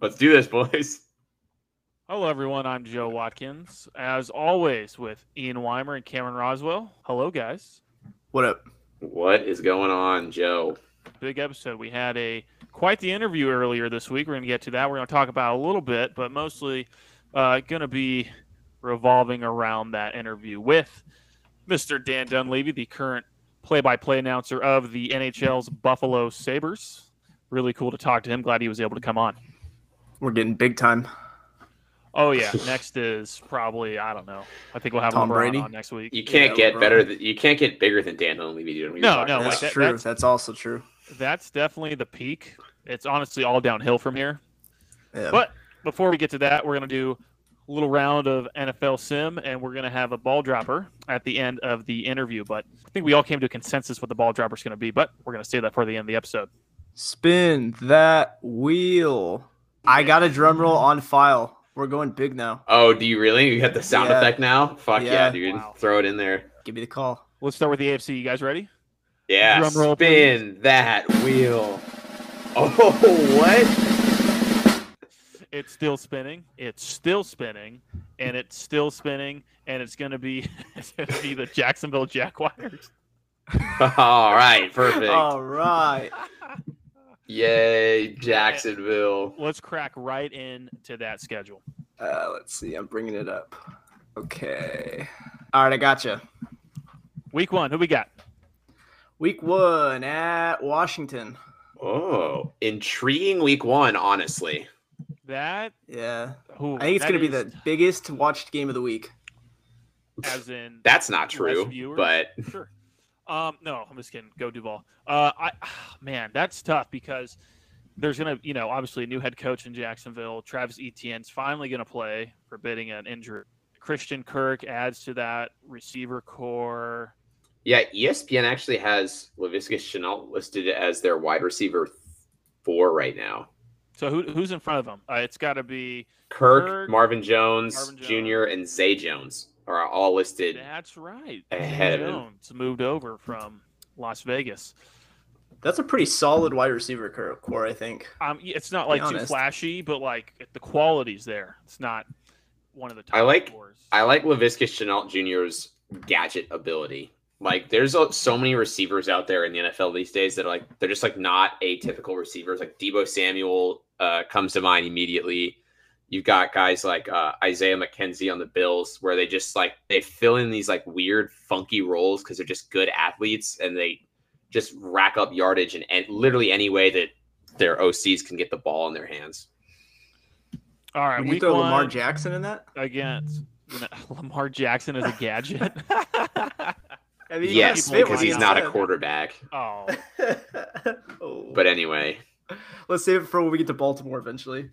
Let's do this, boys. Hello, everyone. I'm Joe Watkins, as always, with Ian Weimer and Cameron Roswell. Hello, guys. What up? What is going on, Joe? Big episode. We had a quite the interview earlier this week. We're going to get to that. We're going to talk about a little bit, but mostly uh, going to be revolving around that interview with Mr. Dan Dunleavy, the current play-by-play announcer of the NHL's Buffalo Sabres. Really cool to talk to him. Glad he was able to come on. We're getting big time. Oh yeah, next is probably I don't know. I think we'll have Tom LeBron Brady? on next week. You can't Yeah, get LeBron. better. Than, you can't get bigger than Dan Dunleavy. dude. What are you No, talking no. That's like that- true. that's- That's, also true. That's definitely the peak. It's honestly all downhill from here. Yeah. But before we get to that, we're gonna do a little round of NFL Sim, and we're gonna have a ball dropper at the end of the interview. But I think we all came to a consensus what the ball dropper is gonna be. But we're gonna save that for the end of the episode. Spin that wheel. I got a drum roll on file. We're going big now. Oh, do you really? You got the sound Yeah. effect now? Fuck yeah, Yeah. dude. Wow. Throw it in there. Give me the call. Let's start with the AFC. You guys ready? Yeah. Drum roll, spin that wheel. Oh, what? It's still spinning. It's still spinning, and it's still spinning, and it's gonna be it's gonna be the Jacksonville Jaguars. All right, perfect. All right. Yay, Jacksonville. Let's crack right into that schedule. Uh, let's see. I'm bringing it up. Okay. All right. I gotcha. Week one, who we got? Week one at Washington. Oh, intriguing week one, honestly. That Yeah. who? I think it's going to be the biggest watched game of the week. as in That's not true, but sure. Um, no, I'm just kidding. Go Duval. Uh, I man, that's tough because there's gonna, you know, obviously a new head coach in Jacksonville. Travis Etienne's finally gonna play, forbidding an injury. Christian Kirk adds to that receiver core. yeah, ESPN actually has Laviska Shenault listed as their wide receiver four right now. So who, who's in front of them? Uh, it's got to be. Kirk, Kirk, Marvin Jones, Marvin Jr., and Zay Jones are all listed. That's right. Ahead of. Jones moved over from Las Vegas. That's a pretty solid wide receiver core, I think. Um, it's not like too flashy, but like the quality's there. It's not one of the top. I like- scores. I like Laviska Shenault Jr.'s gadget ability. Like, there's uh, so many receivers out there in the NFL these days that are like they're just like not atypical receivers. Like Deebo Samuel uh, comes to mind immediately. You've got guys like uh, Isaiah McKenzie on the Bills, where they just like they fill in these like weird, funky roles because they're just good athletes and they just rack up yardage in and literally any way that their OCs can get the ball in their hands. All right, Would you week throw one Lamar Jackson in that? against no, Lamar Jackson as a gadget. I mean, Yes, because he's he not a quarterback. oh, oh. But anyway, let's save it for when we get to Baltimore eventually.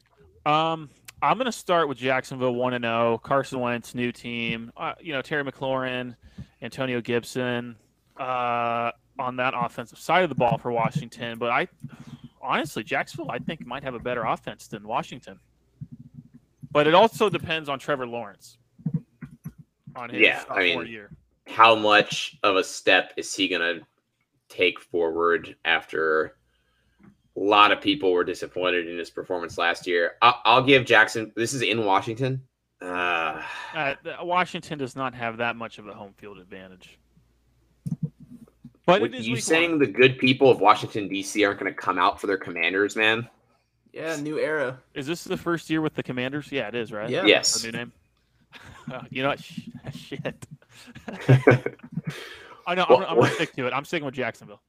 um, I'm gonna start with Jacksonville one and zero. Carson Wentz, new team. Uh, you know Terry McLaurin, Antonio Gibson, uh, on that offensive side of the ball for Washington. But I, honestly, Jacksonville, I think might have a better offense than Washington. But it also depends on Trevor Lawrence. On his Yeah, I mean, year. how much of a step is he going to take forward after a lot of people were disappointed in his performance last year? I'll, I'll give Jackson. This is in Washington. Uh, Uh, Washington does not have that much of a home field advantage. But what- it is you saying one. the good people of Washington D.C. aren't going to come out for their Commanders, man? Yeah, new era. is this the first year with the Commanders? Yeah, it is, right? Yeah. Yes. The new name. Oh, you know what? Shit. I know. I'm, I'm gonna stick to it. I'm sticking with Jacksonville.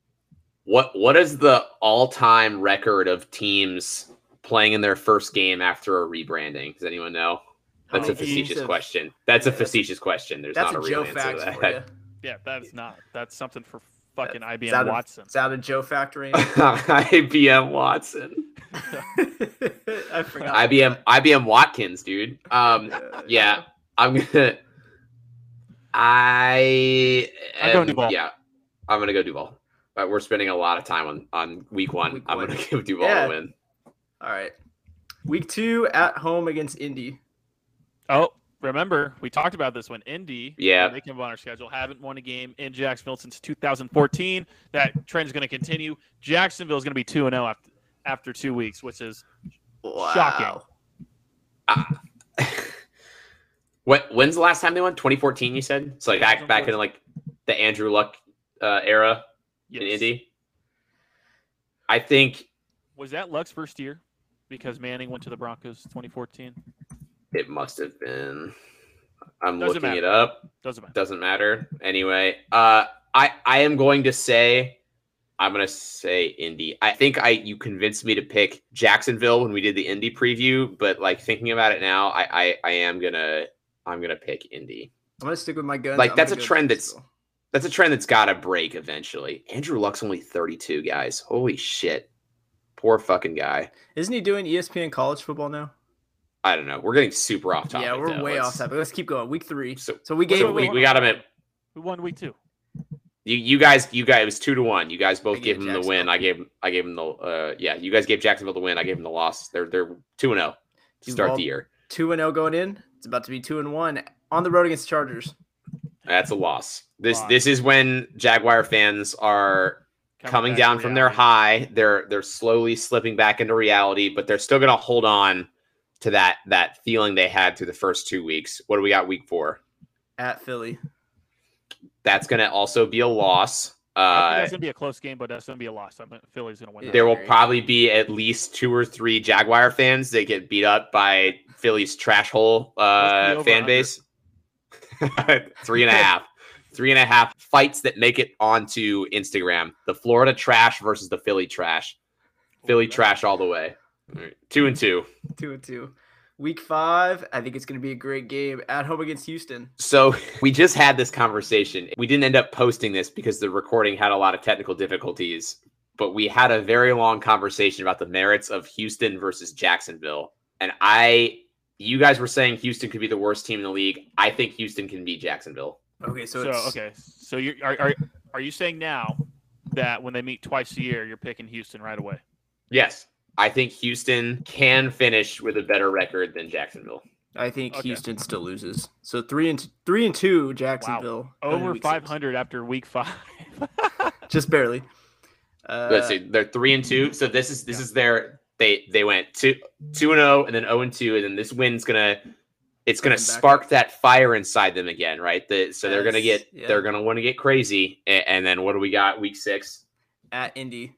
What What is the all time record of teams playing in their first game after a rebranding? Does anyone know? That's Oh, a facetious teams question. That's a facetious question. There's That's not a a real Joe answer fact to that. for you. Yeah, that is not. That's something for fucking It's IBM out of- Watson. It's out of Joe Factory. IBM Watson. I forgot. IBM IBM Watkins, dude. Um, yeah, I'm gonna. I I'm going am- Duval. yeah, I'm gonna go Duval. But we're spending a lot of time on on week one. Week I'm one. gonna give Duval Yeah. a win. All right. Week two at home against Indy. Oh, remember we talked about this when Indy, Yeah. when they came on our schedule, haven't won a game in Jacksonville since 2014. That trend is going to continue. Jacksonville is going to be two and zero after after two weeks, which is Wow. Shocking. Uh, what? When's the last time they won? 2014. You said so. Like back back in like the Andrew Luck uh, era Yes. in Indy. I think Was that Luck's first year? Because Manning went to the Broncos 2014. it must have been. I'm Doesn't looking matter. it up. Doesn't matter. Doesn't matter. Anyway, uh, I I am going to say, I'm gonna say Indy. I think I you convinced me to pick Jacksonville when we did the Indy preview, but like thinking about it now, I I, I am gonna I'm gonna pick Indy. I'm gonna stick with my guns. Like, I'm that's a go trend that's- Jacksonville. That's a trend that's got to break eventually. Andrew Luck's only 32, guys. Holy shit. Poor fucking guy. Isn't he doing ESPN college football now? I don't know. We're getting super off topic. yeah, we're though. way Let's- off topic. Let's keep going. Week three. So, So we gave so we, we got him at We won week two. you. You guys, you guys, it was two to one. You guys both I gave gave him the win. I gave, I gave him the. Uh, yeah, you guys gave Jacksonville the win. I gave him the loss. They're they're two and zero to You've start the year. two and zero going in. It's about to be two and one on the road against the Chargers. That's a loss. This this is when Jaguar fans are coming back down to from their high. They're they're slowly slipping back into reality, but they're still going to hold on to that that feeling they had through the first two weeks. What do we got week four? At Philly. That's going to also be a loss. I Uh, that's gonna be a close game, but that's gonna be a loss. I mean, Philly's gonna win. There will agree. probably be at least two or three Jaguar fans that get beat up by Philly's trash hole uh, fan under. base. three and a half. Three and a half fights that make it onto Instagram. The Florida trash versus the Philly trash. Philly that- trash all the way. All right, Two and two. Two and two. Week five. I think it's gonna be a great game at home against Houston. So we just had this conversation. We didn't end up posting this because the recording had a lot of technical difficulties, but we had a very long conversation about the merits of Houston versus Jacksonville. And I, you guys were saying Houston could be the worst team in the league. I think Houston can beat Jacksonville. Okay, so, So, it's, okay, so you are, are are you saying now that when they meet twice a year, you're picking Houston right away? Yes. I think Houston can finish with a better record than Jacksonville. I think Okay. Houston still loses. So three and three and two, Jacksonville going into Over 500 after week five. just barely. Uh, Let's see. They're three and two. So this is this is their they they went two two and zero and then zero and two and then this win's gonna it's them back spark that fire inside them again, right? The, so they're gonna get yeah. they're gonna want to get crazy. And, and then what do we got? Week six. at Indy.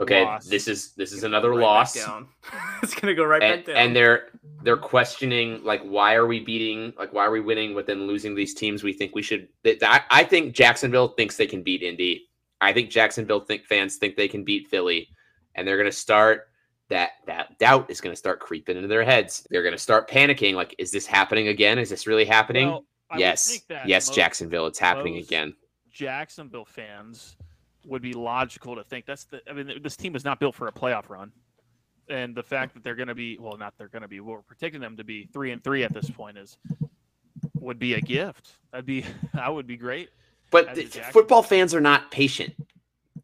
Okay, Loss. this is this is another right loss. it's gonna go right and, back down. and they're they're questioning like why are we beating like why are we winning but then losing these teams we think we should that, that- I think Jacksonville thinks they can beat Indy. I think Jacksonville think fans think they can beat Philly and they're going to start that that doubt is going to start creeping into their heads. They're going to start panicking like is this happening again? Is this really happening? Well, yes. Yes, most Jacksonville, it's happening again. Jacksonville fans would be logical to think that's the. I mean, this team is not built for a playoff run, and the fact that they're going to be well, not they're going to be. We're predicting them to be three and three at this point is would be a gift. That'd be that would be great. But the, football fans are not patient.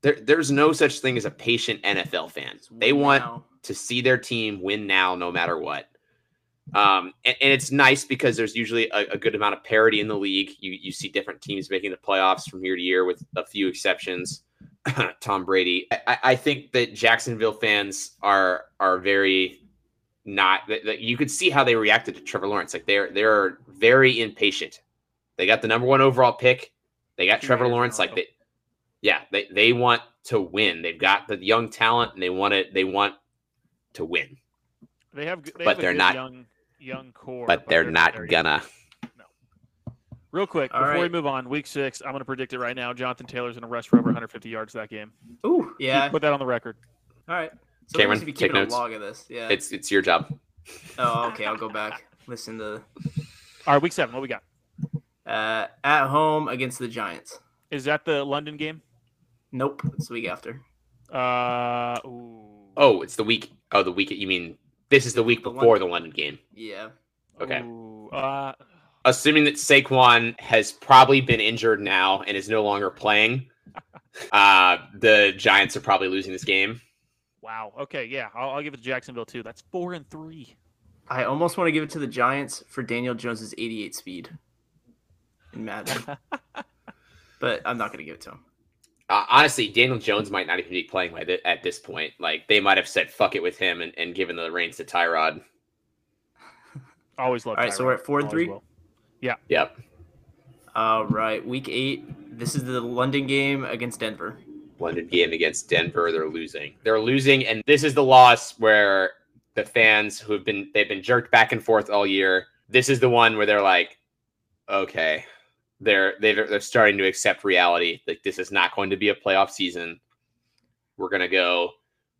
There, there's no such thing as a patient NFL fan. They want now. To see their team win now, no matter what. Um, and, and it's nice because there's usually a, a good amount of parity in the league. You you see different teams making the playoffs from year to year, with a few exceptions. Tom Brady. I- I, think that Jacksonville fans are are very not. That, that you could see how they reacted to Trevor Lawrence. Like they're they're very impatient. They got the number one overall pick. They got Trevor a Lawrence. Like they, yeah, they they want to win. They've got the young talent, and they want it. They want to win. They have, g- they But have they're good not- young young core, but they're not very- gonna. No. Real quick All before we move on, week six, I'm going to predict it right now. Jonathan Taylor's going to rush for over 150 yards that game. Ooh, yeah. Put that on the record. All right. So Cameron, Cameron, be take keeping notes. a log of this. Yeah. It's it's your job. oh, okay. I'll go back. Listen to All right, week seven. What we got? uh, at home against the Giants. Is that the London game? Nope, it's the week after. Uh, ooh. Oh, it's the week. Oh, the week. You mean this is the week The before London- the London game? Yeah. okay. Ooh, uh, Assuming that Saquon has probably been injured now and is no longer playing, uh, the Giants are probably losing this game. wow. Okay, yeah, I'll, I'll give it to Jacksonville too. That's four and three. I almost want to give it to the Giants for Daniel Jones's 88 speed in Madden, but I'm not going to give it to him. Uh, honestly, Daniel Jones might not even be playing by th- at this point. Like they might have said "fuck it" with him and, and given the reins to Tyrod. Always love. All right, so we're at four and three? will. Yep. All right, week eight. This is the London game against Denver. London game against Denver. They're losing. They're losing, and this is the loss where the fans who have been they've been jerked back and forth all year. This is the one where they're like, okay, they're they're they're starting to accept reality. Like this is not going to be a playoff season. We're gonna go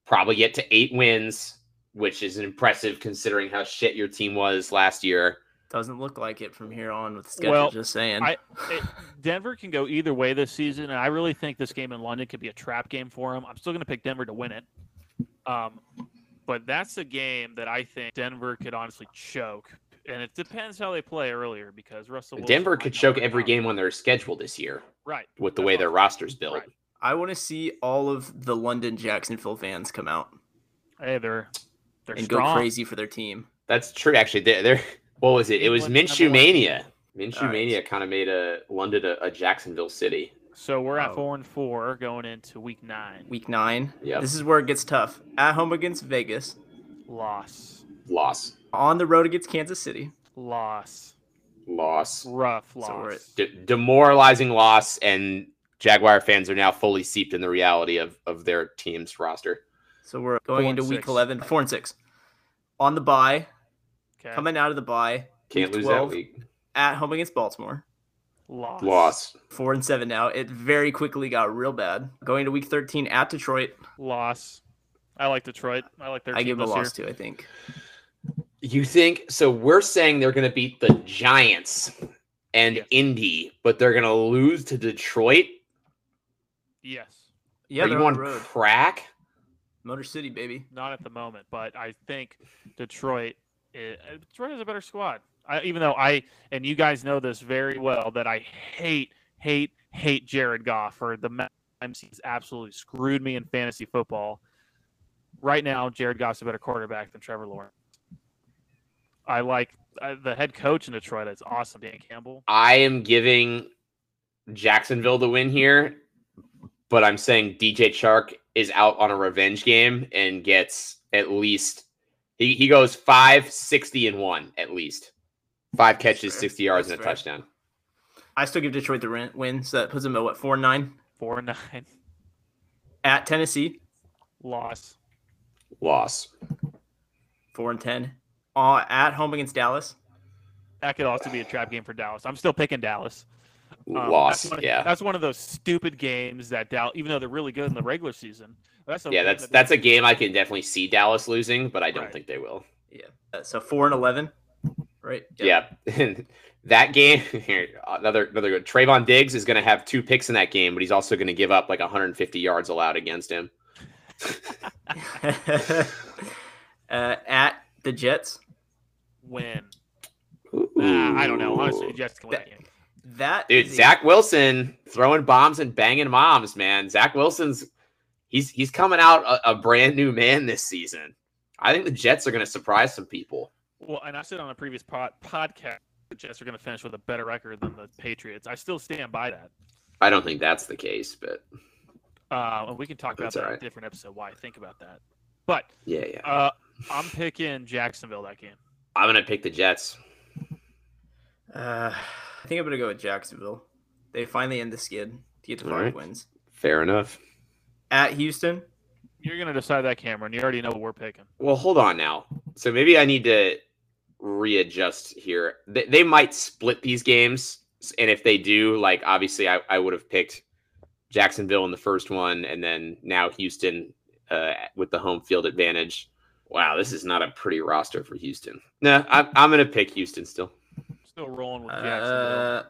probably get to eight wins, which is impressive considering how shit your team was last year. Doesn't look like it from here on with the schedule. Well, just saying. I- It- Denver can go either way this season, and I really think this game in London could be a trap game for them. I'm still going to pick Denver to win it. Um, but that's a game that I think Denver could honestly choke, and it depends how they play earlier because Russell. Wilson Denver could choke every out. game on their schedule this year right? with the That's way what their I'm- roster's built. Right. I want to see all of the London Jacksonville fans come out Hey, they're they're and strong. go crazy for their team. That's true. Actually, they're, they're what was it? It was Minshew Mania. Minshew All right. Mania kind of made a London a, a Jacksonville city. So we're at Oh. four and four going into week nine. Week nine. Yep. This is where it gets tough. At home against Vegas. Loss, Loss, On the road against Kansas City. loss, loss, rough So we're loss. De- demoralizing loss, and Jaguar fans are now fully seeped in the reality of of their team's roster. So we're going into and week six. 11, four and six. On the bye, Okay, coming out of the bye, Can't lose 12. that week. at home against Baltimore. loss, Loss, Four and seven now. It very quickly got real bad. Going to week 13 at Detroit. loss. I like Detroit. I like their I team give them a this year. loss too, I think. You think? So we're saying they're going to beat the Giants and Yes. Indy, but they're going to lose to Detroit. Yes, Yeah, are they're you on on road. crack? Motor City, baby. not at the moment, but I think Detroit. i- uh, Detroit has a better squad. I, even though I and you guys know this very well that I hate, hate, hate Jared Goff or the times he's absolutely screwed me in fantasy football. Right now, Jared Goff's a better quarterback than Trevor Lawrence. I like uh, the head coach in Detroit. It's awesome, Dan Campbell. I am giving Jacksonville the win here, but I'm saying DJ Chark is out on a revenge game and gets at least he, he goes 5 60 and 1 at least. Five catches, 60 yards, That's and a fair. touchdown. I still give Detroit the win- win, so that puts them at what, four and nine? Four and nine At Tennessee, loss. Loss. four and ten. Uh, at home against Dallas. That could also be a trap game for Dallas. I'm still picking Dallas. Um, Loss. That's one, yeah. that's one of those stupid games that Dallas, even though they're really good in the regular season, that's a Yeah, game that's that- that's a game I can definitely see Dallas losing, but I don't Right. think they will. Yeah. Uh, so four and eleven, right? Yeah. that game here, another another good. Trevon Diggs is going to have two picks in that game, but he's also going to give up like 150 yards allowed against him. uh, at the Jets. Win. Nah, I don't know. Honestly, Ooh. Jets can win That- that game. That Dude, Zach Wilson throwing bombs and banging moms, man. Zach Wilson's he's he's coming out a, a brand new man this season. I think the Jets are going to surprise some people. Well, and I said on a previous pod, podcast, the Jets are going to finish with a better record than the Patriots. I still stand by that. I don't think that's the case, but Uh, and we can talk about That's that in a different episode. Why I think about that. But yeah, yeah. uh, I'm picking Jacksonville that game. I'm going to pick the Jets. Uh, I think I'm gonna go with Jacksonville. They finally end the skid to get to All five right. wins. Fair enough. At Houston, You're going to decide that, Cameron. You already know what we're picking. Well, hold on now. So maybe I need to readjust here. They, they might split these games, and if they do, like obviously, I, I would have picked Jacksonville in the first one, and then now Houston uh, with the home field advantage. Wow, this is not a pretty roster for Houston. No, I'm, I'm going to pick Houston still. Still rolling with Jacksonville. uh,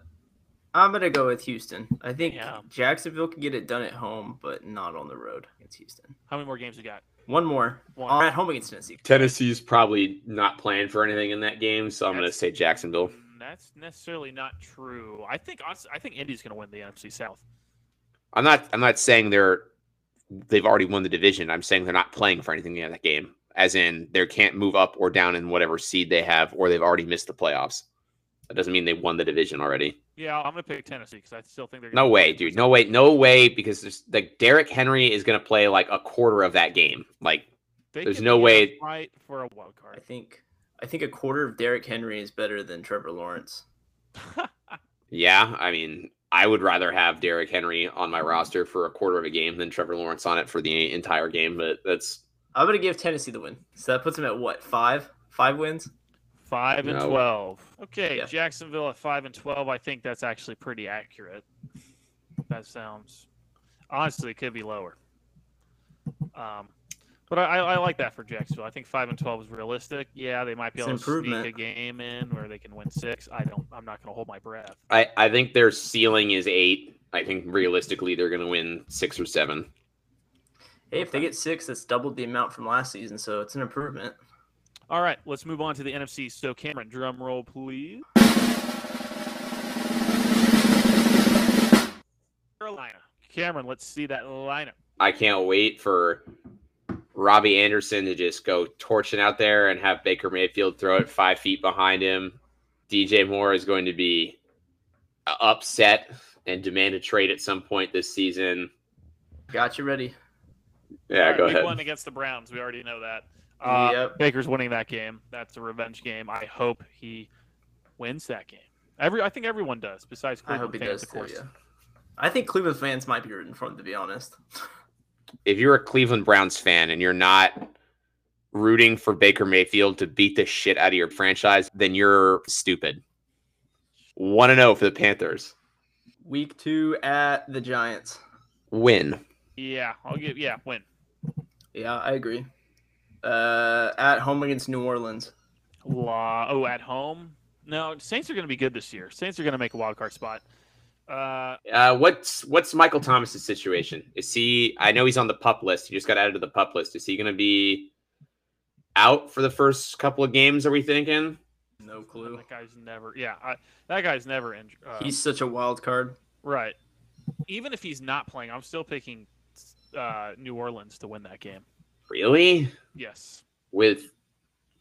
I'm gonna go with Houston. I think Yeah. Jacksonville can get it done at home, but not on the road against Houston. How many more games we got? One more. One. All right, home against Tennessee. Tennessee's probably not playing for anything in that game, so I'm going to say Jacksonville. That's necessarily not true. I think I think Indy's going to win the NFC South. I'm not. I'm not saying they're they've already won the division. I'm saying they're not playing for anything in that game, as in they can't move up or down in whatever seed they have, or they've already missed the playoffs. That doesn't mean they won the division already. Yeah, I'm gonna pick Tennessee because I still think they're. No way, dude. No way. No way. Because there's like Derrick Henry is gonna play like a quarter of that game. Like They there's no be in a way- Fight for a wild card. I think I think a quarter of Derrick Henry is better than Trevor Lawrence. Yeah, I mean, I would rather have Derrick Henry on my roster for a quarter of a game than Trevor Lawrence on it for the entire game. But that's I'm gonna give Tennessee the win. So that puts them at what? Five? Five wins? Five and No. twelve. Okay, Yeah. Jacksonville at five and twelve. I think that's actually pretty accurate. That sounds honestly it could be lower. Um, but I, I like that for Jacksonville. I think five and twelve is realistic. Yeah, they might be It's able to sneak a game in where they can win six. I don't. I'm not going to hold my breath. I I think their ceiling is eight. I think realistically they're gonna win six or seven. Hey, if they get six, that's doubled the amount from last season, so it's an improvement. All right, let's move on to the NFC. So, Cameron, drum roll, please. Carolina. Cameron, let's see that lineup. I can't wait for Robbie Anderson to just go torching out there and have Baker Mayfield throw it five feet behind him. DJ Moore is going to be uh, upset and demand a trade at some point this season. Got you ready. Yeah, All right, go week ahead. One against the Browns. We already know that. Uh, Yep. Baker's winning that game. That's a revenge game. I hope he wins that game. Every, I think everyone does, besides I Cleveland hope he fans, does of too. Yeah. I think Cleveland fans might be rooting for him, to be honest. If you're a Cleveland Browns fan and you're not rooting for Baker Mayfield to beat the shit out of your franchise, then you're stupid. One to zero for the Panthers. Week two at the Giants. Win. Yeah, I'll give. Yeah, win. Yeah, I agree. Uh, at home against New Orleans. La- oh, at home? No, Saints are going to be good this year. Saints are going to make a wild card spot. Uh, Uh, what's what's Michael Thomas's situation? Is he? I know he's on the pup list. He just got added to the pup list. Is he going to be out for the first couple of games? Are we thinking? No clue. that guy's never. Yeah, I, that guy's never injured. Uh, He's such a wild card. right. Even if he's not playing, I'm still picking uh, New Orleans to win that game. Really? Yes. With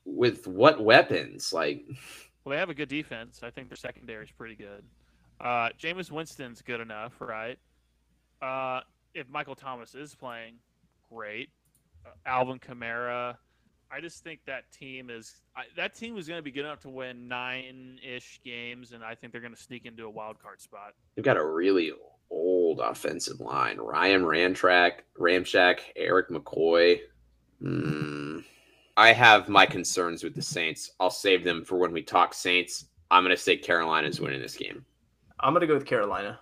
with what weapons? Like Well, they have a good defense. I think their secondary is pretty good. Uh, Jameis Winston's good enough, right? Uh, if Michael Thomas is playing, great. Uh, Alvin Kamara. I just think that team is I, that team is going to be good enough to win nine-ish games, and I think they're going to sneak into a wild card spot. they've got a really old offensive line. Ryan Ramtrack, Ramshack, Erik McCoy. Hmm. I have my concerns with the Saints. I'll save them for when we talk Saints. I'm going to say Carolina's winning this game. I'm gonna go with Carolina.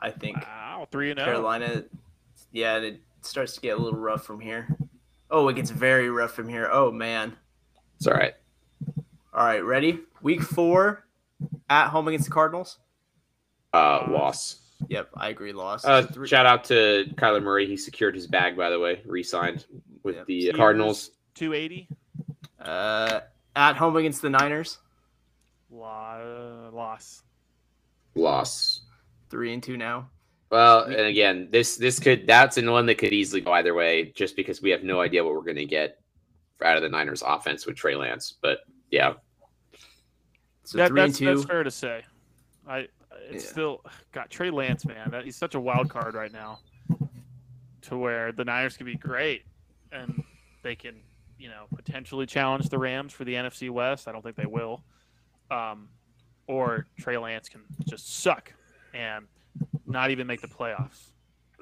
I think Wow, three and oh. Carolina. Yeah, it starts to get a little rough from here. Oh, it gets very rough from here. Oh man. It's all right. All right, ready? Week four at home against the Cardinals. Uh, loss. Yep, I agree. Loss. Uh, Three- shout out to Kyler Murray. He secured his bag, by the way. Re-signed with Yep. the Steelers, Cardinals. 280. uh, at home against the Niners. Lo- loss. Loss. Three and two now. Well, and again, this this could that's an one that could easily go either way, just because we have no idea what we're going to get out of the Niners' offense with Trey Lance. But yeah, So That- three and that's, two. that's fair to say. I it's Yeah. still got Trey Lance, man. That, he's such a wild card right now. To where the Niners could be great, and they can, you know, potentially challenge the Rams for the NFC West. I don't think they will. Um, or Trey Lance can just suck and not even make the playoffs.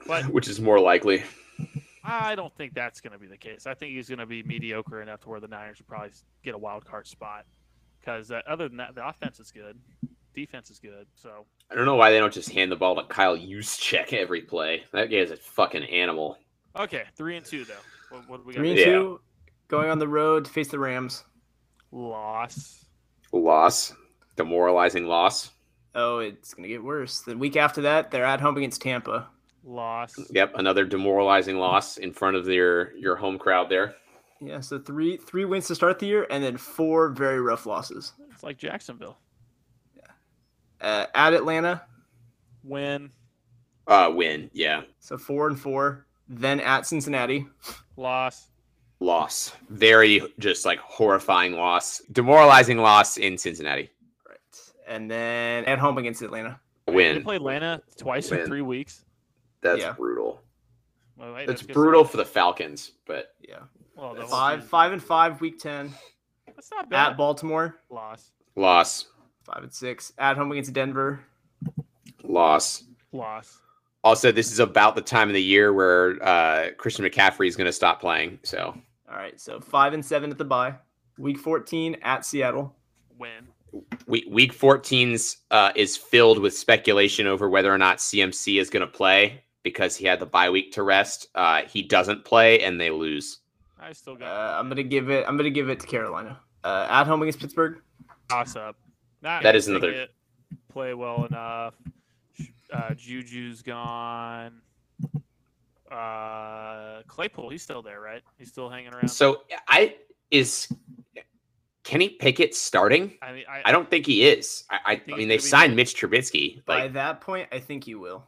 But which is more likely. I don't think that's going to be the case. I think he's going to be mediocre enough to where the Niners will probably get a wild card spot. Because uh, other than that, the offense is good, defense is good. So I don't know why they don't just hand the ball to Kyle Juszczyk every play. That guy's a fucking animal. okay, three and two though. What, what do we got? Three and Yeah. two. Going on the road to face the Rams. Loss. Loss, demoralizing loss. Oh, it's gonna get worse. The week after that, they're at home against Tampa. Loss. Yep, another demoralizing loss in front of your your home crowd there. Yeah, so three three wins to start the year, and then four very rough losses. It's like Jacksonville. Uh, at Atlanta, Win. Uh, win, yeah. so four and four. Then at Cincinnati. Loss. Loss, very just like horrifying loss, demoralizing loss in Cincinnati. Right. And then at home against Atlanta. They Win. play Atlanta twice in three weeks. That's Yeah. brutal. Well, hey, It's that's good brutal stuff. for the Falcons, but Yeah. Well, Five, five and five, week ten. That's not bad. At Baltimore, Loss. loss, five and six. At home against Denver. loss. Loss. Also, this is about the time of the year where uh, Christian McCaffrey is going to stop playing. So All right, so five and seven at the bye. Week fourteen at Seattle. Win. week week 14's uh, is filled with speculation over whether or not CMC is going to play because he had the bye week to rest. Uh, he doesn't play and they lose. I still Uh, got I'm gonna give it. I'm gonna give it to Carolina. Uh, at home against Pittsburgh. toss up. Not That is another- play well enough. Uh, Juju's gone. Uh, Claypool, he's still there, right? He's still hanging around. So I is Kenny Pickett starting? I mean, I, I don't think he is. I, I, Think I mean, they gonna be signed? Mitch Trubisky. By Like, that point, I think you will.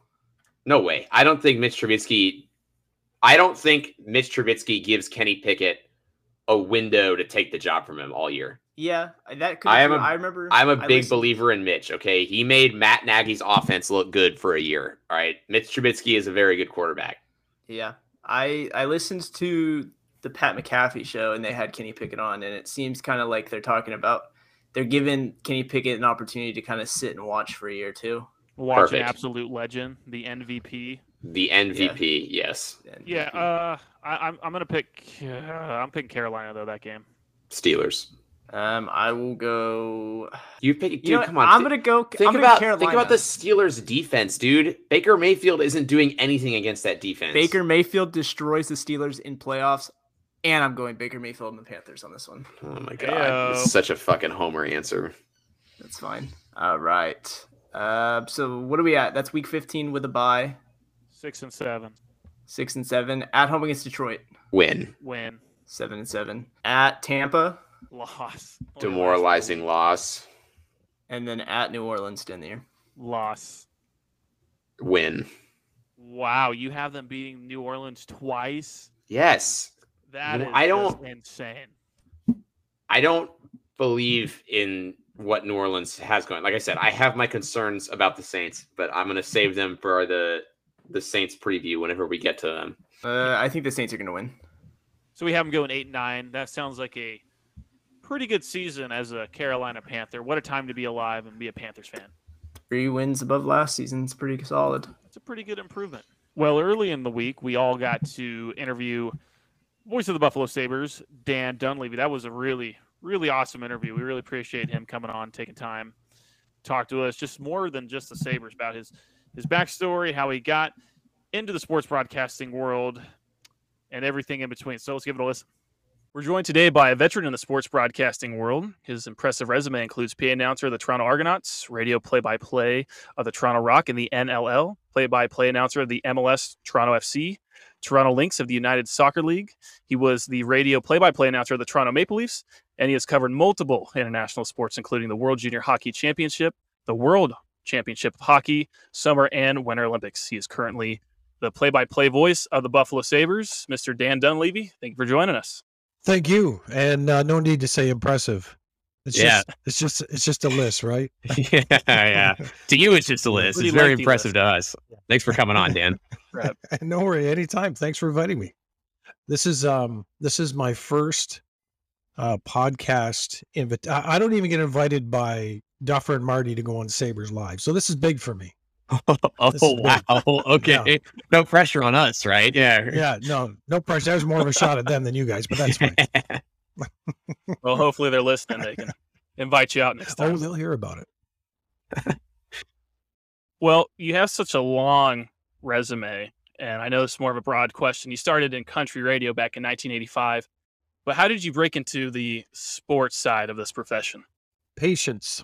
no way. I don't think Mitch Trubisky. I don't think Mitch Trubisky gives Kenny Pickett a window to take the job from him all year. Yeah, that could. I am a- I remember. I'm a I big listened- believer in Mitch. Okay, he made Matt Nagy's offense look good for a year. All right, Mitch Trubisky is a very good quarterback. Yeah, I I listened to the Pat McAfee show and they had Kenny Pickett on, and it seems kind of like they're talking about they're giving Kenny Pickett an opportunity to kind of sit and watch for a year too. watch an absolute legend, the MVP. The MVP, yes. And Yeah, uh, I, I'm I'm gonna pick. Uh, I'm picking Carolina though that game. Steelers. Um, I will go. You pick, dude. You know, come on. I'm gonna go. think I'm about Carolina. think about the Steelers' defense, dude. Baker Mayfield isn't doing anything against that defense. Baker Mayfield destroys the Steelers in playoffs, and I'm going Baker Mayfield and the Panthers on this one. Oh my god, Heyo. this is such a fucking homer answer. That's fine. All right. Uh, so what are we at? That's week 15 with a bye. Six and seven. Six and seven at home against Detroit. Win. Win. Seven and seven at Tampa, Loss. Demoralizing loss. and then at New Orleans. Down there. Loss. Win. Wow, you have them beating New Orleans twice. Yes. That is Well, I don't- insane. I don't believe in what New Orleans has going. Like I said, I have my concerns about the Saints, but I'm going to save them for the the Saints preview whenever we get to them. Uh, I think the Saints are going to win. So we have them going eight and nine. That sounds like a pretty good season as a Carolina Panther. What a time to be alive and be a Panthers fan. Three wins above last season. It's pretty solid. It's a pretty good improvement. Well, early in the week, we all got to interview voice of the Buffalo Sabres, Dan Dunleavy. That was a really, really awesome interview. We really appreciate him coming on, taking time, talk to us, just more than just the Sabres about his his backstory, how he got into the sports broadcasting world, and everything in between. So let's give it a listen. We're joined today by a veteran in the sports broadcasting world. His impressive resume includes PA announcer of the Toronto Argonauts, radio play-by-play of the Toronto Rock in the NLL, play-by-play announcer of the MLS Toronto FC, Toronto Lynx of the United Soccer League. He was the radio play-by-play announcer of the Toronto Maple Leafs, and he has covered multiple international sports, including the World Junior Hockey Championship, the World Championship of Hockey, Summer and Winter Olympics. He is currently the play-by-play voice of the Buffalo Sabres, Mr. Dan Dunleavy. Thank you for joining us. Thank you, and uh, no need to say impressive. It's Yeah. just, it's just, it's just a list, right? yeah, yeah. To you, it's just a list. Pretty It's very lengthy impressive to us. Thanks for coming on, Dan. no worry, anytime. Thanks for inviting me. This is, um, this is my first uh, podcast. Invite. I I don't even get invited by Duffer and Marty to go on Sabres Live, so this is big for me. oh This is big. wow. Okay. No pressure on us, right? Yeah. Yeah, no, no pressure. That was more of a shot at them than you guys, but that's fine. Well, hopefully they're listening. They can invite you out next time. Oh, they'll hear about it. Well, you have such a long resume, and I know it's more of a broad question. You started in country radio back in 1985, but how did you break into the sports side of this profession? patience.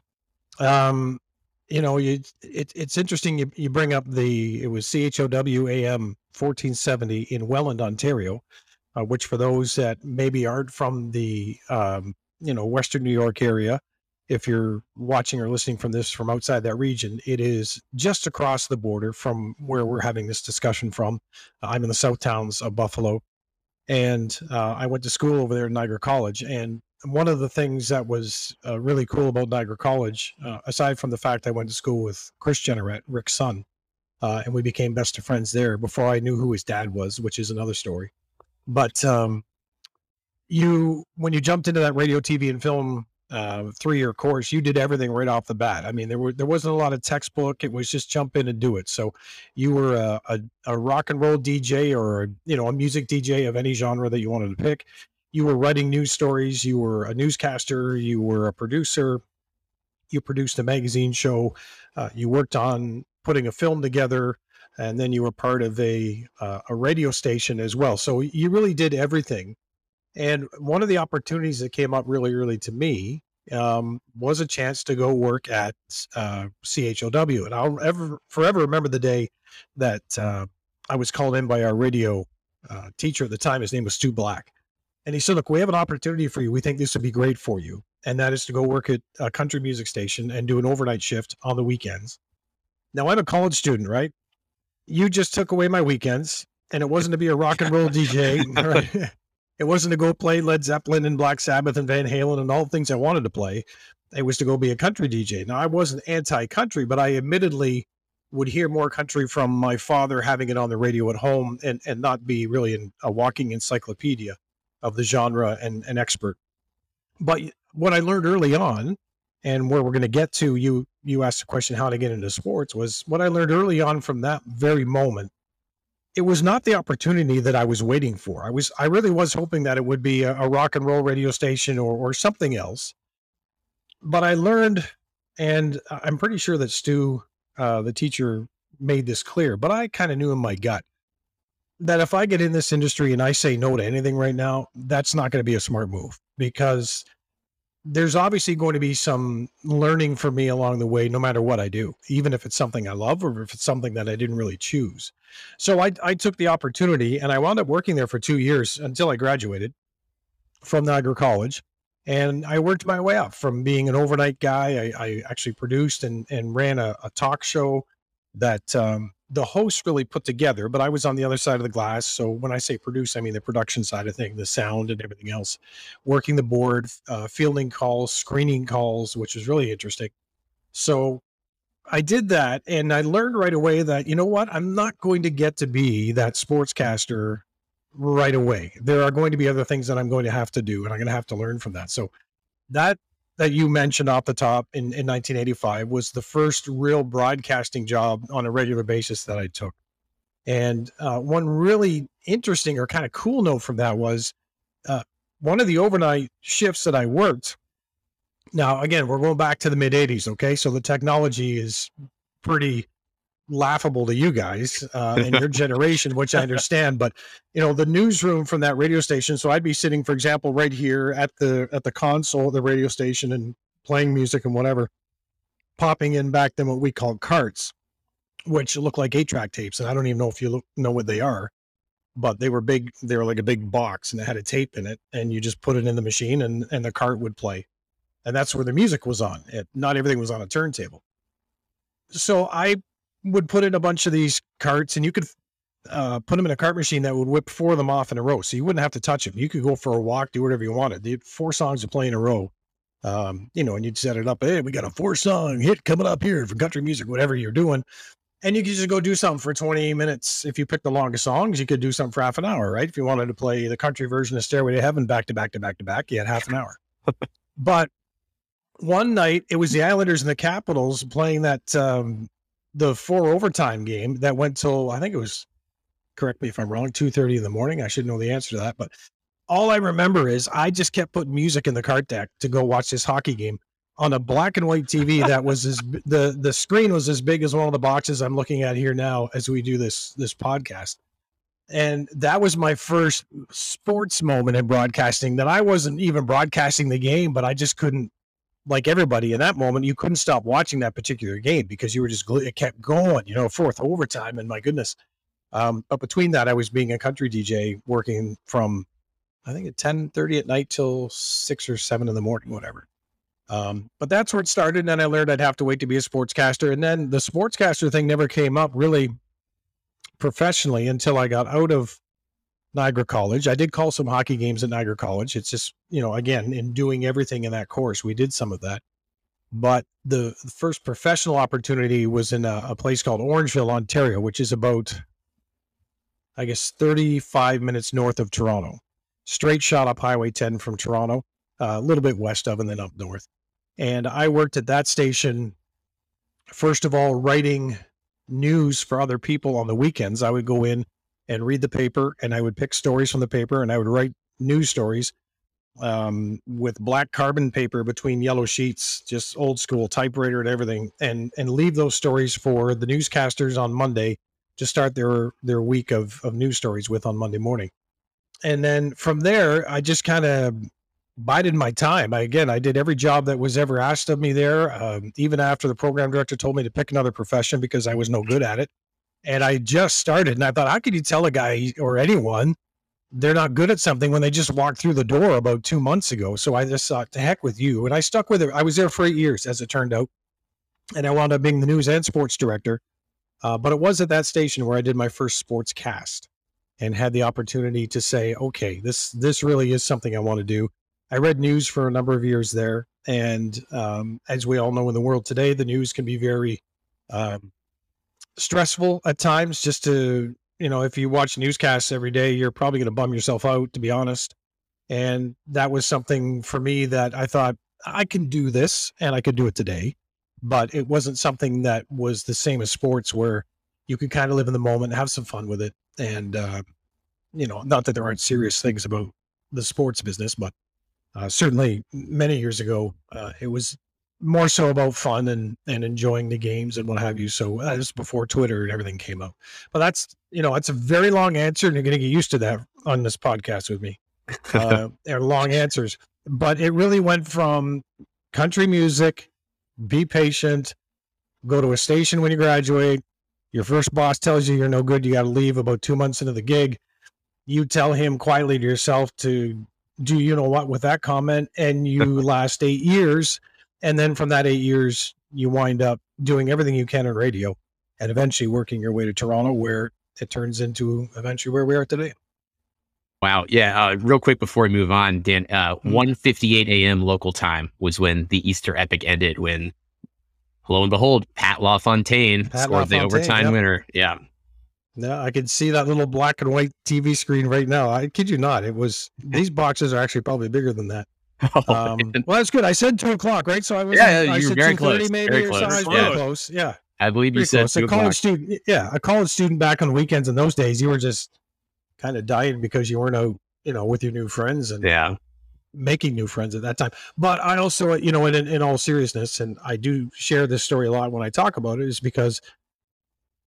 Um, you know, you it, it's interesting. You, you bring up the it was CHOW AM fourteen seventy in Welland, Ontario, uh, which for those that maybe aren't from the um, you know Western New York area, if you're watching or listening from this from outside that region, it is just across the border from where we're having this discussion from. I'm in the south towns of Buffalo, and uh, I went to school over there at Niagara College, and one of the things that was uh, really cool about Niagara College, uh, aside from the fact I went to school with Chris Jeanneret, Rick's son, uh, and we became best of friends there before I knew who his dad was, which is another story. But um, you, when you jumped into that radio, TV, and film uh, three-year course, you did everything right off the bat. I mean, there were there wasn't a lot of textbook. It was just jump in and do it. So you were a, a, a rock and roll DJ or you know a music DJ of any genre that you wanted to pick. You were writing news stories. You were a newscaster. You were a producer. You produced a magazine show. Uh, you worked on putting a film together, and then you were part of a uh, a radio station as well. So you really did everything and one of the opportunities that came up really early to me um, was a chance to go work at uh, CHOW. And I'll ever forever remember the day that uh, I was called in by our radio uh, teacher at the time. His name was Stu Black. And he said, Look, we have an opportunity for you. We think this would be great for you. And that is to go work at a country music station and do an overnight shift on the weekends. Now, I'm a college student, right? You just took away my weekends, and it wasn't to be a rock and roll DJ. Right? It wasn't to go play Led Zeppelin and Black Sabbath and Van Halen and all the things I wanted to play. It was to go be a country DJ. Now, I wasn't anti country, but I admittedly would hear more country from my father having it on the radio at home and, and not be really an, a walking encyclopedia of the genre and an expert. But what I learned early on, and where we're going to get to, you you asked the question how to get into sports, was what I learned early on from that very moment it was not the opportunity that I was waiting for. I was I really was hoping that it would be a, a rock and roll radio station or or something else. But I learned, and I'm pretty sure that Stu, uh, the teacher, made this clear. But I kind of knew in my gut that if I get in this industry and I say no to anything right now, that's not going to be a smart move because there's obviously going to be some learning for me along the way, no matter what I do, even if it's something I love or if it's something that I didn't really choose. So I, I took the opportunity and I wound up working there for two years until I graduated from Niagara College. And I worked my way up from being an overnight guy. I, I actually produced and, and ran a, a talk show that um, the host really put together, but I was on the other side of the glass. So when I say produce, I mean the production side of things, the sound and everything else, working the board, uh, fielding calls, screening calls, which was really interesting. So I did that and I learned right away that, you know what, I'm not going to get to be that sportscaster right away. There are going to be other things that I'm going to have to do and I'm going to have to learn from that. So that that you mentioned off the top in, in 1985 was the first real broadcasting job on a regular basis that I took. And uh, one really interesting or kind of cool note from that was uh, one of the overnight shifts that I worked. Now, again, we're going back to the mid 80s. Okay. So the technology is pretty laughable to you guys uh, in your generation, which I understand. But you know, the newsroom from that radio station. So I'd be sitting, for example, right here at the at the console of the radio station and playing music and whatever, popping in back then what we called carts, which look like eight track tapes, and I don't even know if you look, know what they are. But they were big. They were like a big box, and it had a tape in it, and you just put it in the machine, and and the cart would play, and that's where the music was on. It not everything was on a turntable. So I would put in a bunch of these carts and you could uh, put them in a cart machine that would whip four of them off in a row. So you wouldn't have to touch them. You could go for a walk, do whatever you wanted. The four songs to play in a row. Um, you know, and you'd set it up. Hey, we got a four song hit coming up here for country music, whatever you're doing. And you could just go do something for 20 minutes. If you pick the longest songs, you could do something for half an hour, right? If you wanted to play the country version of Stairway to Heaven back to back to back to back, you had half an hour. but one night it was the Islanders and the Capitals playing that um, the four overtime game that went till I think it was correct me if I'm wrong, two thirty in the morning. I should know the answer to that, but all I remember is I just kept putting music in the cart deck to go watch this hockey game on a black and white TV that was as the the screen was as big as one of the boxes I'm looking at here now as we do this this podcast. And that was my first sports moment in broadcasting that I wasn't even broadcasting the game, but I just couldn't like everybody in that moment, you couldn't stop watching that particular game because you were just it kept going, you know, fourth overtime, and my goodness. Um, but between that, I was being a country DJ working from I think at ten thirty at night till six or seven in the morning, whatever. Um, but that's where it started. And then I learned I'd have to wait to be a sportscaster, and then the sportscaster thing never came up really professionally until I got out of Niagara College. I did call some hockey games at Niagara College. It's just, you know, again, in doing everything in that course, we did some of that. But the, the first professional opportunity was in a, a place called Orangeville, Ontario, which is about, I guess, 35 minutes north of Toronto. Straight shot up Highway 10 from Toronto, uh, a little bit west of, and then up north. And I worked at that station, first of all, writing news for other people on the weekends. I would go in and read the paper and I would pick stories from the paper and I would write news stories um, with black carbon paper between yellow sheets, just old school typewriter and everything, and and leave those stories for the newscasters on Monday to start their their week of of news stories with on Monday morning. And then from there, I just kind of bided my time. I, again, I did every job that was ever asked of me there, um, even after the program director told me to pick another profession because I was no good at it. And I just started, and I thought, how could you tell a guy or anyone they're not good at something when they just walked through the door about two months ago? So I just thought, to heck with you. And I stuck with it. I was there for eight years, as it turned out. And I wound up being the news and sports director. Uh, but it was at that station where I did my first sports cast and had the opportunity to say, okay, this this really is something I want to do. I read news for a number of years there, and um, as we all know in the world today, the news can be very um, stressful at times. Just to you know, if you watch newscasts every day, you're probably going to bum yourself out, to be honest. And that was something for me that I thought I can do this, and I could do it today. But it wasn't something that was the same as sports, where you could kind of live in the moment, have some fun with it, and uh, you know, not that there aren't serious things about the sports business, but uh, certainly many years ago, uh, it was more so about fun and and enjoying the games and what have you. So that was before Twitter and everything came out. But that's you know, it's a very long answer, and you're going to get used to that on this podcast with me. Uh, they're long answers, but it really went from country music, be patient, go to a station when you graduate. Your first boss tells you you're no good, you got to leave about two months into the gig. You tell him quietly to yourself to do you know what with that comment, and you last eight years and then from that eight years, you wind up doing everything you can in radio and eventually working your way to Toronto, where it turns into eventually where we are today. Wow. Yeah. Uh, real quick before we move on, Dan, uh, mm-hmm. 1.58 a.m. local time was when the Easter epic ended when, lo and behold, Pat LaFontaine Pat scored LaFontaine, the overtime yep. winner. Yeah. Yeah, I can see that little black and white TV screen right now. I kid you not. It was, these boxes are actually probably bigger than that. Oh, um, well, that's good. I said two o'clock, right? So I was yeah, yeah you were very close. Maybe very close. So I yeah. close. Yeah, I believe you said a college student. Yeah, a college student back on the weekends in those days, you were just kind of dying because you weren't out, you know, with your new friends and yeah, making new friends at that time. But I also, you know, in in all seriousness, and I do share this story a lot when I talk about it, is because,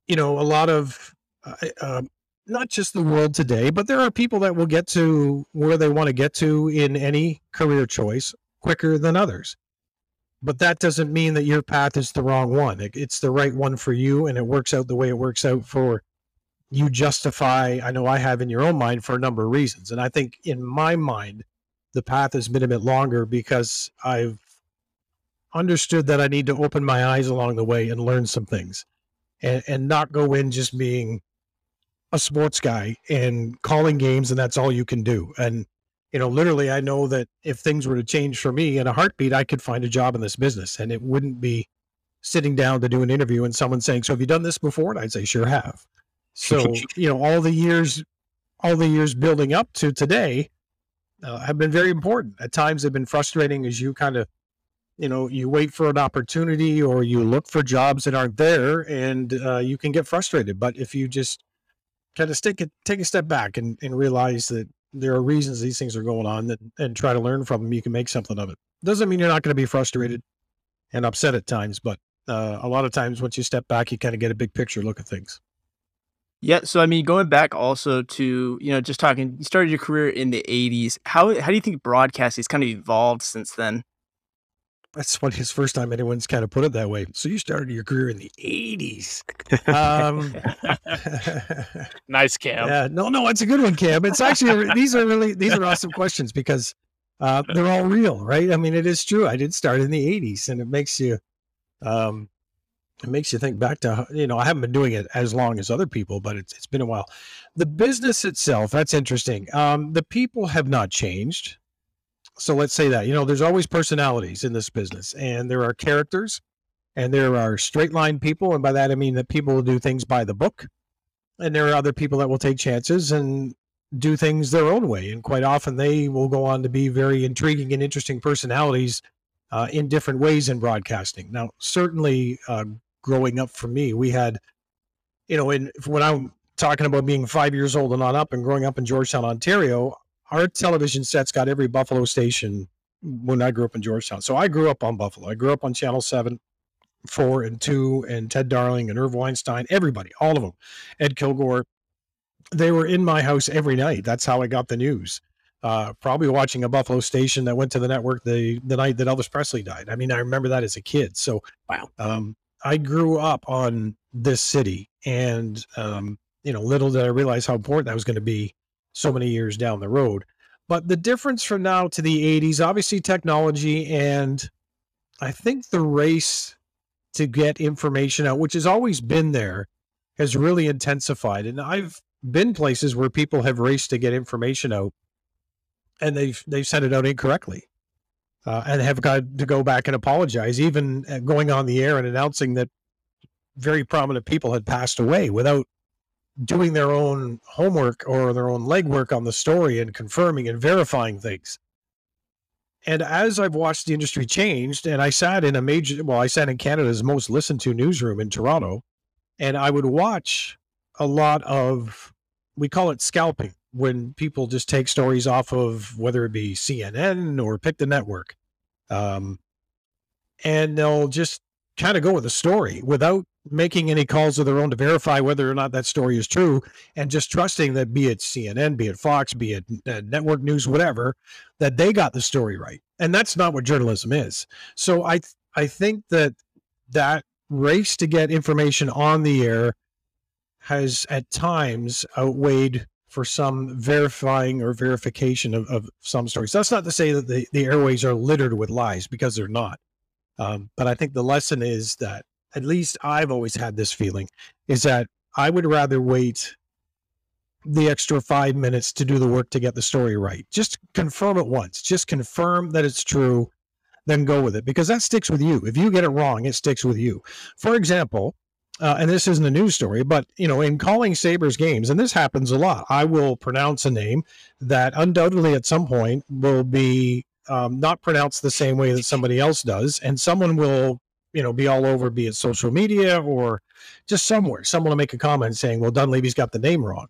you know, a lot of uh, uh, not just the world today, but there are people that will get to where they want to get to in any career choice quicker than others. But that doesn't mean that your path is the wrong one. it's the right one for you, and it works out the way it works out for you. Justify, I know I have in your own mind for a number of reasons. And I think in my mind, the path has been a bit longer because I've understood that I need to open my eyes along the way and learn some things and, and not go in just being a sports guy and calling games and that's all you can do. And you know, literally I know that if things were to change for me in a heartbeat, I could find a job in this business and it wouldn't be sitting down to do an interview and someone saying, "So have you done this before?" And I'd say, "Sure have." So, you know, all the years all the years building up to today uh, have been very important. At times they've been frustrating as you kind of you know you wait for an opportunity or you look for jobs that aren't there and uh, you can get frustrated but if you just kind of take a, take a step back and, and realize that there are reasons these things are going on that, and try to learn from them. You can make something of it. Doesn't mean you're not going to be frustrated and upset at times, but uh, a lot of times once you step back, you kind of get a big picture look at things. Yeah, so I mean, going back also to you know just talking, you started your career in the '80s. How how do you think broadcasting has kind of evolved since then? That's funny. It's first time anyone's kind of put it that way. So you started your career in the '80s. Um, nice, Cam. Yeah, no, no, it's a good one, Cam. It's actually these are really these are awesome questions because uh, they're all real, right? I mean, it is true. I did start in the '80s, and it makes you, um, it makes you think back to you know I haven't been doing it as long as other people, but it's it's been a while. The business itself, that's interesting. Um, the people have not changed. So let's say that you know there's always personalities in this business, and there are characters, and there are straight line people, and by that I mean that people will do things by the book, and there are other people that will take chances and do things their own way, and quite often they will go on to be very intriguing and interesting personalities uh, in different ways in broadcasting. Now, certainly, uh, growing up for me, we had, you know, in when I'm talking about being five years old and on up and growing up in Georgetown, Ontario, our television sets got every Buffalo station when I grew up in Georgetown. So I grew up on Buffalo. I grew up on Channel 7, 4, and 2, and Ted Darling and Irv Weinstein, everybody, all of them. Ed Kilgore. They were in my house every night. That's how I got the news uh, probably watching a Buffalo station that went to the network the the night that Elvis Presley died. I mean, I remember that as a kid. So wow, um, I grew up on this city, and um, you know, little did I realize how important that was going to be so many years down the road. But the difference from now to the '80s, obviously, technology and I think the race to get information out, which has always been there, has really intensified. And I've been places where people have raced to get information out and they've they've sent it out incorrectly, uh, and have got to go back and apologize, even uh, going on the air and announcing that very prominent people had passed away without doing their own homework or their own legwork on the story and confirming and verifying things. And as I've watched the industry changed, and I sat in a major, well, I sat in Canada's most listened to newsroom in Toronto, and I would watch a lot of, we call it scalping when people just take stories off of whether it be CNN or pick the network. Um, and they'll just kind of go with a story without making any calls of their own to verify whether or not that story is true and just trusting that be it CNN, be it Fox, be it uh, network news, whatever, that they got the story right. And that's not what journalism is. So I, I think that that race to get information on the air has at times outweighed for some verifying or verification of, of some stories. That's not to say that the, the airways are littered with lies because they're not. Um, but I think the lesson is that at least I've always had this feeling is that I would rather wait the extra five minutes to do the work to get the story right. Just confirm it once. Just confirm that it's true, then go with it because that sticks with you. If you get it wrong, it sticks with you. For example, uh, and this isn't a news story, but you know, in calling Sabres games, and this happens a lot, I will pronounce a name that undoubtedly at some point will be um, not pronounced the same way that somebody else does, and someone will, you know, be all over, be it social media or just somewhere. Someone will make a comment saying, "Well, Dunleavy's got the name wrong."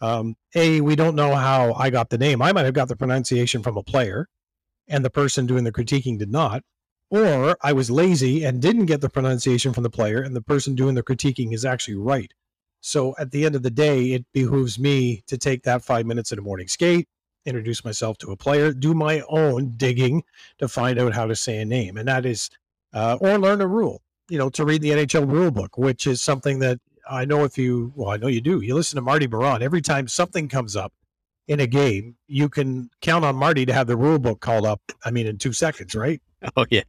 Um, a, we don't know how I got the name. I might have got the pronunciation from a player, and the person doing the critiquing did not or I was lazy and didn't get the pronunciation from the player, and the person doing the critiquing is actually right. So at the end of the day, it behooves me to take that five minutes at a morning skate, introduce myself to a player, do my own digging to find out how to say a name, and that is, uh, or learn a rule. You know, to read the NHL rule book, which is something that I know if you, well, I know you do. You listen to Marty Biron every time something comes up in a game, you can count on Marty to have the rule book called up. I mean, in two seconds, right? Oh yeah.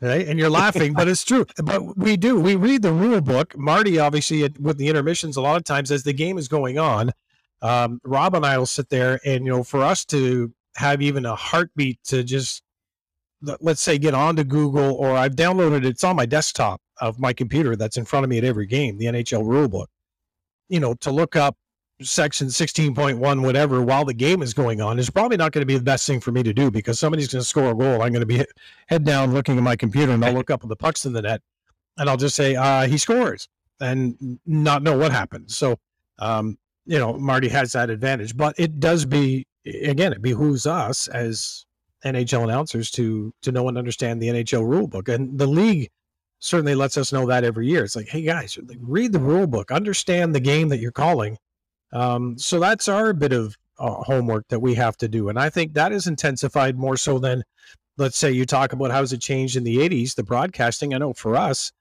Right, and you're laughing, but it's true. But we do. We read the rule book. Marty, obviously, with the intermissions, a lot of times as the game is going on, um, Rob and I will sit there, and you know, for us to have even a heartbeat to just let's say get onto Google, or I've downloaded it. It's on my desktop of my computer that's in front of me at every game. The NHL rulebook. You know, to look up section 16.1 whatever while the game is going on is probably not going to be the best thing for me to do because somebody's going to score a goal i'm going to be head down looking at my computer and i'll look up at the pucks in the net and i'll just say uh, he scores and not know what happened so um, you know marty has that advantage but it does be again it behooves us as nhl announcers to to know and understand the nhl rule book and the league certainly lets us know that every year it's like hey guys read the rule book understand the game that you're calling um, so that's our bit of uh, homework that we have to do. And I think that is intensified more so than, let's say, you talk about how's it changed in the 80s, the broadcasting. I know for us,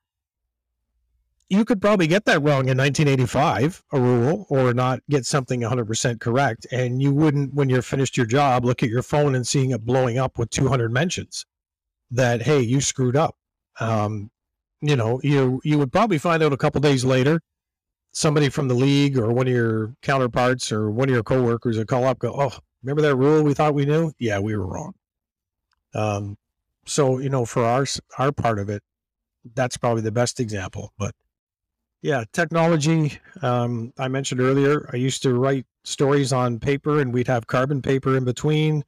you could probably get that wrong in 1985, a rule, or not get something 100% correct. And you wouldn't, when you're finished your job, look at your phone and seeing it blowing up with 200 mentions that, hey, you screwed up. Um, you know, you you would probably find out a couple days later. Somebody from the league or one of your counterparts or one of your coworkers would call up, go, "Oh, remember that rule we thought we knew? Yeah, we were wrong." Um, so you know, for our our part of it, that's probably the best example. But yeah, technology. Um, I mentioned earlier, I used to write stories on paper, and we'd have carbon paper in between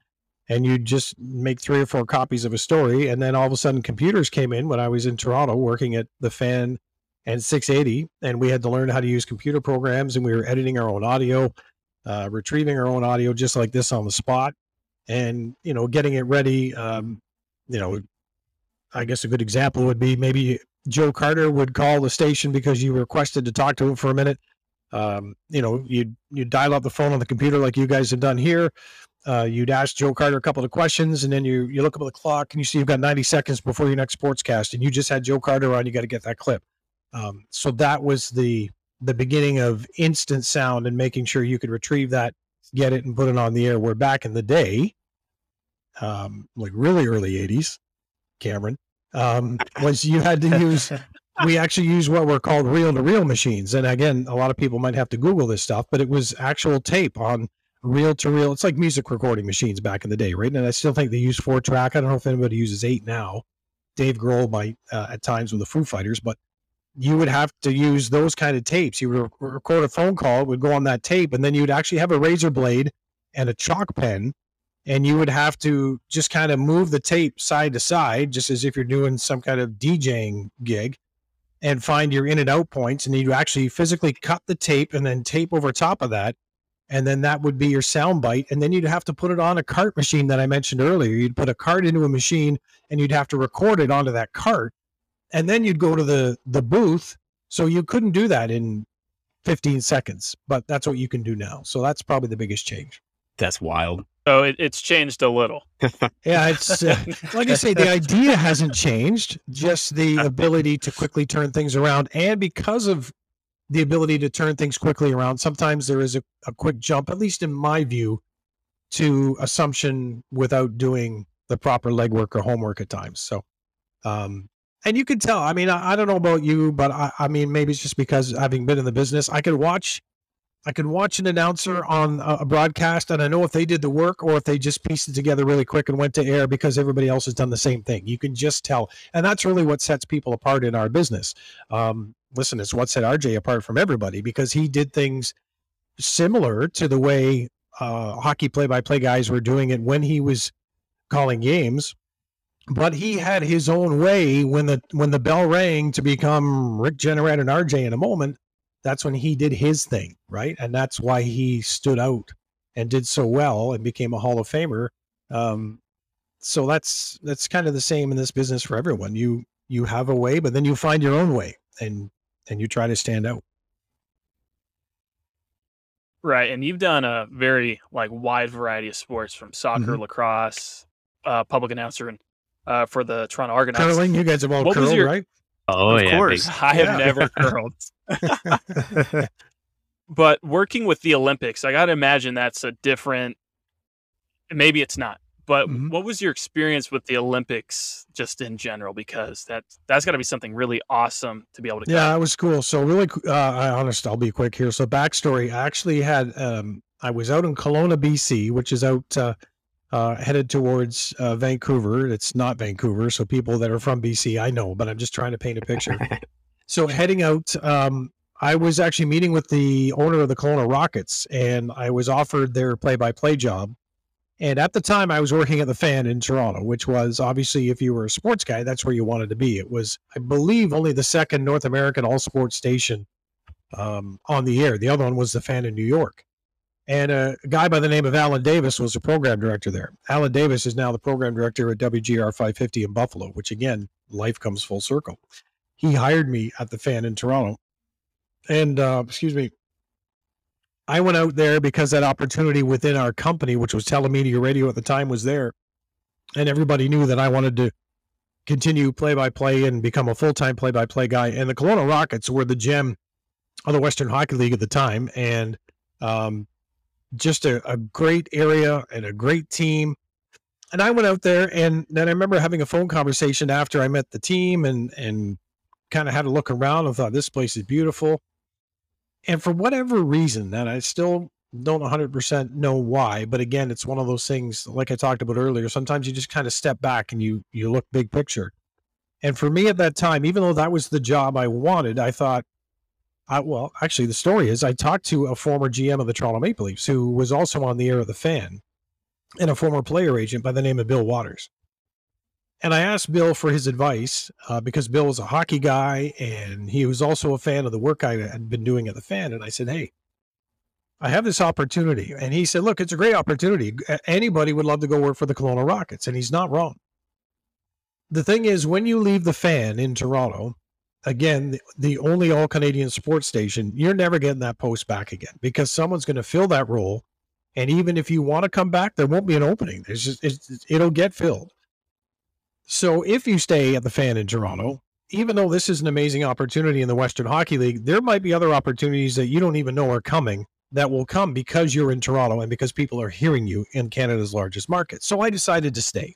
and you'd just make three or four copies of a story and then all of a sudden computers came in when i was in toronto working at the fan and 680 and we had to learn how to use computer programs and we were editing our own audio uh, retrieving our own audio just like this on the spot and you know getting it ready um, you know i guess a good example would be maybe joe carter would call the station because you requested to talk to him for a minute um, you know you you dial up the phone on the computer like you guys have done here uh, you'd ask Joe Carter a couple of questions, and then you you look up at the clock and you see you've got 90 seconds before your next sportscast, and you just had Joe Carter on. You got to get that clip. Um, so that was the the beginning of instant sound and making sure you could retrieve that, get it, and put it on the air. Where back in the day, um, like really early 80s, Cameron, um, was you had to use. we actually use what were called reel to reel machines, and again, a lot of people might have to Google this stuff, but it was actual tape on reel to reel. It's like music recording machines back in the day, right? And I still think they use four track. I don't know if anybody uses eight now. Dave Grohl might uh, at times with the Foo Fighters, but you would have to use those kind of tapes. You would record a phone call, it would go on that tape, and then you'd actually have a razor blade and a chalk pen, and you would have to just kind of move the tape side to side, just as if you're doing some kind of DJing gig, and find your in and out points. And you actually physically cut the tape and then tape over top of that and then that would be your sound bite and then you'd have to put it on a cart machine that i mentioned earlier. You'd put a cart into a machine and you'd have to record it onto that cart and then you'd go to the the booth. So you couldn't do that in 15 seconds but that's what you can do now. So that's probably the biggest change that's wild so it, it's changed a little yeah it's uh, like i say the idea hasn't changed just the ability to quickly turn things around and because of the ability to turn things quickly around. Sometimes there is a, a quick jump, at least in my view, to assumption without doing the proper legwork or homework at times. So, um, and you can tell. I mean, I, I don't know about you, but I, I, mean, maybe it's just because having been in the business, I could watch, I could watch an announcer on a, broadcast, and I know if they did the work or if they just pieced it together really quick and went to air because everybody else has done the same thing. You can just tell, and that's really what sets people apart in our business. Um, listen, it's what set RJ apart from everybody because he did things similar to the way uh, hockey play-by-play guys were doing it when he was calling games. But he had his own way when the when the bell rang to become Rick Jeanneret and RJ in a moment. That's when he did his thing, right? And that's why he stood out and did so well and became a Hall of Famer. Um, so that's that's kind of the same in this business for everyone. You you have a way, but then you find your own way, and and you try to stand out. Right, and you've done a very like wide variety of sports from soccer, mm-hmm. lacrosse, uh, public announcer, and uh, for the Toronto Argonauts. Curling, you guys have all what curled, your... right? Oh of yeah, course. Big... I have yeah. never curled. but working with the Olympics, I got to imagine that's a different. Maybe it's not, but mm-hmm. what was your experience with the Olympics just in general? Because that that's got to be something really awesome to be able to. Yeah, that was cool. So really, uh, I honest, I'll be quick here. So backstory: I actually had um, I was out in Kelowna, BC, which is out uh, uh, headed towards uh, Vancouver. It's not Vancouver, so people that are from BC, I know, but I'm just trying to paint a picture. so heading out, um, I was actually meeting with the owner of the Kelowna Rockets, and I was offered their play-by-play job and at the time, I was working at the fan in Toronto, which was obviously, if you were a sports guy, that's where you wanted to be. It was, I believe, only the second North American all sports station um, on the air. The other one was the fan in New York. And a guy by the name of Alan Davis was the program director there. Alan Davis is now the program director at WGR 550 in Buffalo, which again, life comes full circle. He hired me at the fan in Toronto. And, uh, excuse me, I went out there because that opportunity within our company, which was telemedia radio at the time, was there. And everybody knew that I wanted to continue play by play and become a full time play by play guy. And the Kelowna Rockets were the gem of the Western Hockey League at the time. And um, just a, a great area and a great team. And I went out there and then I remember having a phone conversation after I met the team and and kind of had a look around and thought this place is beautiful. And for whatever reason, that I still don't 100% know why, but again, it's one of those things like I talked about earlier. Sometimes you just kind of step back and you you look big picture. And for me at that time, even though that was the job I wanted, I thought I, well, actually, the story is I talked to a former GM of the Toronto Maple Leafs who was also on the air of the fan and a former player agent by the name of Bill Waters. And I asked Bill for his advice uh, because Bill was a hockey guy and he was also a fan of the work I had been doing at the fan. And I said, Hey, I have this opportunity. And he said, Look, it's a great opportunity. Anybody would love to go work for the Kelowna Rockets. And he's not wrong. The thing is, when you leave the fan in Toronto, again, the, the only all Canadian sports station, you're never getting that post back again because someone's going to fill that role. And even if you want to come back, there won't be an opening. There's just it'll get filled. So if you stay at the fan in Toronto, even though this is an amazing opportunity in the Western Hockey League, there might be other opportunities that you don't even know are coming that will come because you're in Toronto and because people are hearing you in Canada's largest market. So I decided to stay.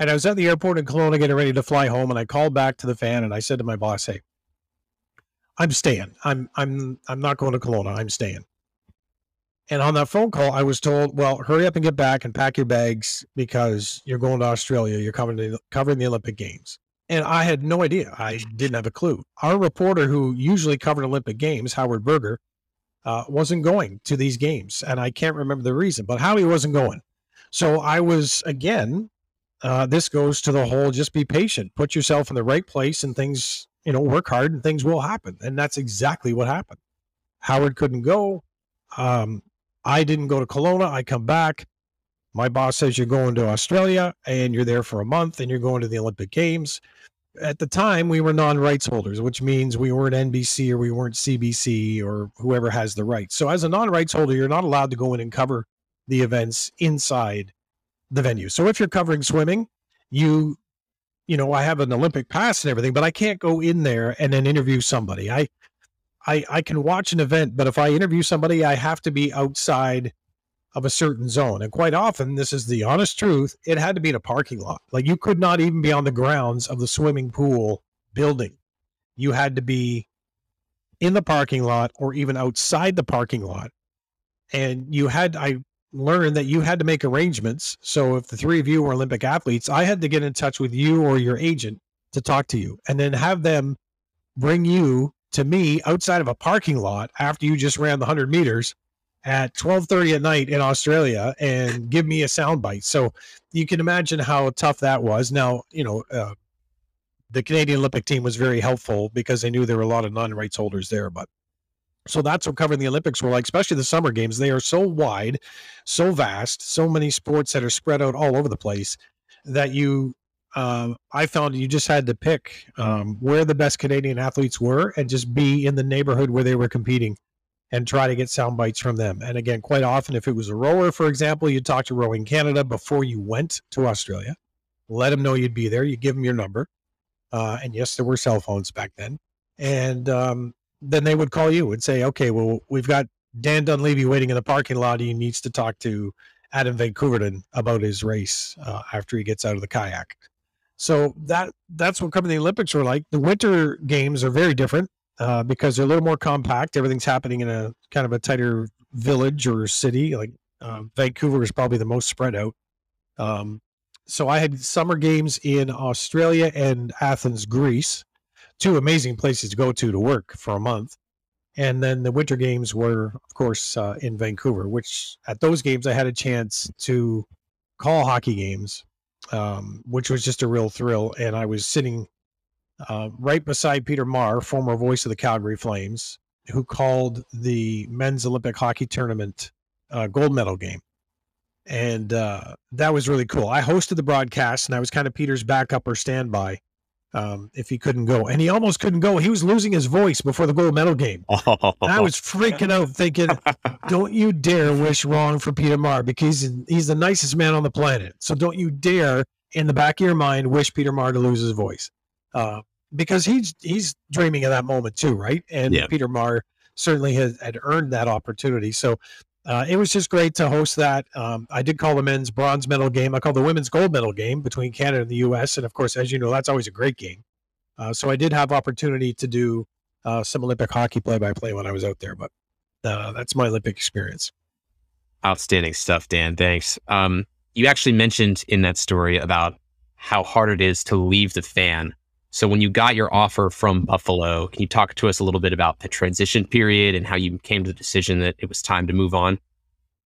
And I was at the airport in Kelowna getting ready to fly home, and I called back to the fan and I said to my boss, "Hey, I'm staying. I'm I'm I'm not going to Kelowna. I'm staying." And on that phone call, I was told, "Well, hurry up and get back and pack your bags because you're going to Australia. You're covering the, covering the Olympic Games." And I had no idea. I didn't have a clue. Our reporter, who usually covered Olympic Games, Howard Berger, uh, wasn't going to these games, and I can't remember the reason, but Howie wasn't going. So I was again uh, this goes to the whole just be patient, put yourself in the right place, and things, you know, work hard and things will happen. And that's exactly what happened. Howard couldn't go. Um, I didn't go to Kelowna. I come back. My boss says you're going to Australia and you're there for a month and you're going to the Olympic Games. At the time, we were non rights holders, which means we weren't NBC or we weren't CBC or whoever has the rights. So, as a non rights holder, you're not allowed to go in and cover the events inside the venue. So if you're covering swimming, you you know, I have an Olympic pass and everything, but I can't go in there and then interview somebody. I I I can watch an event, but if I interview somebody, I have to be outside of a certain zone. And quite often, this is the honest truth, it had to be in a parking lot. Like you could not even be on the grounds of the swimming pool building. You had to be in the parking lot or even outside the parking lot. And you had I learned that you had to make arrangements. So if the three of you were Olympic athletes, I had to get in touch with you or your agent to talk to you and then have them bring you to me outside of a parking lot after you just ran the 100 meters at 12:30 at night in Australia and give me a soundbite. So you can imagine how tough that was. Now, you know, uh, the Canadian Olympic team was very helpful because they knew there were a lot of non-rights holders there, but so that's what covering the Olympics were like, especially the summer games. They are so wide, so vast, so many sports that are spread out all over the place that you, uh, I found you just had to pick um, where the best Canadian athletes were and just be in the neighborhood where they were competing and try to get sound bites from them. And again, quite often, if it was a rower, for example, you'd talk to Rowing Canada before you went to Australia, let them know you'd be there. You give them your number. Uh, and yes, there were cell phones back then. And um, then they would call you and say, okay, well, we've got Dan Dunleavy waiting in the parking lot. He needs to talk to Adam Van Koeverden about his race uh, after he gets out of the kayak. So that that's what coming to the Olympics were like. The winter games are very different uh, because they're a little more compact. Everything's happening in a kind of a tighter village or city. Like uh, Vancouver is probably the most spread out. Um, so I had summer games in Australia and Athens, Greece two amazing places to go to to work for a month. And then the winter games were, of course, uh, in Vancouver, which at those games I had a chance to call hockey games, um, which was just a real thrill. And I was sitting uh, right beside Peter Maher, former voice of the Calgary Flames, who called the men's Olympic hockey tournament uh, gold medal game. And uh, that was really cool. I hosted the broadcast and I was kind of Peter's backup or standby um, if he couldn't go. And he almost couldn't go. He was losing his voice before the gold medal game. Oh. I was freaking out thinking, don't you dare wish wrong for Peter Maher because he's, he's the nicest man on the planet. So don't you dare in the back of your mind wish Peter Maher to lose his voice. Uh, because he's he's dreaming of that moment too, right? And yeah. Peter Maher certainly has, had earned that opportunity. So uh, it was just great to host that. Um, I did call the men's bronze medal game. I called the women's gold medal game between Canada and the U.S. And of course, as you know, that's always a great game. Uh, so I did have opportunity to do uh, some Olympic hockey play by play when I was out there, but uh, that's my Olympic experience. Outstanding stuff, Dan. Thanks. Um, you actually mentioned in that story about how hard it is to leave the fan. So when you got your offer from Buffalo, can you talk to us a little bit about the transition period and how you came to the decision that it was time to move on?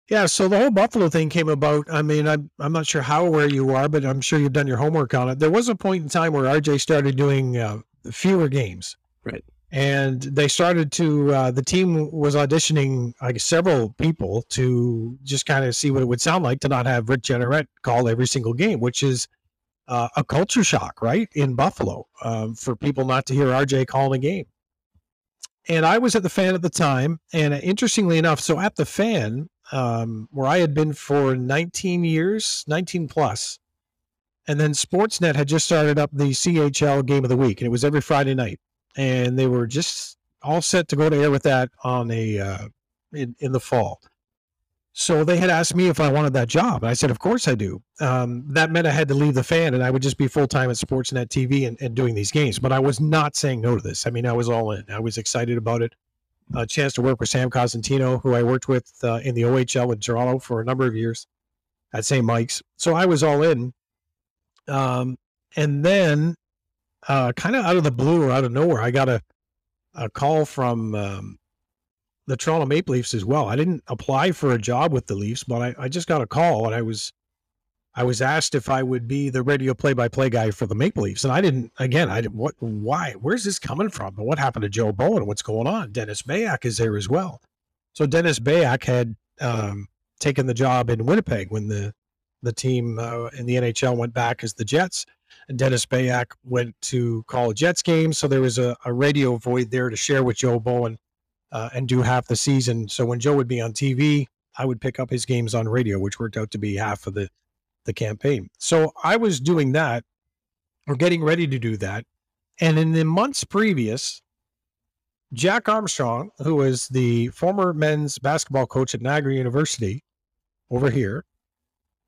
Yeah, so the whole Buffalo thing came about. I mean, I'm I'm not sure how aware you are, but I'm sure you've done your homework on it. There was a point in time where RJ started doing uh, fewer games, right? And they started to uh, the team was auditioning like several people to just kind of see what it would sound like to not have Rick Jeanneret call every single game, which is uh, a culture shock, right, in Buffalo um, for people not to hear RJ calling a game. And I was at the fan at the time, and interestingly enough, so at the fan, um, where I had been for 19 years, 19. And then Sportsnet had just started up the CHL game of the week, and it was every Friday night. And they were just all set to go to air with that on a uh, in, in the fall. So they had asked me if I wanted that job. And I said, Of course I do. Um, that meant I had to leave the fan and I would just be full time at Sportsnet TV and, and doing these games. But I was not saying no to this. I mean, I was all in. I was excited about it a chance to work with Sam Cosentino, who I worked with uh, in the OHL in Toronto for a number of years at St. Mike's. So I was all in. Um, and then, uh, kind of out of the blue or out of nowhere, I got a, a call from um, the Toronto Maple Leafs as well. I didn't apply for a job with the Leafs, but I, I just got a call and I was I was asked if I would be the radio play-by-play guy for the Maple Leafs, and I didn't. Again, I didn't. What? Why? Where's this coming from? And what happened to Joe Bowen? What's going on? Dennis Beyak is there as well. So Dennis Beyak had um, taken the job in Winnipeg when the the team uh, in the NHL went back as the Jets, and Dennis Beyak went to call a Jets games. So there was a, a radio void there to share with Joe Bowen uh, and do half the season. So when Joe would be on TV, I would pick up his games on radio, which worked out to be half of the the campaign. So I was doing that or getting ready to do that. And in the months previous, Jack Armstrong, who was the former men's basketball coach at Niagara University over here,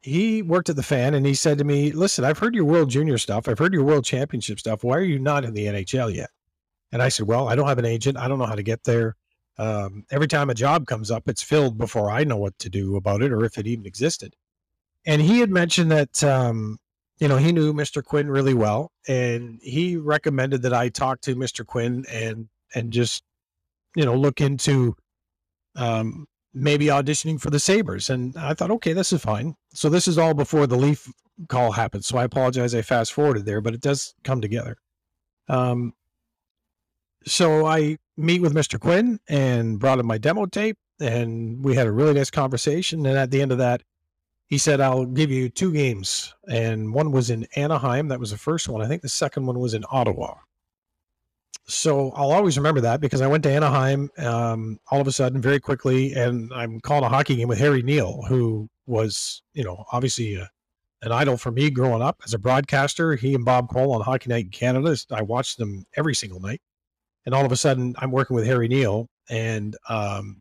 he worked at the fan and he said to me, Listen, I've heard your World Junior stuff. I've heard your World Championship stuff. Why are you not in the NHL yet? And I said, Well, I don't have an agent. I don't know how to get there. Um, every time a job comes up, it's filled before I know what to do about it or if it even existed and he had mentioned that um, you know he knew Mr. Quinn really well, and he recommended that I talk to Mr. Quinn and and just you know look into um, maybe auditioning for the Sabres. And I thought, okay, this is fine. So this is all before the Leaf call happened. So I apologize, I fast forwarded there, but it does come together. Um, so I meet with Mr. Quinn and brought him my demo tape, and we had a really nice conversation. And at the end of that, he said, I'll give you two games. And one was in Anaheim. That was the first one. I think the second one was in Ottawa. So I'll always remember that because I went to Anaheim um, all of a sudden very quickly, and I'm calling a hockey game with Harry Neale, who was, you know, obviously a, uh, an idol for me growing up as a broadcaster. He and Bob Cole on Hockey Night in Canada. I watched them every single night. And all of a sudden, I'm working with Harry Neale and um,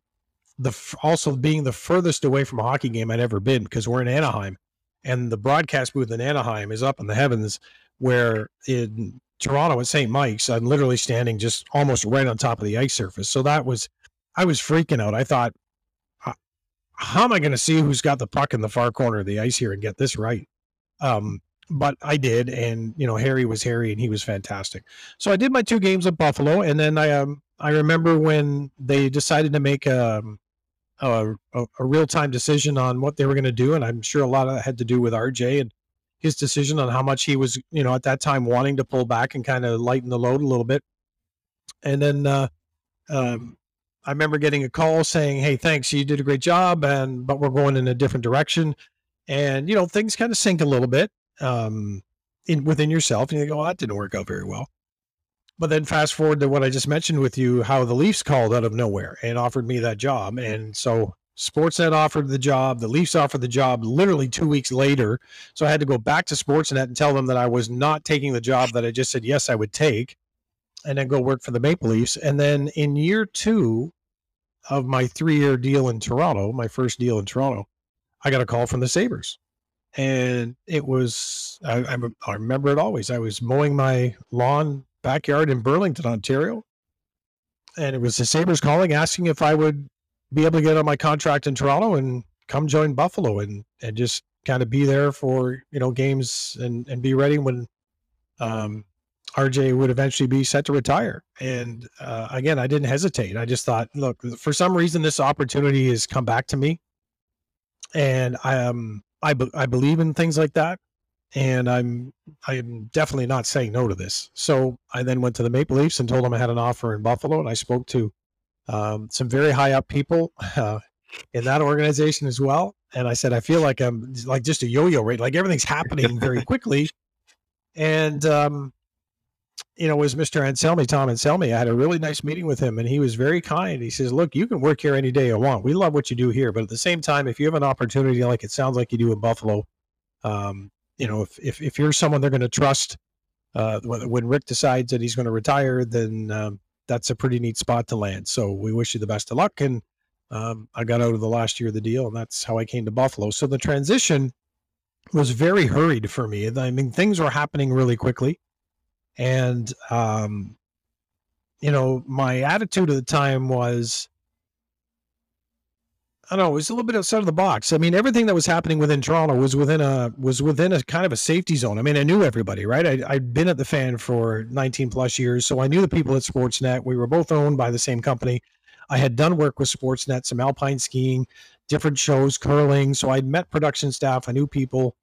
the also being the furthest away from a hockey game I'd ever been because we're in Anaheim, and the broadcast booth in Anaheim is up in the heavens, where in Toronto at St. Mike's, I'm literally standing just almost right on top of the ice surface. So that was, I was freaking out. I thought, how am I going to see who's got the puck in the far corner of the ice here and get this right? Um, but I did, and you know Harry was Harry, and he was fantastic. So I did my two games at Buffalo, and then I um I remember when they decided to make um a, a, a real time decision on what they were going to do, and I'm sure a lot of that had to do with RJ and his decision on how much he was, you know, at that time wanting to pull back and kind of lighten the load a little bit. And then uh, um, I remember getting a call saying, "Hey, thanks, you did a great job, and but we're going in a different direction." And you know, things kind of sink a little bit um, in within yourself, and you go, "Oh, that didn't work out very well." But then fast forward to what I just mentioned with you, how the Leafs called out of nowhere and offered me that job. And so Sportsnet offered the job, the Leafs offered the job literally two weeks later. So I had to go back to Sportsnet and tell them that I was not taking the job that I just said yes I would take, and then go work for the Maple Leafs. And then in year two of my three-year deal in Toronto, my first deal in Toronto, I got a call from the Sabres. And it was I, I, I remember it always. I was mowing my lawn backyard in Burlington, Ontario. And it was the Sabres calling, asking if I would be able to get on my contract in Toronto and come join Buffalo and and just kind of be there for you know games and and be ready when um, RJ would eventually be set to retire. And uh, again, I didn't hesitate. I just thought, look, for some reason, this opportunity has come back to me, and I um I be- I believe in things like that, and I'm I'm definitely not saying no to this. So I then went to the Maple Leafs and told them I had an offer in Buffalo, and I spoke to um, some very high up people uh, in that organization as well. And I said, I feel like I'm like just a yo-yo rate, like everything's happening very quickly. And um, you know, was Mr. Anselmi, Tom Anselmi. I had a really nice meeting with him and he was very kind. He says, Look, you can work here any day you want. We love what you do here. But at the same time, if you have an opportunity like it sounds like you do in Buffalo, um, you know, if, if, if you're someone they're going to trust, uh, when, Rick decides that he's going to retire, then um, that's a pretty neat spot to land. So we wish you the best of luck. And um, I got out of the last year of the deal, and that's how I came to Buffalo. So the transition was very hurried for me. I mean, things were happening really quickly, and um, you know, my attitude at the time was. I don't know. It was a little bit outside of the box. I mean, everything that was happening within Toronto was within a was within a kind of a safety zone. I mean, I knew everybody, right? I, I'd been at the fan for 19 plus years, so I knew the people at Sportsnet. We were both owned by the same company. I had done work with Sportsnet, some alpine skiing, different shows, curling. So I'd met production staff. I knew people.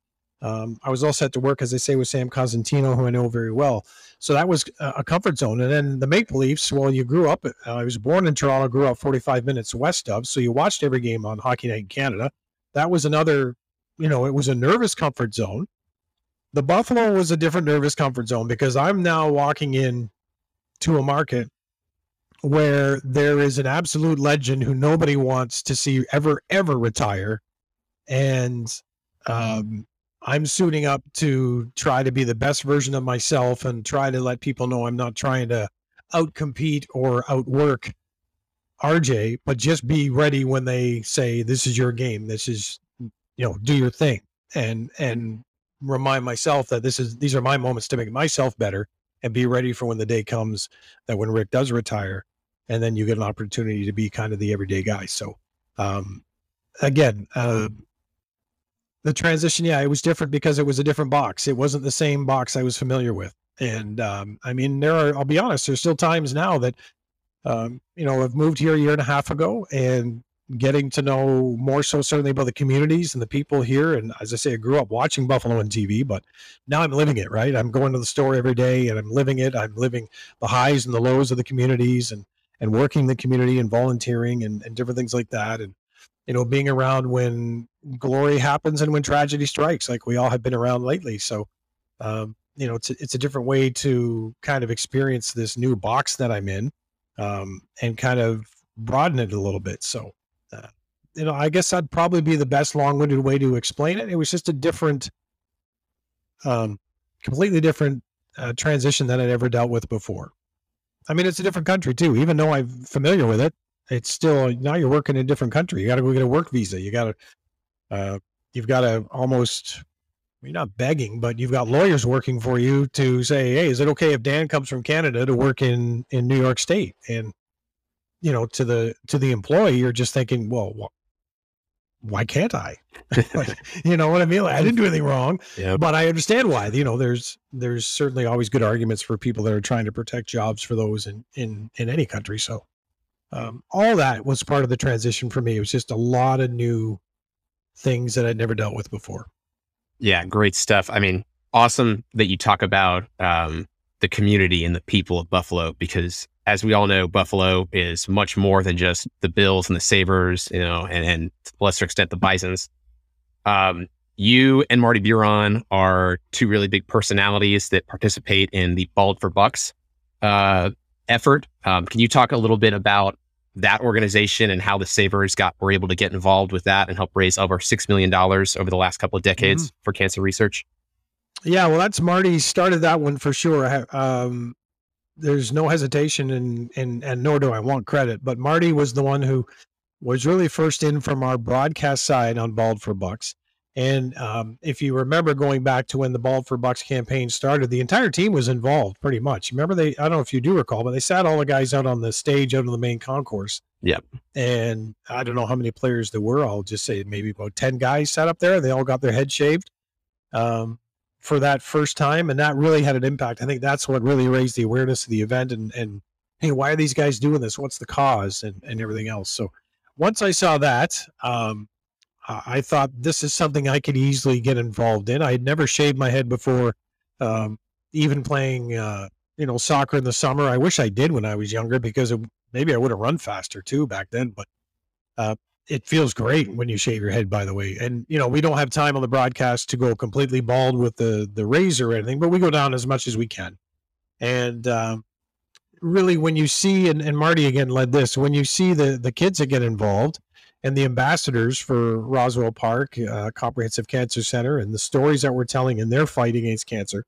Um, I was all set to work, as I say, with Sam Cosentino, who I know very well. So that was a comfort zone. And then the Maple Leafs, well, you grew up, uh, I was born in Toronto, grew up 45 minutes west of. So you watched every game on Hockey Night in Canada. That was another, you know, it was a nervous comfort zone. The Buffalo was a different nervous comfort zone because I'm now walking in to a market where there is an absolute legend who nobody wants to see ever ever retire and um, i'm suiting up to try to be the best version of myself and try to let people know i'm not trying to outcompete or outwork rj but just be ready when they say this is your game this is you know do your thing and and remind myself that this is these are my moments to make myself better and be ready for when the day comes that when rick does retire and then you get an opportunity to be kind of the everyday guy. So, um, again, uh, the transition, yeah, it was different because it was a different box. It wasn't the same box I was familiar with. And um, I mean, there are, I'll be honest, there's still times now that, um, you know, I've moved here a year and a half ago and getting to know more so certainly about the communities and the people here. And as I say, I grew up watching Buffalo on TV, but now I'm living it, right? I'm going to the store every day and I'm living it. I'm living the highs and the lows of the communities and and working the community and volunteering and, and different things like that. And, you know, being around when glory happens and when tragedy strikes, like we all have been around lately. So, um, you know, it's a, it's a different way to kind of experience this new box that I'm in um, and kind of broaden it a little bit. So, uh, you know, I guess that'd probably be the best long-winded way to explain it. It was just a different, um, completely different uh, transition that I'd ever dealt with before. I mean, it's a different country too. Even though I'm familiar with it, it's still now you're working in a different country. You got to go get a work visa. You got to, uh, you've got to almost. You're not begging, but you've got lawyers working for you to say, "Hey, is it okay if Dan comes from Canada to work in in New York State?" And you know, to the to the employee, you're just thinking, "Well, why can't I? like, you know what I mean? Like, I didn't do anything wrong, yep. but I understand why. You know, there's there's certainly always good arguments for people that are trying to protect jobs for those in in in any country. So, um, all that was part of the transition for me. It was just a lot of new things that I'd never dealt with before. Yeah, great stuff. I mean, awesome that you talk about um, the community and the people of Buffalo because as we all know, Buffalo is much more than just the Bills and the Sabres, you know, and, and to lesser extent the Bisons. Um, you and Marty Biron are two really big personalities that participate in the Bald for Bucks uh, effort. Um, can you talk a little bit about that organization and how the Sabres got were able to get involved with that and help raise over six million dollars over the last couple of decades mm-hmm. for cancer research? Yeah, well, that's Marty started that one for sure. Um, there's no hesitation and and and nor do I want credit, but Marty was the one who was really first in from our broadcast side on Bald for Bucks. And um, if you remember going back to when the Bald for Bucks campaign started, the entire team was involved pretty much. Remember, they, I don't know if you do recall, but they sat all the guys out on the stage out on the main concourse. Yep. And I don't know how many players there were. I'll just say maybe about 10 guys sat up there. They all got their head shaved um, for that first time. And that really had an impact. I think that's what really raised the awareness of the event and, and hey, why are these guys doing this? What's the cause and, and everything else? So once I saw that, um, I thought this is something I could easily get involved in. I had never shaved my head before, um, even playing, uh, you know, soccer in the summer. I wish I did when I was younger because it, maybe I would have run faster too back then. But uh, it feels great when you shave your head, by the way. And you know, we don't have time on the broadcast to go completely bald with the the razor or anything, but we go down as much as we can. And um, really, when you see and, and Marty again led this, when you see the the kids that get involved and the ambassadors for Roswell Park uh, Comprehensive Cancer Center and the stories that we're telling in their fight against cancer.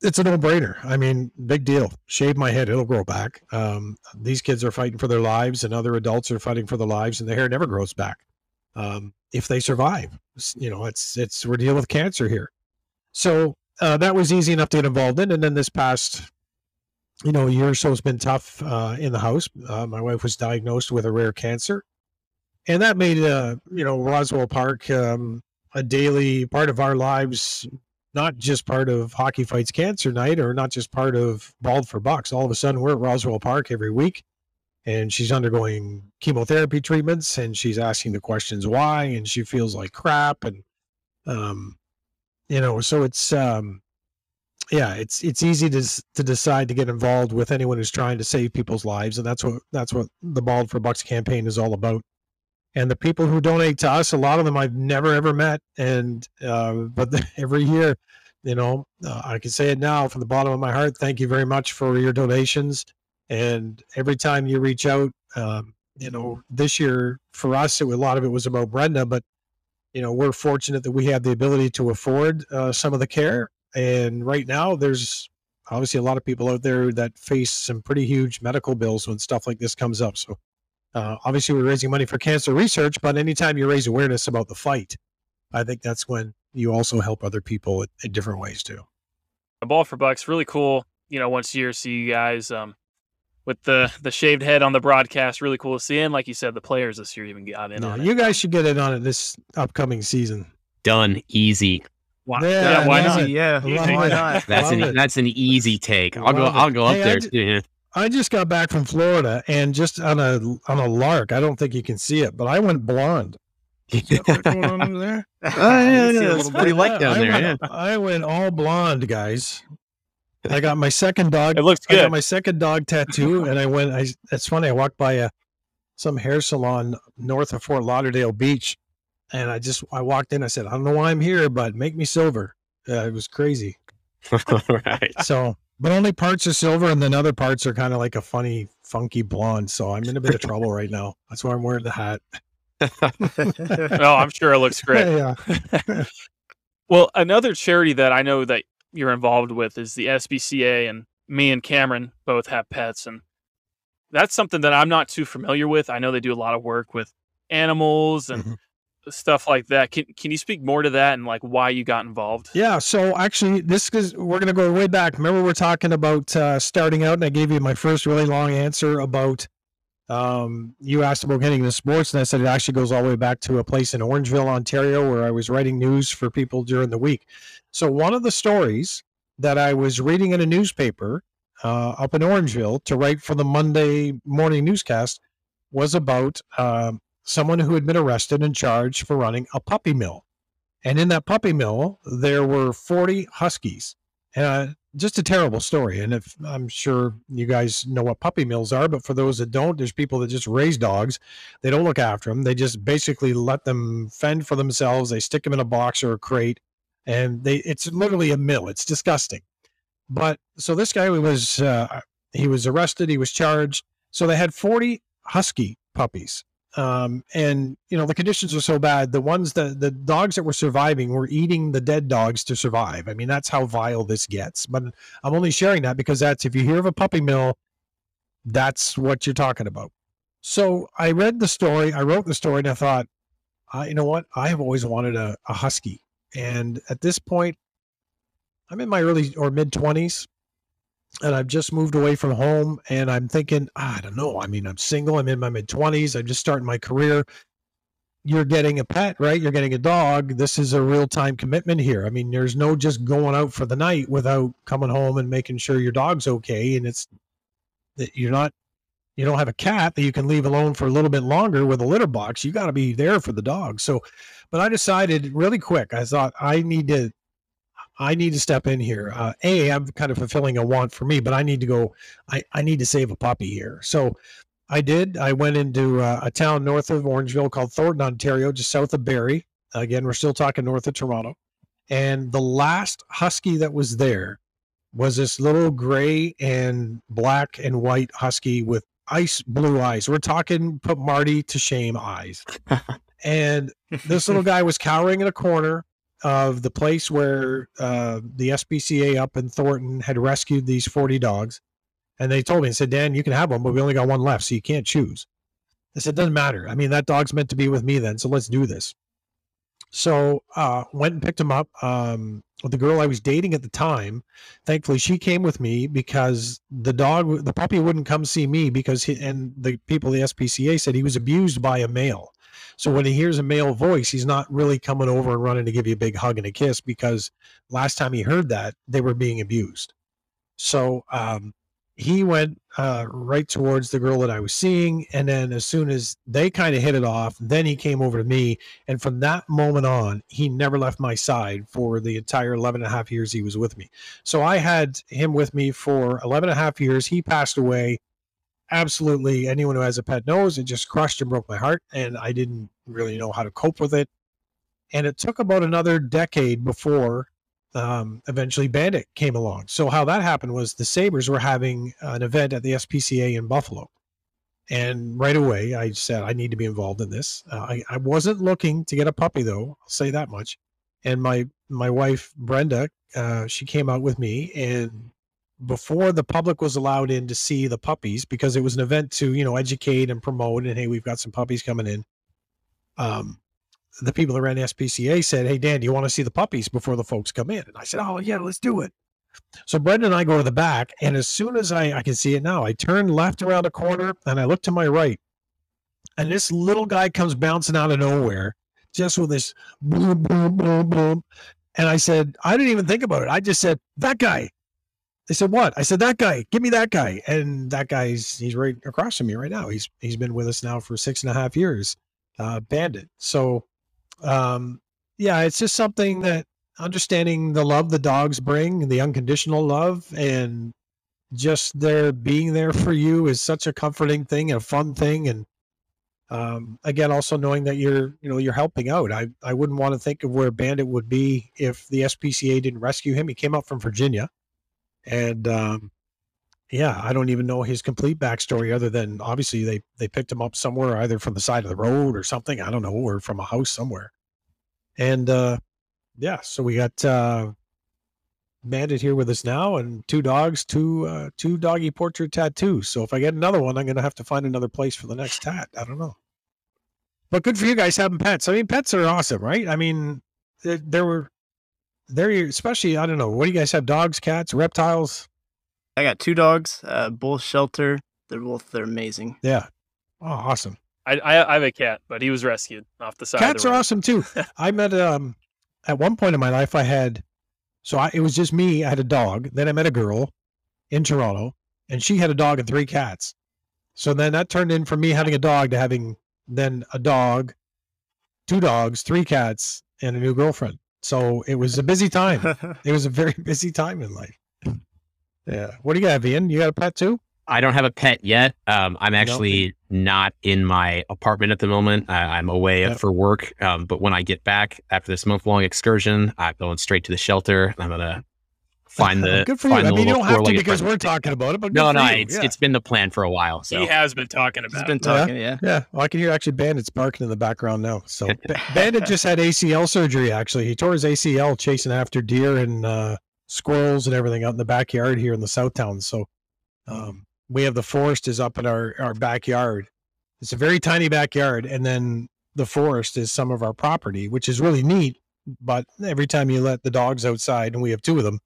It's a no-brainer. I mean, big deal. Shave my head; it'll grow back. Um, these kids are fighting for their lives, and other adults are fighting for their lives, and the hair never grows back um, if they survive. You know, it's it's we're dealing with cancer here. So uh, that was easy enough to get involved in, and then this past you know year or so has been tough uh, in the house. Uh, my wife was diagnosed with a rare cancer, and that made uh, you know Roswell Park um, a daily part of our lives, not just part of Hockey Fights Cancer Night or not just part of Bald for Bucks. All of a sudden, we're at Roswell Park every week, and she's undergoing chemotherapy treatments, and she's asking the questions why, and she feels like crap, and um, you know, so it's um, yeah, it's it's easy to to decide to get involved with anyone who's trying to save people's lives, and that's what that's what the Bald for Bucks campaign is all about and the people who donate to us, a lot of them I've never ever met, and uh, but every year, you know, uh, I can say it now from the bottom of my heart. Thank you very much for your donations, and every time you reach out, um, you know, this year for us, it, a lot of it was about Brenda, but you know, we're fortunate that we have the ability to afford uh, some of the care, and right now there's obviously a lot of people out there that face some pretty huge medical bills when stuff like this comes up. So uh, obviously, we're raising money for cancer research, but anytime you raise awareness about the fight, I think that's when you also help other people in, in different ways too. A Bald for Bucks, really cool. You know, once a year, see you guys um, with the the shaved head on the broadcast. Really cool to see. And like you said, the players this year even got in yeah, on it. You guys should get in on it this upcoming season. Done. Easy. Why, yeah, yeah, why not? Yeah, why not? That's an that's an easy take. I'll go. I'll go up hey, there. too. I just got back from Florida and just on a on a lark. I don't think you can see it, but I went blonde. what's going on over there? Oh, yeah, yeah, it's pretty light down I there. Went, yeah. I went all blonde, guys. I got my second dog. It looks good. I got my second dog tattoo, and I went. I. It's funny. I walked by a some hair salon north of Fort Lauderdale Beach, and I just I walked in. I said, I don't know why I'm here, but make me silver. Uh, it was crazy. right. So but only parts are silver and then other parts are kind of like a funny funky blonde so i'm in a bit of trouble right now. That's why i'm wearing the hat. Oh i'm sure it looks great. Yeah. Well another charity that i know that you're involved with is the SPCA and me and cameron both have pets and that's something that i'm not too familiar with. I know they do a lot of work with animals and mm-hmm stuff like that. Can can you speak more to that and like why you got involved? Yeah, so actually, this is we're gonna go way back. Remember, we're talking about uh, starting out, and I gave you my first really long answer about. Um, you asked about getting into sports, and I said it actually goes all the way back to a place in Orangeville, Ontario, where I was writing news for people during the week. So one of the stories that I was reading in a newspaper uh, up in Orangeville to write for the Monday morning newscast was about um, someone who had been arrested and charged for running a puppy mill. And in that puppy mill, there were 40 huskies. Uh, just a terrible story. And if I'm sure you guys know what puppy mills are, but for those that don't, there's people that just raise dogs. They don't look after them. They just basically let them fend for themselves. They stick them in a box or a crate, and they it's literally a mill. It's disgusting. But so this guy was uh, he was arrested. He was charged. So they had 40 husky puppies um, and you know the conditions are so bad. The ones that the dogs that were surviving were eating the dead dogs to survive. I mean, that's how vile this gets. But I'm only sharing that because that's if you hear of a puppy mill, that's what you're talking about. So I read the story, I wrote the story, and I thought, you know what? I have always wanted a, a husky, and at this point, I'm in my early or mid 20s, and I've just moved away from home, and I'm thinking, ah, I don't know. I mean, I'm single. I'm in my mid 20s. I'm just starting my career. You're getting a pet, right? You're getting a dog. This is a real time commitment here. I mean, there's no just going out for the night without coming home and making sure your dog's okay. And it's that you're not you don't have a cat that you can leave alone for a little bit longer with a litter box. You got to be there for the dog. So, but I decided really quick. I thought I need to, I need to step in here. Uh, a, I'm kind of fulfilling a want for me, but I need to go. I I need to save a puppy here. So, I did. I went into uh, a town north of Orangeville called Thornton, Ontario, just south of Barrie. Again, we're still talking north of Toronto. And the last husky that was there was this little gray and black and white husky with ice blue eyes. We're talking put Marty to shame eyes. and this little guy was cowering in a corner of the place where uh, the SPCA up in Thornton had rescued these 40 dogs. And they told me and said, Dan, you can have one, but we only got one left, so you can't choose. I said, doesn't matter. I mean, that dog's meant to be with me then, so let's do this. So uh, went and picked him up. Um, the girl I was dating at the time, thankfully she came with me because the dog, the puppy wouldn't come see me because he, and the people the SPCA said he was abused by a male. So when he hears a male voice, he's not really coming over and running to give you a big hug and a kiss because last time he heard that they were being abused. So um, he went uh, right towards the girl that I was seeing. And then as soon as they kind of hit it off, then he came over to me. And from that moment on, he never left my side for the entire 11 and a half years he was with me. So I had him with me for 11 and a half years. He passed away. Absolutely. Anyone who has a pet knows it just crushed and broke my heart. And I didn't really know how to cope with it. And it took about another decade before um, eventually Bandit came along. So how that happened was the Sabres were having an event at the SPCA in Buffalo. And right away, I said, I need to be involved in this. Uh, I, I wasn't looking to get a puppy, though. I'll say that much. And my my wife Brenda, uh, she came out with me, and before the public was allowed in to see the puppies, because it was an event to you know educate and promote, and hey, we've got some puppies coming in. Um, the people that ran SPCA said, Hey, Dan, do you want to see the puppies before the folks come in? And I said, Oh, yeah, let's do it. So Brenda and I go to the back. And as soon as I, I can see it now, I turn left around a corner and I look to my right. And this little guy comes bouncing out of nowhere, just with this boom, boom, boom, boom. And I said, I didn't even think about it. I just said, That guy. They said, What? I said, That guy, give me that guy. And that guy's he's right across from me right now. He's he's been with us now for six and a half years. Uh, bandit. So um, yeah, it's just something that understanding the love the dogs bring, the unconditional love, and just their being there for you is such a comforting thing and a fun thing. And um, again, also knowing that you're, you know, you're helping out. I, I wouldn't want to think of where Bandit would be if the SPCA didn't rescue him. He came up from Virginia, and um, yeah, I don't even know his complete backstory other than obviously they they picked him up somewhere either from the side of the road or something. I don't know, or from a house somewhere. And uh yeah, so we got uh Bandit here with us now and two dogs, two uh two doggy portrait tattoos. So if I get another one, I'm gonna have to find another place for the next tat. I don't know. But good for you guys having pets. I mean, pets are awesome, right? I mean, there, there were there you especially I don't know, what do you guys have? Dogs, cats, reptiles? I got two dogs, uh, both shelter. They're both they're amazing. Yeah. Oh, awesome. I, I, I have a cat, but he was rescued off the side. Cats the are awesome too. I met um at one point in my life I had so I, it was just me. I had a dog. Then I met a girl in Toronto, and she had a dog and three cats. So then that turned in from me having a dog to having then a dog, two dogs, three cats, and a new girlfriend. So it was a busy time. it was a very busy time in life. Yeah. What do you got, Ian? You got a pet too? I don't have a pet yet. Um, I'm actually not in my apartment at the moment. I, am away yep. for work. Um, but when I get back after this month long excursion, I'm going straight to the shelter. I'm gonna find the good for you. I mean, you don't have to because we're talking about it. But no, no, it's, yeah. it's been the plan for a while. So he has been talking about. It. He's been talking. Yeah, yeah. yeah. Well, I can hear actually Bandit's barking in the background now. So Bandit just had ACL surgery. Actually, he tore his ACL chasing after deer and uh, squirrels and everything out in the backyard here in the South Town. So um, we have the forest is up in our, our backyard. It's a very tiny backyard. And then the forest is some of our property, which is really neat. But every time you let the dogs outside, and we have two of them,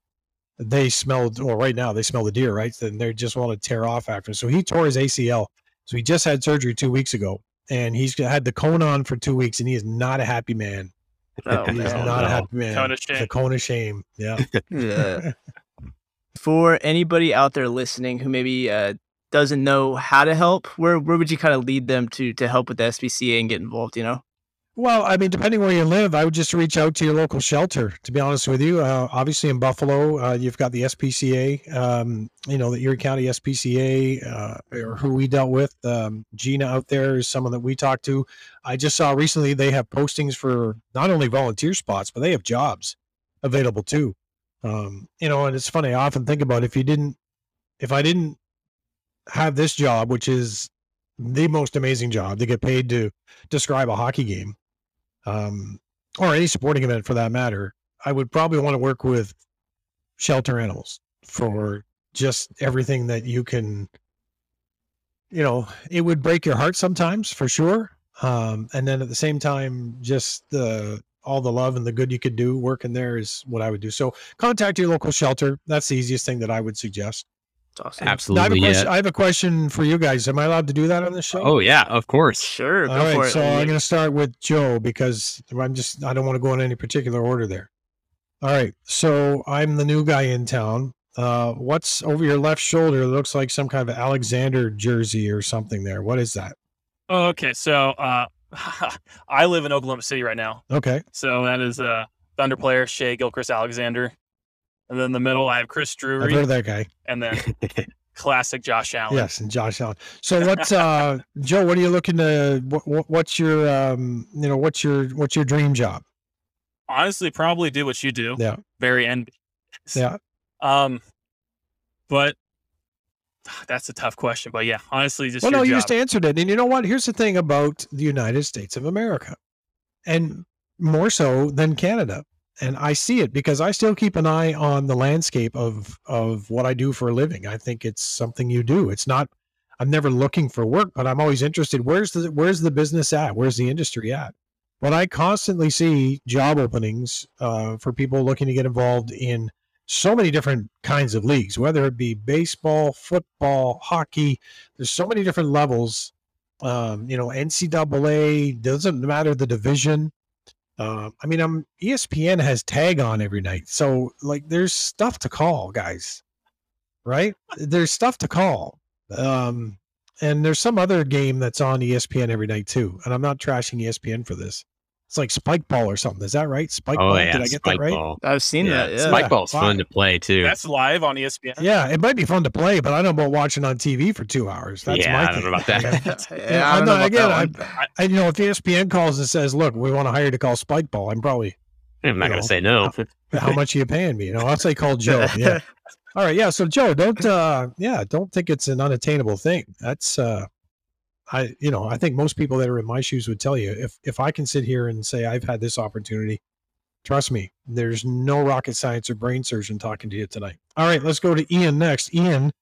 they smelled. Well, right now they smell the deer, right? And they just want to tear off after. So he tore his ACL. So he just had surgery two weeks ago, and he's had the cone on for two weeks, and he is not a happy man. Oh, He is not no. a happy man. Cone of It's a shame. cone of shame. Yeah. Yeah. For anybody out there listening who maybe uh, doesn't know how to help, where where would you kind of lead them to to help with the SPCA and get involved? You know. Well, I mean, depending where you live, I would just reach out to your local shelter. To be honest with you, uh, obviously in Buffalo, uh, you've got the SPCA. Um, you know, the Erie County SPCA, uh, or who we dealt with. Um, Gina out there is someone that we talked to. I just saw recently they have postings for not only volunteer spots, but they have jobs available too. Um, you know, and it's funny. I often think about if you didn't, if I didn't have this job, which is the most amazing job to get paid to describe a hockey game um, or any sporting event for that matter, I would probably want to work with shelter animals for just everything that you can. You know, it would break your heart sometimes for sure. Um, and then at the same time, just the all the love and the good you could do working there is what I would do. So contact your local shelter. That's the easiest thing that I would suggest. It's awesome. Now, I have, a Absolutely. question, Yeah. I have a question for you guys. Am I allowed to do that on the show? Oh yeah, of course. Sure, go All right, for it. so I'm going to start with Joe because I'm just I don't want to go in any particular order there. All right, so I'm the new guy in town. Uh, what's over your left shoulder? It looks like some kind of Alexander jersey or something there. What is that? Oh, okay, so uh, I live in Oklahoma City right now. Okay, So that is uh, Thunder player Shai Gilgeous-Alexander. And then in the middle, I have Chris I've Drury, heard of that guy. and then classic Josh Allen. Yes, and Josh Allen. So what, uh, Joe? What are you looking to? What, what, what's your um, you know, what's your what's your dream job? Honestly, probably do what you do. Yeah. Very end. Yeah. Um, but that's a tough question. But yeah, honestly, just well, no, you job. just answered it. And you know what? Here's the thing about the United States of America, and more so than Canada. And I see it because I still keep an eye on the landscape of of what I do for a living. I think it's something you do. It's not. I'm never looking for work, but I'm always interested. Where's the Where's the business at? Where's the industry at? But I constantly see job openings uh, for people looking to get involved in so many different kinds of leagues, whether it be baseball, football, hockey. There's so many different levels. Um, you know, NCAA doesn't matter the division. Uh, I mean, I'm ESPN has tag on every night, so like, there's stuff to call, guys. Right? There's stuff to call. Um, and there's some other game that's on ESPN every night too. And I'm not trashing ESPN for this. It's like Spike Ball or something. Is that right? Spike oh Ball. yeah, Did I get spike that right? ball. I've seen yeah, that. Yeah. spike ball's Wow. fun to play too. That's live on ESPN. Yeah, it might be fun to play, but I don't know about watching on TV for two hours. That's yeah, my I thing. don't know about that. yeah, I'm don't know not- about again. I, I, you know, if ESPN calls and says, "Look, we want to hire you to call Spike Ball," I'm probably, I'm not You gonna say no. "How much are you paying me?" You know, I'll say call Joe. Yeah. All right. Yeah. So Joe, don't, uh, yeah, don't think it's an unattainable thing. That's, uh, I, you know, I think most people that are in my shoes would tell you if if I can sit here and say I've had this opportunity, trust me, there's no rocket science or brain surgeon talking to you tonight. All right, let's go to Ian next. Ian,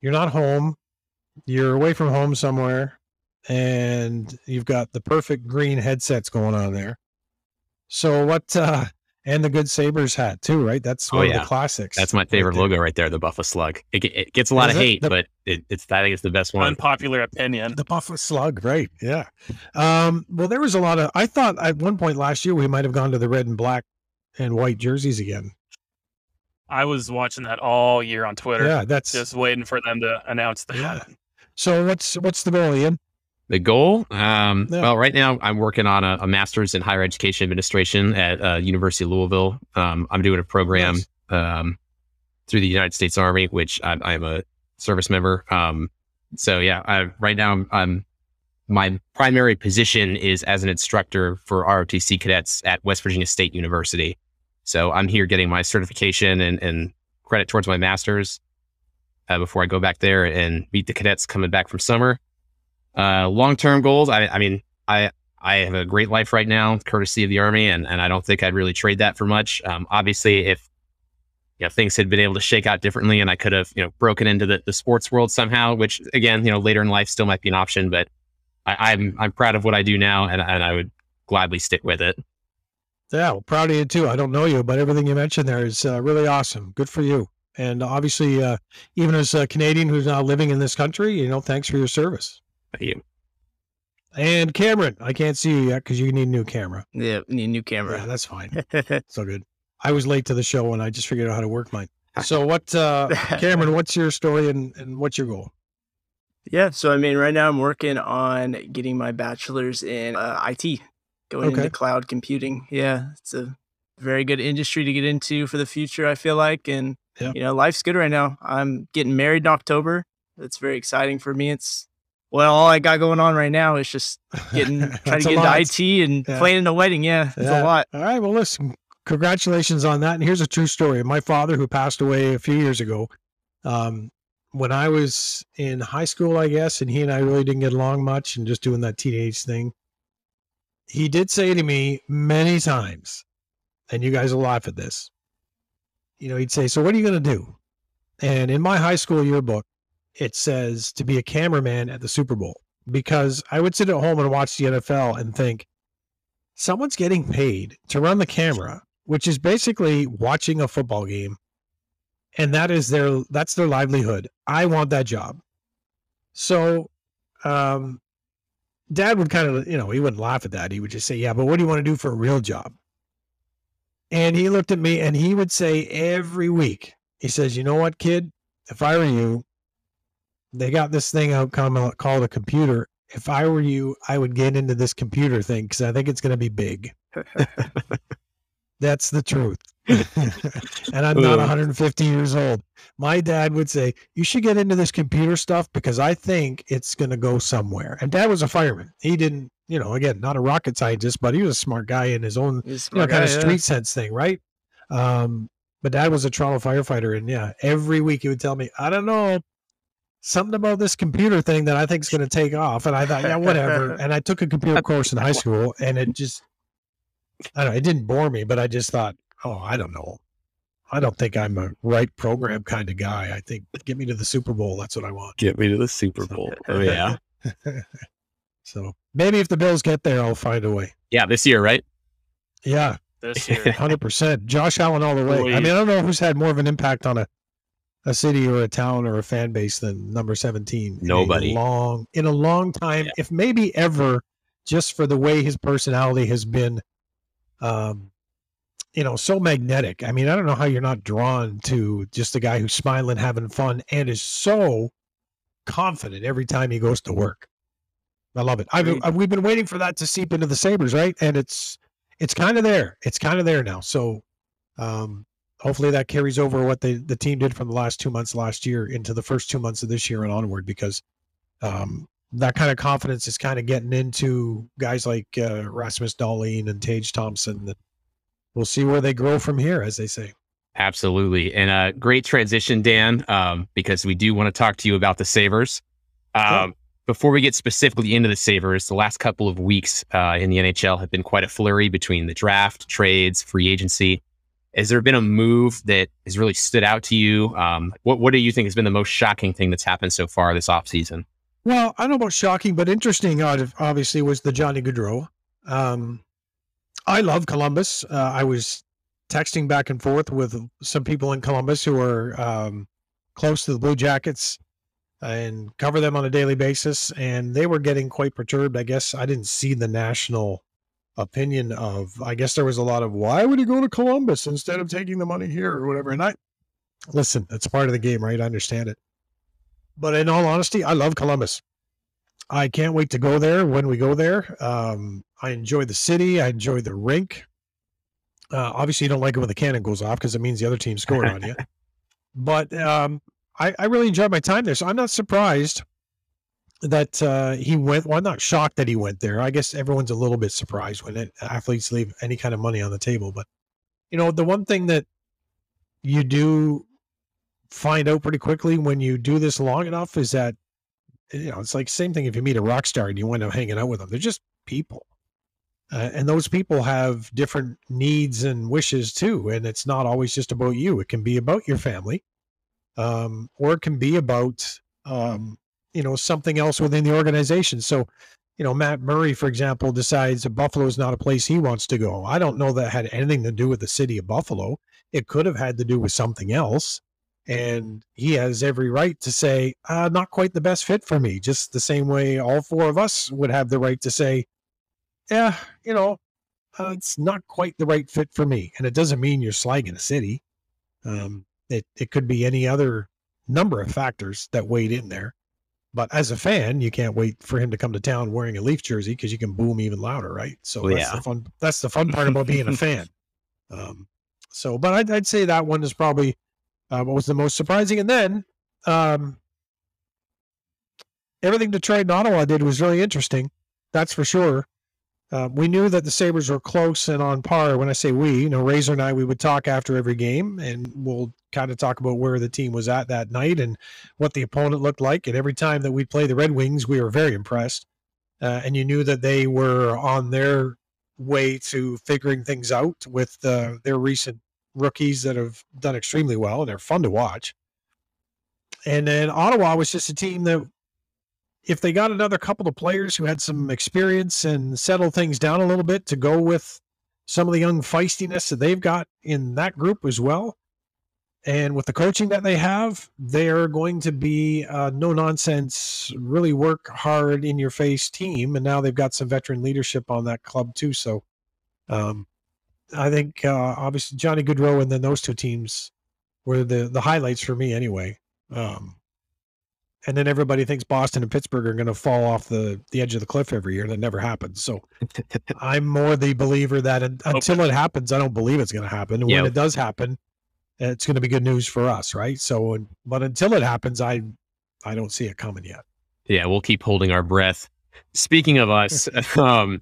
you're not home, you're away from home somewhere, and you've got the perfect green headsets going on there. So what? uh and the good Sabres hat too, right? That's Oh, one of the classics. That's my favorite there. logo right there, the Buffalo Slug. It, it gets a lot Is of it? hate, The- but it, it's I think it's the best one. Unpopular opinion. The Buffalo Slug, right? Yeah. Um, well, there was a lot of. I thought at one point last year we might have gone to the red and black and white jerseys again. I was watching that all year on Twitter, Yeah, that's just waiting for them to announce that. Yeah. So what's what's the goal, Ian? The goal? Um, Yeah. Well, right now I'm working on a, a master's in higher education administration at uh, University of Louisville. Um, I'm doing a program Nice. um, through the United States Army, which I, I'm a service member. Um, so yeah, I, right now I'm, I'm my primary position is as an instructor for ROTC cadets at West Virginia State University. So I'm here getting my certification and, and credit towards my master's uh, before I go back there and meet the cadets coming back from summer. Uh, long-term goals. I, I mean, I I have a great life right now, courtesy of the army, and and I don't think I'd really trade that for much. Um, obviously, if you know things had been able to shake out differently, and I could have you know broken into the, the sports world somehow, which again, you know, later in life still might be an option, but I, I'm I'm proud of what I do now, and and I would gladly stick with it. Yeah, well, proud of you too. I don't know you, but everything you mentioned there is uh, really awesome. Good for you. And obviously, uh, even as a Canadian who's now living in this country, you know, thanks for your service. Thank you. And Cameron, I can't see you yet because you need a new camera. Yeah, need a new Yeah, camera. that's fine. So good. I was late to the show and I just figured out how to work mine. So what, uh, Cameron? What's your story and, and what's your goal? Yeah, so I mean, right now I'm working on getting my bachelor's in uh, IT, going Okay. into cloud computing. Yeah, it's a very good industry to get into for the future. I feel like, and Yeah. you know, life's good right now. I'm getting married in October. That's very exciting for me. It's well, all I got going on right now is just getting trying to get lot. into IT and Yeah. planning a wedding. Yeah, it's Yeah. a lot. All right. Well, listen, congratulations on that. And here's a true story. My father, who passed away a few years ago, um, when I was in high school, I guess, and he and I really didn't get along much and just doing that teenage thing, he did say to me many times, and you guys will laugh at this. You know, he'd say, So what are you going to do? And in my high school yearbook, it says to be a cameraman at the Super Bowl because I would sit at home and watch the NFL and think, someone's getting paid to run the camera, which is basically watching a football game, and that is their that's their livelihood. I want that job. So, um, Dad would kind of you know he wouldn't laugh at that. He would just say, "Yeah, but what do you want to do for a real job?" And he looked at me and he would say every week, he says, "You know what, kid? If I were you, they got this thing out called a computer. If I were you, I would get into this computer thing because I think it's going to be big. That's the truth. and I'm not 150 years old. My dad would say, You should get into this computer stuff because I think it's going to go somewhere. And dad was a fireman. He didn't, you know, again, not a rocket scientist, but he was a smart guy in his own you know, smart kind of guy, yeah. street sense thing, right? Um, but dad was a Toronto firefighter, and yeah, every week he would tell me, I don't know, something about this computer thing that I think is going to take off. And I thought, yeah, whatever. and I took a computer course in high school, and it just, I don't know, it didn't bore me, but I just thought, oh, I don't know. I don't think I'm a right program kind of guy. I think get me to the Super Bowl. That's what I want. Get me to the Super Bowl. Oh yeah, So maybe if the Bills get there, I'll find a way. yeah. This year, right? Yeah, this year. Hundred percent. Josh Allen all the way. I mean, I don't know who's had more of an impact on a a city or a town or a fan base than number seventeen. in a Nobody. long in a long time, Yeah. if maybe ever, just for the way his personality has been, um, you know, so magnetic. I mean, I don't know how you're not drawn to just a guy who's smiling, having fun, and is so confident every time he goes to work. I love it. I've, I've we've been waiting for that to seep into the Sabres, right? And it's it's kind of there. It's kind of there now. So um, hopefully that carries over what the the team did from the last two months last year into the first two months of this year and onward, because um, that kind of confidence is kind of getting into guys like uh, Rasmus Dahlin and Tage Thompson. We'll see where they grow from here, as they say. Absolutely. And a great transition, Dan, um, because we do want to talk to you about the Sabres. Um. Before we get specifically into the Sabres, the last couple of weeks uh, in the NHL have been quite a flurry between the draft, trades, free agency. Has there been a move that has really stood out to you? Um, what, what do you think has been the most shocking thing that's happened so far this offseason? Well, I don't know about shocking, but interesting. Obviously, was the Johnny Gaudreau. Um, I love Columbus. Uh, I was texting back and forth with some people in Columbus who are um, close to the Blue Jackets and cover them on a daily basis, and they were getting quite perturbed. I guess I didn't see the national opinion of. I guess there was a lot of why would he go to Columbus instead of taking the money here or whatever. And I listen, it's part of the game, right? I understand it. But in all honesty, I love Columbus. I can't wait to go there when we go there. Um, I enjoy the city. I enjoy the rink. Uh, obviously, you don't like it when the cannon goes off because it means the other team scored on you. But um, I, I really enjoyed my time there. So I'm not surprised that uh, he went. Well, I'm not shocked that he went there. I guess everyone's a little bit surprised when it, athletes leave any kind of money on the table. But, you know, the one thing that you do find out pretty quickly when you do this long enough is that you know it's like same thing if you meet a rock star and you wind up hanging out with them they're just people uh, and those people have different needs and wishes too and it's not always just about you it can be about your family um, or it can be about um, you know something else within the organization so you know, Matt Murray, for example, decides that Buffalo is not a place he wants to go. I don't know that had anything to do with the city of Buffalo. It could have had to do with something else. And he has every right to say, uh, not quite the best fit for me, just the same way all four of us would have the right to say, yeah, you know, uh, it's not quite the right fit for me. And it doesn't mean you're slagging a city. Um, it, it could be any other number of factors that weighed in there. But as a fan, you can't wait for him to come to town wearing a Leaf jersey because you can boom even louder, right? So Well, that's yeah. the fun. That's the fun part about being a fan. Um, so, but I'd, I'd say that one is probably uh, what was the most surprising. And then um, everything Detroit and Ottawa did was really interesting. That's for sure. Uh, we knew that the Sabres were close and on par. When I say we, you know, Razor and I, we would talk after every game and we'll kind of talk about where the team was at that night and what the opponent looked like. And every time that we'd play the Red Wings, we were very impressed. Uh, and you knew that they were on their way to figuring things out with uh, their recent rookies that have done extremely well and they're fun to watch. And then Ottawa was just a team that if they got another couple of players who had some experience and settled things down a little bit to go with some of the young feistiness that they've got in that group as well. And with the coaching that they have, they're going to be no nonsense, really work hard in your face team. And now they've got some veteran leadership on that club too. So um, I think uh, obviously Johnny Gaudreau and then those two teams were the the highlights for me anyway. Um, and then everybody thinks Boston and Pittsburgh are going to fall off the the edge of the cliff every year. That never happens. So I'm more the believer that un- until it happens, I don't believe it's going to happen. And Yeah. when it does happen, it's going to be good news for us, right? So, but until it happens, I I don't see it coming yet. Yeah, we'll keep holding our breath. Speaking of us, um,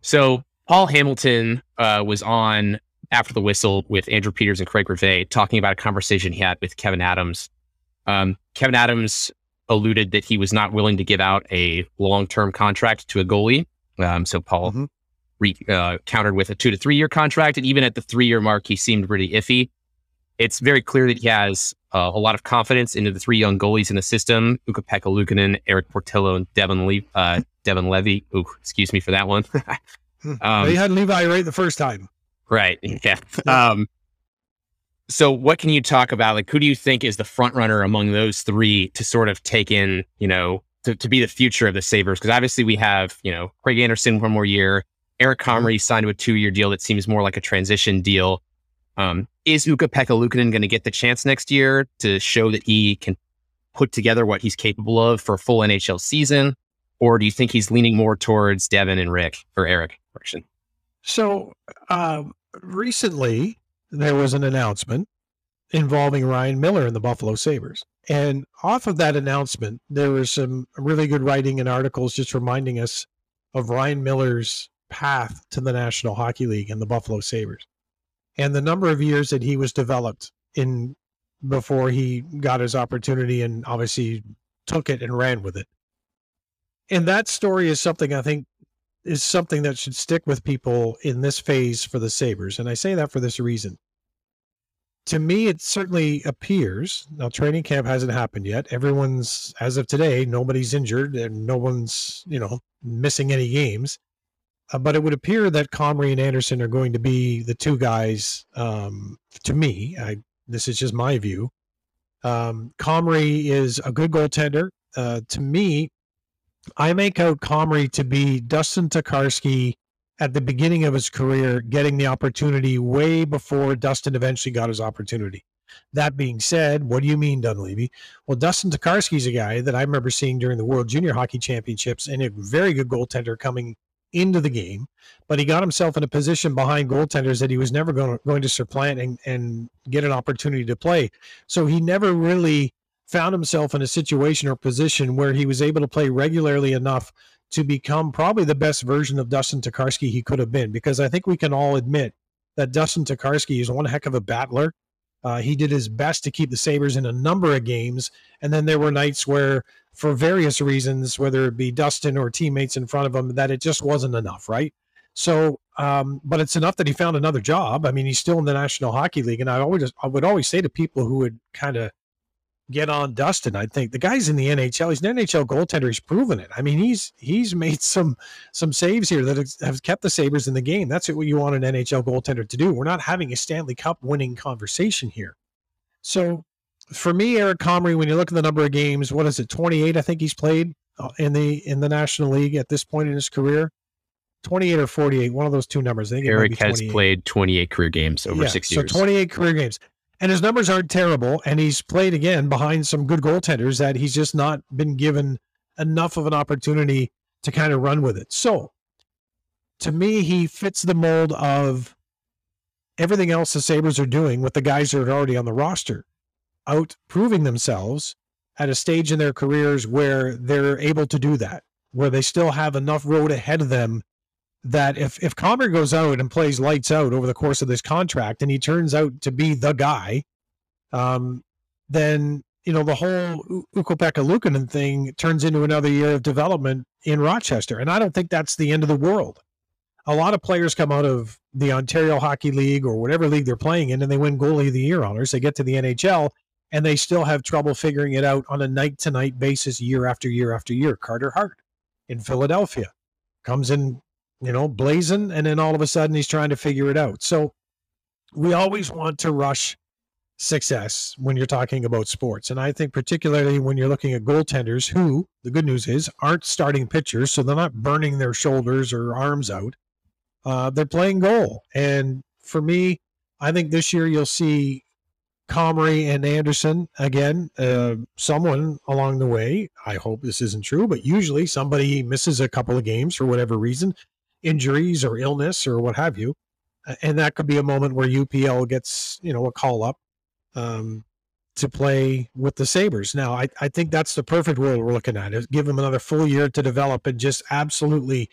so Paul Hamilton uh, was on after the whistle with Andrew Peters and Craig Rivet talking about a conversation he had with Kevyn Adams. Um, Kevyn Adams alluded that he was not willing to give out a long-term contract to a goalie. Um, so Paul Mhm. re- uh, countered with a two to three-year contract, and even at the three-year mark, he seemed pretty iffy. It's very clear that he has uh, a lot of confidence into the three young goalies in the system: Ukko-Pekka Luukkonen, Erik Portillo, and Devin Le- uh, Devon Levi. Ooh, excuse me for that one. um, they had Levi right the first time. Right. Yeah. Um, so what can you talk about? Like, who do you think is the front runner among those three to sort of take in, you know, to, to be the future of the Sabres? Because obviously we have, you know, Craig Anderson one more year. Eric Comrie signed a two year deal that seems more like a transition deal. Um, is Ukko-Pekka Luukkonen going to get the chance next year to show that he can put together what he's capable of for a full NHL season? Or do you think he's leaning more towards Devon and Rick or Erik? So um, recently, there was an announcement involving Ryan Miller and the Buffalo Sabres. And off of that announcement, there was some really good writing and articles just reminding us of Ryan Miller's path to the National Hockey League and the Buffalo Sabres and the number of years that he was developed in before he got his opportunity and obviously took it and ran with it. And that story is something I think is something that should stick with people in this phase for the Sabres. And I say that for this reason. To me, it certainly appears now training camp hasn't happened yet. Everyone's, as of today, nobody's injured and no one's, you know, missing any games. Uh, but it would appear that Comrie and Anderson are going to be the two guys. Um, to me, I this is just my view. Um, Comrie is a good goaltender. Uh, to me, I make out Comrie to be Dustin Tokarski at the beginning of his career, getting the opportunity way before Dustin eventually got his opportunity. That being said, what do you mean, Dunleavy? Well, Dustin Tokarski's a guy that I remember seeing during the World Junior Hockey Championships and a very good goaltender coming into the game, but he got himself in a position behind goaltenders that he was never going to, going to supplant and, and get an opportunity to play. So he never really found himself in a situation or position where he was able to play regularly enough to become probably the best version of Dustin Tokarski he could have been. Because I think we can all admit that Dustin Tokarski is one heck of a battler. Uh, he did his best to keep the Sabres in a number of games. And then there were nights where, for various reasons, whether it be Dustin or teammates in front of him, that it just wasn't enough, right? So, um, but it's enough that he found another job. I mean, he's still in the National Hockey League. And I always, I would always say to people who would kind of get on Dustin. I think the guy's in the NHL. He's an NHL goaltender. He's proven it. I mean, he's he's made some some saves here that have kept the Sabres in the game. That's what you want an NHL goaltender to do. We're not having a Stanley Cup winning conversation here. So for me, Eric Comrie, when you look at the number of games, what is it, 28? I think he's played uh, in the in the National League at this point in his career. 28 or 48, one of those two numbers. I think Eric has played 28 career games over yeah, six years. So 28 career games. And his numbers aren't terrible. And he's played again behind some good goaltenders that he's just not been given enough of an opportunity to kind of run with it. So to me, he fits the mold of everything else the Sabres are doing with the guys that are already on the roster, out proving themselves at a stage in their careers where they're able to do that, where they still have enough road ahead of them that if if Comrie goes out and plays lights out over the course of this contract and he turns out to be the guy, um, then you know the whole Ukko-Pekka Luukkonen thing turns into another year of development in Rochester, and I don't think that's the end of the world. A lot of players come out of the Ontario Hockey League or whatever league they're playing in, and they win goalie of the year honors. They get to the NHL, and they still have trouble figuring it out on a night to night basis, year after year after year. Carter Hart in Philadelphia comes in you know, blazing, and then all of a sudden he's trying to figure it out. So we always want to rush success when you're talking about sports. And I think particularly when you're looking at goaltenders who, the good news is, aren't starting pitchers, so they're not burning their shoulders or arms out. Uh, they're playing goal. And for me, I think this year you'll see Comrie and Anderson again, uh, someone along the way. I hope this isn't true, but usually somebody misses a couple of games for whatever reason injuries or illness or what have you. And that could be a moment where UPL gets, you know, a call up um, to play with the Sabres. Now, I, I think that's the perfect world we're looking at is give him another full year to develop and just absolutely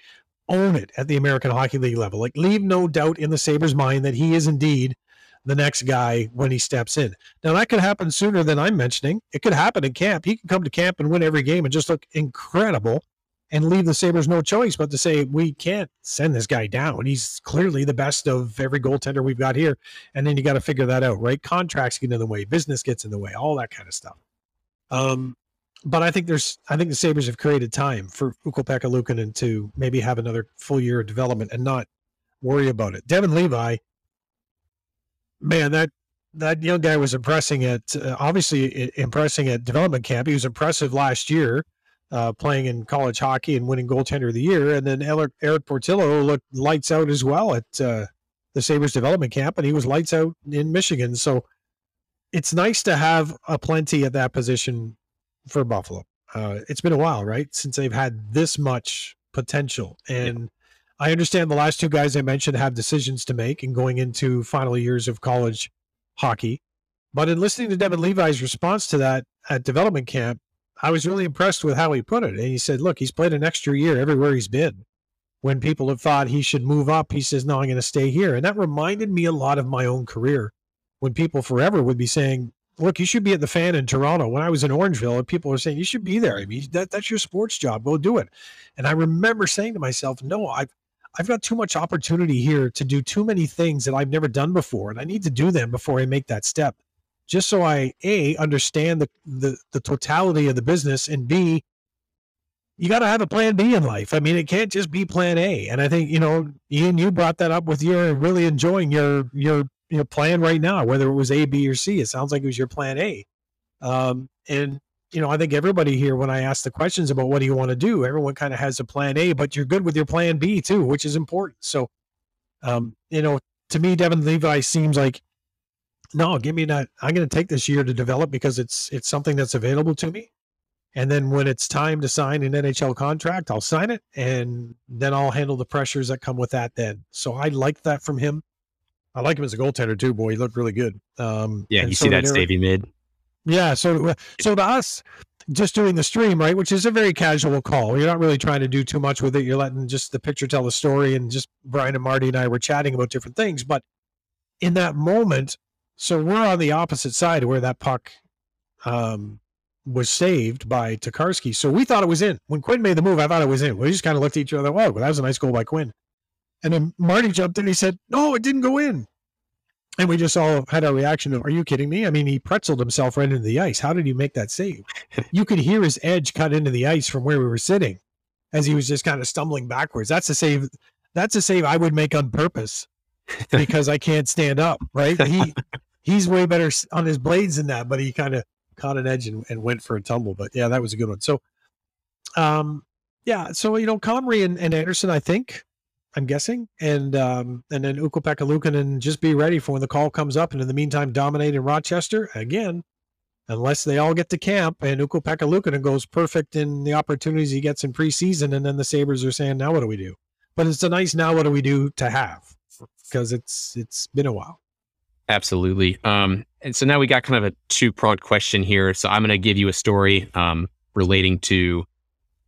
own it at the American Hockey League level. Like leave no doubt in the Sabres mind that he is indeed the next guy when he steps in. Now that could happen sooner than I'm mentioning. It could happen in camp. He can come to camp and win every game and just look incredible and leave the Sabres no choice but to say, we can't send this guy down. He's clearly the best of every goaltender we've got here. And then you got to figure that out, right? Contracts get in the way, business gets in the way, all that kind of stuff. Um, but I think there's, I think the Sabres have created time for Ukko-Pekka Luukkonen to maybe have another full year of development and not worry about it. Devon Levi, man, that that young guy was impressing at uh, obviously impressing at development camp. He was impressive last year uh, playing in college hockey and winning goaltender of the year. And then Erik, Erik Portillo looked lights out as well at uh, the Sabres development camp, and he was lights out in Michigan. So it's nice to have a plenty at that position for Buffalo. Uh, it's been a while, right, since they've had this much potential. And yeah. I understand the last two guys I mentioned have decisions to make and going into final years of college hockey. But in listening to Devon Levi's response to that at development camp, I was really impressed with how he put it. And he said, look, he's played an extra year everywhere he's been. When people have thought he should move up, he says, no, I'm going to stay here. And that reminded me a lot of my own career when people forever would be saying, look, you should be at the fan in Toronto. When I was in Orangeville, people were saying, you should be there. I mean, that, that's your sports job. Go do it. And I remember saying to myself, no, I've, I've got too much opportunity here to do too many things that I've never done before. And I need to do them before I make that step just so I a understand the the, the totality of the business, and b you got to have a plan B in life. I mean, it can't just be plan A. And I think you know, Ian, you brought that up with your really enjoying your your your plan right now, whether it was A, B, or C. It sounds like it was your plan A. Um, and you know, I think everybody here, when I ask the questions about what do you want to do, everyone kind of has a plan A, but you're good with your plan B too, which is important. So, um, you know, to me, Devon Levi seems like no, give me that. I'm going to take this year to develop because it's it's something that's available to me. And then when it's time to sign an NHL contract, I'll sign it, and then I'll handle the pressures that come with that. Then, so I like that from him. I like him as a goaltender too. Boy, he looked really good. Um, yeah, you so see that save mid. Yeah, so so to us, just doing the stream, right, which is a very casual call. You're not really trying to do too much with it. You're letting just the picture tell the story, and just Brian and Marty and I were chatting about different things. But in that moment, so we're on the opposite side where that puck um, was saved by Tokarski. So we thought it was in. When Quinn made the move, I thought it was in. We just kind of looked at each other. Wow, that was a nice goal by Quinn. And then Marty jumped in. He said, "No, it didn't go in." And we just all had our reaction of, "Are you kidding me?" I mean, he pretzeled himself right into the ice. How did he make that save? you could hear his edge cut into the ice from where we were sitting, as he was just kind of stumbling backwards. That's a save. That's a save I would make on purpose because I can't stand up. Right? He he's way better on his blades than that, but he kind of caught an edge and, and went for a tumble. But yeah, that was a good one. So, um, yeah, so you know, Comrie and, and Anderson, I think I'm guessing, and um, and then Ukko-Pekka just be ready for when the call comes up, and in the meantime, dominate in Rochester again, unless they all get to camp and Ukko-Pekka goes perfect in the opportunities he gets in preseason, and then the Sabres are saying, now what do we do? But it's a nice now what do we do to have because it's it's been a while. Absolutely. Um, and so now we got kind of a two pronged question here. So I'm going to give you a story um, relating to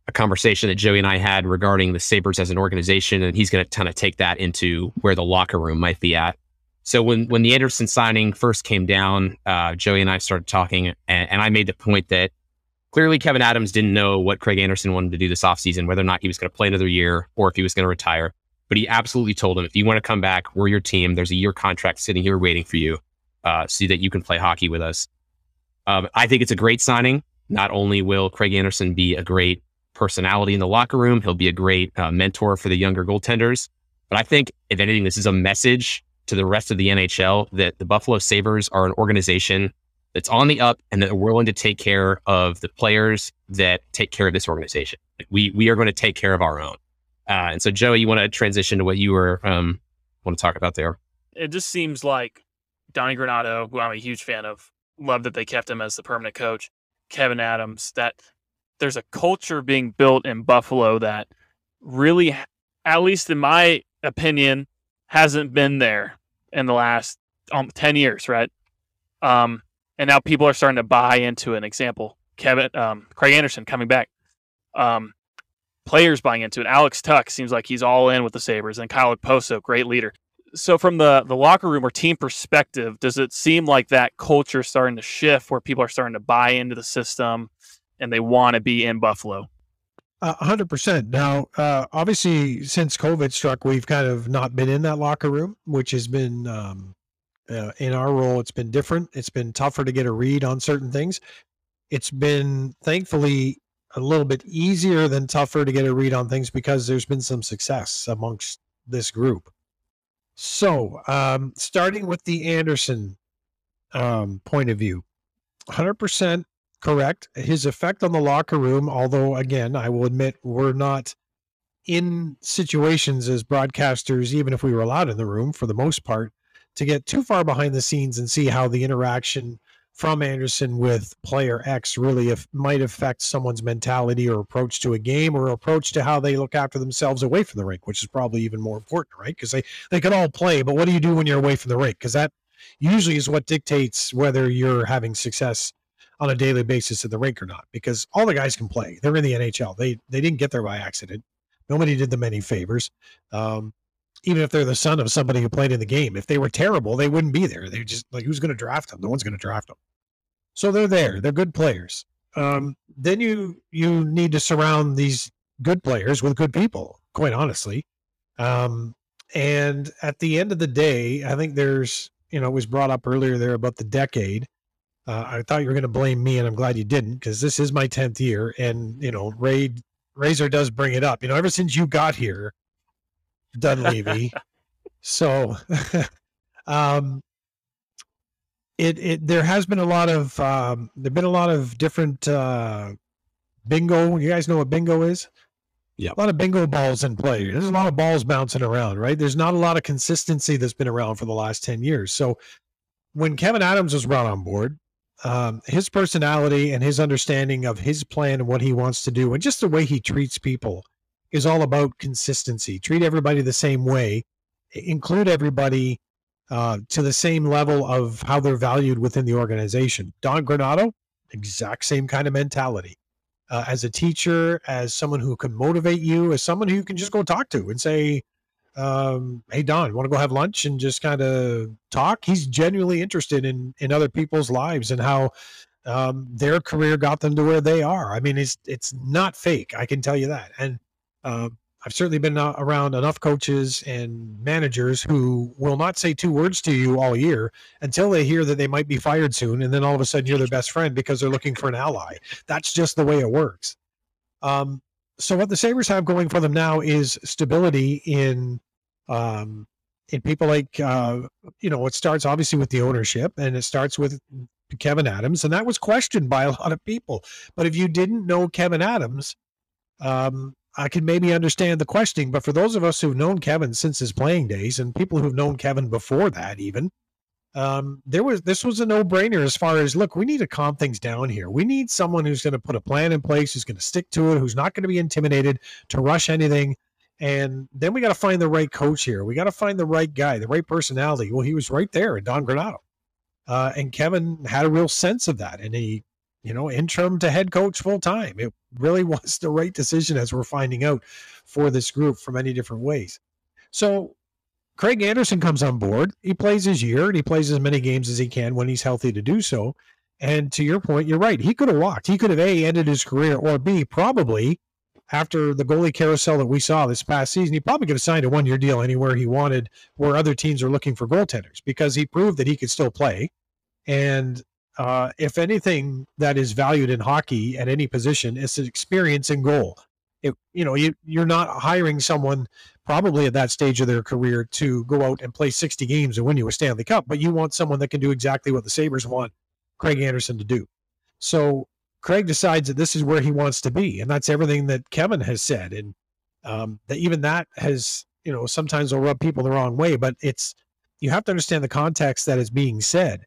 a conversation that Joey and I had regarding the Sabres as an organization, and he's going to kind of take that into where the locker room might be at. So when when the Anderson signing first came down, uh, Joey and I started talking, and, and, I made the point that clearly Kevyn Adams didn't know what Craig Anderson wanted to do this offseason, whether or not he was going to play another year or if he was going to retire. But he absolutely told him, if you want to come back, we're your team. There's a year contract sitting here waiting for you, uh, so that you can play hockey with us. Um, I think it's a great signing. Not only will Craig Anderson be a great personality in the locker room. He'll be a great uh, mentor for the younger goaltenders. But I think, if anything, this is a message to the rest of the NHL that the Buffalo Sabres are an organization that's on the up and that we're willing to take care of the players that take care of this organization. Like we we are going to take care of our own. Uh, and so, Joey, you want to transition to what you were um, want to talk about there? It just seems like Donnie Granato, who I'm a huge fan of, love that they kept him as the permanent coach. Kevyn Adams, that there's a culture being built in Buffalo that really, at least in my opinion, hasn't been there in the last um, 10 years, right? Um, and now people are starting to buy into an example. Kevyn, um, Craig Anderson coming back. Um, players buying into it. Alex Tuch seems like he's all in with the Sabres, and Kyle Okposo, great leader. So, from the the locker room or team perspective, does it seem like that culture starting to shift, where people are starting to buy into the system? and they want to be in Buffalo. Hundred percent. Now, uh, obviously, since COVID struck, we've kind of not been in that locker room, which has been um, uh, in our role. It's been different. It's been tougher to get a read on certain things. It's been thankfully a little bit easier than tougher to get a read on things because there's been some success amongst this group. So, um, starting with the Anderson um, point of view, 100% correct. His effect on the locker room, although again, I will admit we're not in situations as broadcasters, even if we were allowed in the room for the most part, to get too far behind the scenes and see how the interaction from Anderson with player X really if, might affect someone's mentality or approach to a game or approach to how they look after themselves away from the rink, which is probably even more important, right? Because they, they can all play, but what do you do when you're away from the rink? Because that usually is what dictates whether you're having success on a daily basis at the rink or not because all the guys can play. They're in the NHL. They they didn't get there by accident. Nobody did them any favors. Um, even if they're the son of somebody who played in the game, if they were terrible, they wouldn't be there. They just like who's going to draft them? No one's going to draft them. So they're there. They're good players. Um, then you you need to surround these good players with good people. Quite honestly, um, and at the end of the day, I think there's you know it was brought up earlier there about the decade uh, I thought you were going to blame me, and I'm glad you didn't because this is my tenth year, and you know, Ray Razor does bring it up. You know, ever since you got here, Dunleavy. so, um, it it there has been a lot of um, there've been a lot of different uh, bingo. You guys know what bingo is? Yeah, a lot of bingo balls in play. There's a lot of balls bouncing around, right? There's not a lot of consistency that's been around for the last ten years. So when Kevyn Adams was brought on board, um, his personality and his understanding of his plan and what he wants to do, and just the way he treats people is all about consistency. Treat everybody the same way, include everybody uh, to the same level of how they're valued within the organization. Don Granato, exact same kind of mentality. Uh, as a teacher, as someone who can motivate you, as someone who you can just go talk to and say, um, hey Don, want to go have lunch and just kind of talk? He's genuinely interested in in other people's lives and how um, their career got them to where they are. I mean, it's it's not fake. I can tell you that. And uh, I've certainly been uh, around enough coaches and managers who will not say two words to you all year until they hear that they might be fired soon, and then all of a sudden you're their best friend because they're looking for an ally. That's just the way it works. Um, so what the Sabres have going for them now is stability in um, in people like uh, you know it starts obviously with the ownership and it starts with Kevyn Adams and that was questioned by a lot of people. But if you didn't know Kevyn Adams, um, I can maybe understand the questioning. But for those of us who've known Kevyn since his playing days and people who've known Kevyn before that even, um, there was this was a no-brainer as far as look, we need to calm things down here. We need someone who's going to put a plan in place, who's going to stick to it, who's not going to be intimidated to rush anything. And then we got to find the right coach here. We got to find the right guy, the right personality. Well, he was right there Don Granato. Uh, and Kevyn had a real sense of that. And he, you know, interim to head coach full time. It really was the right decision, as we're finding out for this group from many different ways. So Craig Anderson comes on board. He plays his year and he plays as many games as he can when he's healthy to do so. And to your point, you're right. He could have walked. He could have A, ended his career, or B, probably after the goalie carousel that we saw this past season, he probably could have signed a one year deal anywhere he wanted where other teams are looking for goaltenders because he proved that he could still play. And uh, if anything that is valued in hockey at any position, an experience in goal. It, you know, you, you're not hiring someone probably at that stage of their career to go out and play 60 games and win you a Stanley Cup, but you want someone that can do exactly what the Sabres want Craig Anderson to do. So Craig decides that this is where he wants to be, and that's everything that Kevyn has said, and um, that even that has, you know, sometimes will rub people the wrong way, but it's you have to understand the context that is being said.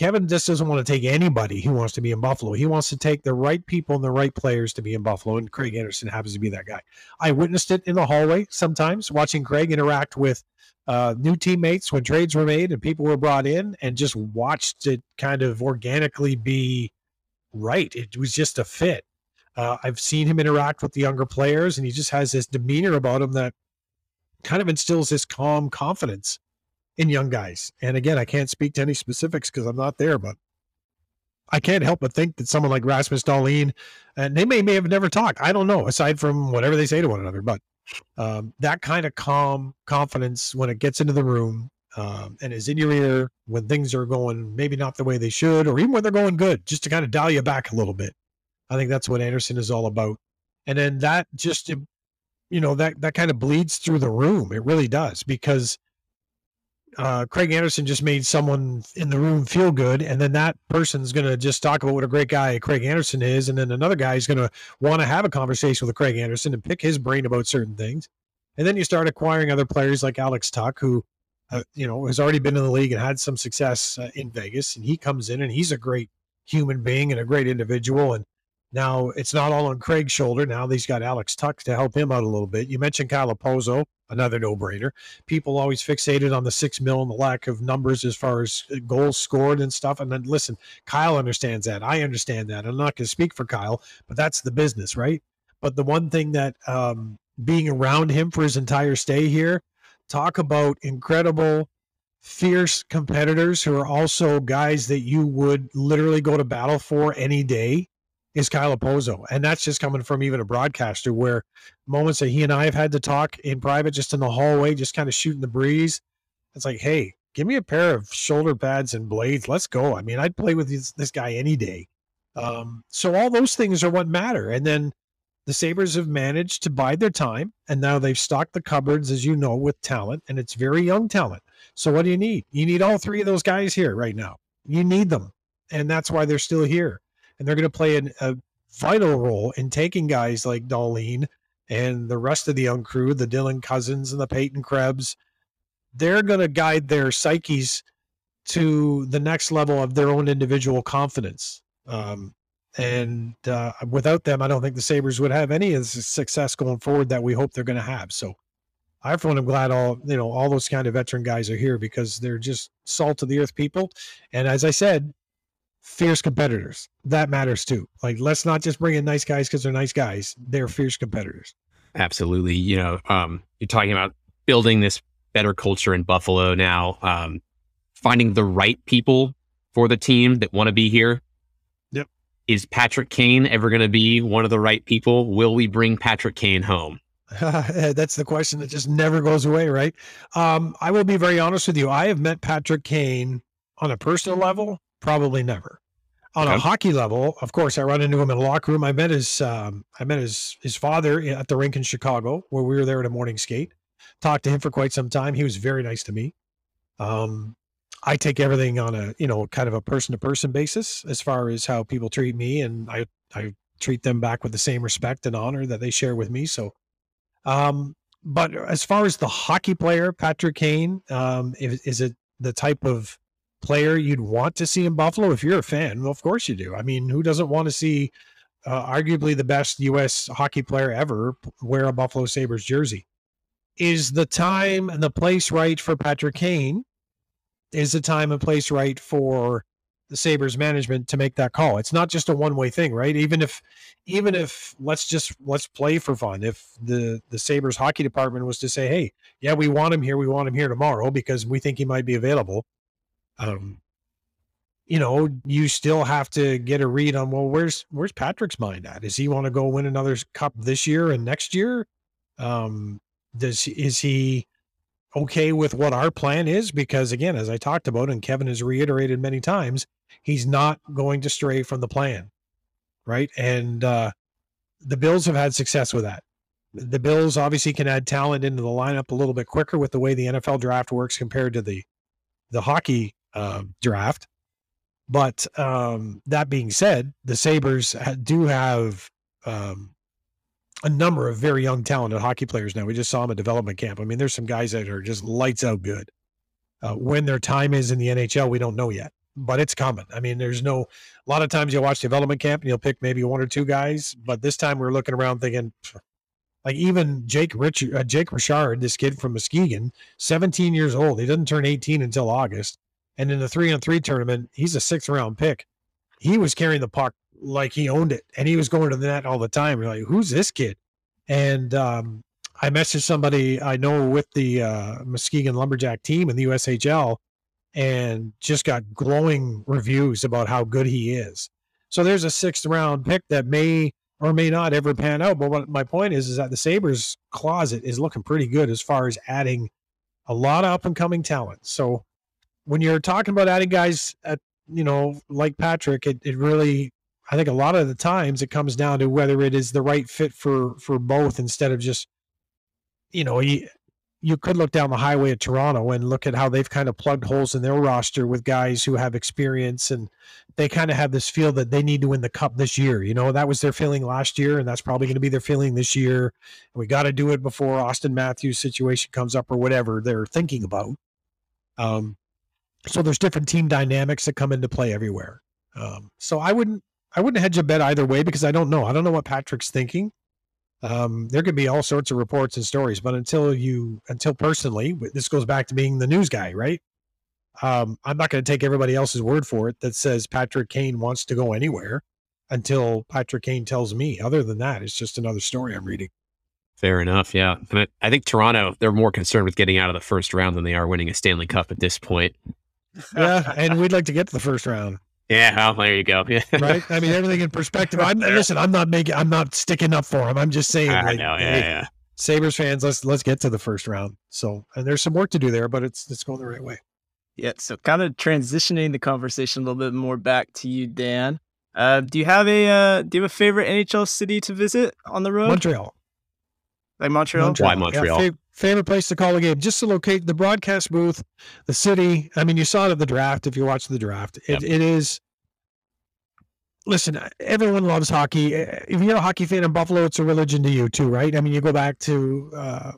Kevyn just doesn't want to take anybody who wants to be in Buffalo. He wants to take the right people and the right players to be in Buffalo, and Craig Anderson happens to be that guy. I witnessed it in the hallway sometimes, watching Craig interact with uh, new teammates when trades were made and people were brought in, and just watched it kind of organically be right. It was just a fit. Uh, I've seen him interact with the younger players, and he just has this demeanor about him that kind of instills this calm confidence in young guys. And again, I can't speak to any specifics because I'm not there, but I can't help but think that someone like Rasmus Dahlin, and they may may have never talked. I don't know, aside from whatever they say to one another, but um, that kind of calm confidence when it gets into the room um, and is in your ear when things are going maybe not the way they should, or even when they're going good, just to kind of dial you back a little bit. I think that's what Anderson is all about. And then that just, you know, that that kind of bleeds through the room. It really does because uh, Craig Anderson just made someone in the room feel good, and then that person's going to just talk about what a great guy Craig Anderson is, and then another guy is going to want to have a conversation with Craig Anderson and pick his brain about certain things, and then you start acquiring other players like Alex Tuch, who, uh, you know, has already been in the league and had some success uh, in Vegas, and he comes in and he's a great human being and a great individual, and now it's not all on Craig's shoulder. Now he's got Alex Tuch to help him out a little bit. You mentioned Kyle Okposo, another no-brainer. People always fixated on the six mil and the lack of numbers as far as uh, goals scored and stuff. And then listen, Kyle understands that. I understand that. I'm not going to speak for Kyle, but that's the business, right? But the one thing that um, being around him for his entire stay here, talk about incredible, fierce competitors who are also guys that you would literally go to battle for any day is Kyle Okposo. And that's just coming from even a broadcaster where moments that he and I have had to talk in private, just in the hallway, just kind of shooting the breeze. It's like, hey, give me a pair of shoulder pads and blades. Let's go. I mean, I'd play with this, this guy any day. Um, so all those things are what matter. And then the Sabres have managed to bide their time. And now they've stocked the cupboards, as you know, with talent. And it's very young talent. So what do you need? You need all three of those guys here right now. You need them. And that's why they're still here and they're going to play an, a vital role in taking guys like Dahlin and the rest of the young crew, the Dylan Cozens and the Peyton Krebs. They're going to guide their psyches to the next level of their own individual confidence. Um, and uh, without them, I don't think the Sabres would have any of the success going forward that we hope they're going to have. So I, for one, am glad all you know all those kind of veteran guys are here because they're just salt of the earth people. And as I said, fierce competitors. That matters too. Like, let's not just bring in nice guys because they're nice guys. They're fierce competitors. Absolutely. You know, um, you're talking about building this better culture in Buffalo now, um, finding the right people for the team that want to be here. Yep. Is Patrick Kane ever going to be one of the right people? Will we bring Patrick Kane home? That's the question that just never goes away, right? Um, I will be very honest with you. I have met Patrick Kane on a personal level, probably never. On a hockey level, of course, I run into him in a locker room. I met his um, I met his his father at the rink in Chicago, where we were there at a morning skate. Talked to him for quite some time. He was very nice to me. Um, I take everything on a you know kind of a person to person basis as far as how people treat me, and I I treat them back with the same respect and honor that they share with me. So, um, but as far as the hockey player, Patrick Kane, um, is, is it the type of player you'd want to see in Buffalo? If you're a fan, well, of course you do. I mean, who doesn't want to see uh, arguably the best U.S. hockey player ever wear a Buffalo Sabres jersey? Is the time and the place right for Patrick Kane? Is the time and place right for the Sabres management to make that call. It's not just a one way thing, right? Even if, even if let's just let's play for fun. If the the Sabres hockey department was to say, hey, yeah, we want him here, we want him here tomorrow because we think he might be available. Um, you know, you still have to get a read on well, where's where's Patrick's mind at? Does he want to go win another cup this year and next year? Um, does is he okay with what our plan is? Because again, as I talked about, and Kevyn has reiterated many times, he's not going to stray from the plan, right? And uh, the Bills have had success with that. The Bills obviously can add talent into the lineup a little bit quicker with the way the NFL draft works compared to the the hockey uh, draft. But um, that being said, the Sabres do have um, a number of very young, talented hockey players now. We just saw them at development camp. I mean, there's some guys that are just lights out good. Uh, when their time is in the NHL, we don't know yet but it's coming. I mean, there's no, a lot of times you'll watch development camp and you'll pick maybe one or two guys, but this time we're looking around thinking, like even Jake Richard, uh, Jake Richard, this kid from Muskegon, 17 years old. He doesn't turn 18 until August. And in the three on three tournament, he's a sixth round pick. He was carrying the puck like he owned it and he was going to the net all the time. You're like, who's this kid? And um, I messaged somebody I know with the uh, Muskegon Lumberjack team in the USHL and just got glowing reviews about how good he is. So there's a sixth round pick that may or may not ever pan out. But what my point is, is that the Sabres closet is looking pretty good as far as adding a lot of up and coming talent. So when you're talking about adding guys at, you know, like Patrick, it, it really, I think a lot of the times it comes down to whether it is the right fit for, for both instead of just, you know, he, you could look down the highway at Toronto and look at how they've kind of plugged holes in their roster with guys who have experience and they kind of have this feel that they need to win the cup this year. You know, that was their feeling last year, and that's probably going to be their feeling this year. And we got to do it before Auston Matthews' situation comes up or whatever they're thinking about. Um, so there's different team dynamics that come into play everywhere. Um, so I wouldn't I wouldn't hedge a bet either way because I don't know. I don't know what Patrick's thinking um, there could be all sorts of reports and stories, but until you, until personally, this goes back to being the news guy, right? Um, I'm not going to take everybody else's word for it that says Patrick Kane wants to go anywhere until Patrick Kane tells me. Other than that, it's just another story I'm reading. Fair enough. Yeah. I, I think Toronto, they're more concerned with getting out of the first round than they are winning a Stanley Cup at this point. Yeah. And we'd like to get to the first round. Yeah, well, there you go. right. I mean, everything in perspective. I'm listen. I'm not making. I'm not sticking up for him. I'm just saying. I like, know. Yeah, hey, yeah. Sabres fans, let's let's get to the first round. So, and there's some work to do there, but it's it's going the right way. Yeah. So, kind of transitioning the conversation a little bit more back to you, Dan. Uh, do you have a uh, do you have a favorite NHL city to visit on the road? Montreal. Like Montreal. Montreal. Why Montreal? Yeah, favorite place to call a game, just to locate the broadcast booth, the city. I mean, you saw it at the draft. If you watch the draft, it, yep. it is. Listen, everyone loves hockey. If you're a hockey fan in Buffalo, it's a religion to you too, right? I mean, you go back to uh,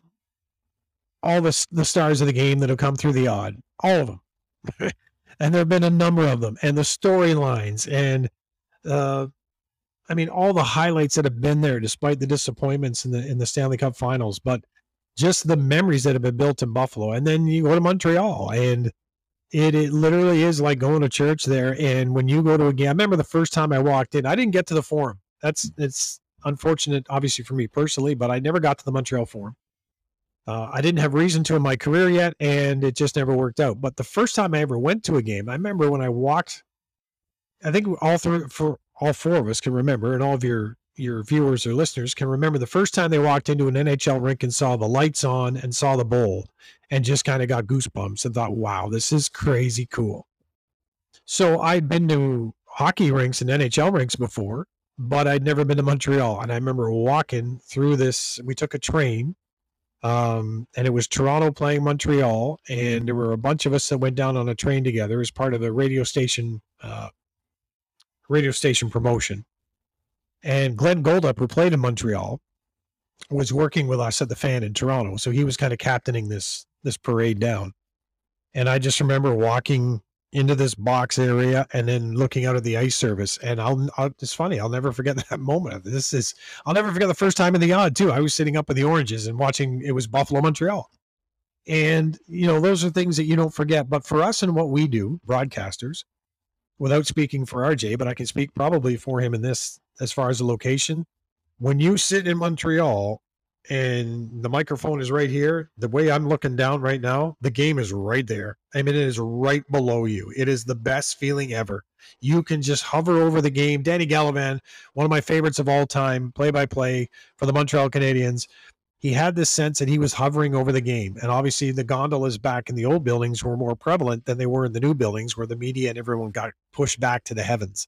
all the the stars of the game that have come through the Aud, all of them, and there have been a number of them, and the storylines, and uh, I mean, all the highlights that have been there, despite the disappointments in the in the Stanley Cup Finals, but just the memories that have been built in Buffalo. And then you go to Montreal, and it, it literally is like going to church there. And when you go to a game, I remember the first time I walked in, I didn't get to the forum. That's it's unfortunate, obviously for me personally, but I never got to the Montreal forum. Uh, I didn't have reason to in my career yet, and it just never worked out. But the first time I ever went to a game, I remember when I walked. I think all three for all four of us can remember, and all of your your viewers or listeners can remember the first time they walked into an NHL rink and saw the lights on and saw the bowl and just kind of got goosebumps and thought, wow, this is crazy cool. So I'd been to hockey rinks and NHL rinks before, but I'd never been to Montreal. And I remember walking through this, we took a train. Um, and it was Toronto playing Montreal, and there were a bunch of us that went down on a train together as part of a radio station, uh, radio station promotion. And Glenn Goldup, who played in Montreal, was working with us at the fan in Toronto. So he was kind of captaining this this parade down. And I just remember walking into this box area and then looking out at the ice service. And I'll, I'll, it's funny, I'll never forget that moment. This is I'll never forget the first time in the Aud too. I was sitting up in the oranges and watching it was Buffalo Montreal. And you know, those are things that you don't forget. But for us and what we do, broadcasters, without speaking for RJ, but I can speak probably for him in this as far as the location. When you sit in Montreal and the microphone is right here, the way I'm looking down right now, the game is right there. I mean, it is right below you. It is the best feeling ever. You can just hover over the game. Danny Gallivan, one of my favorites of all time, play by play for the Montreal Canadiens. He had this sense that he was hovering over the game. And obviously, the gondolas back in the old buildings were more prevalent than they were in the new buildings where the media and everyone got pushed back to the heavens.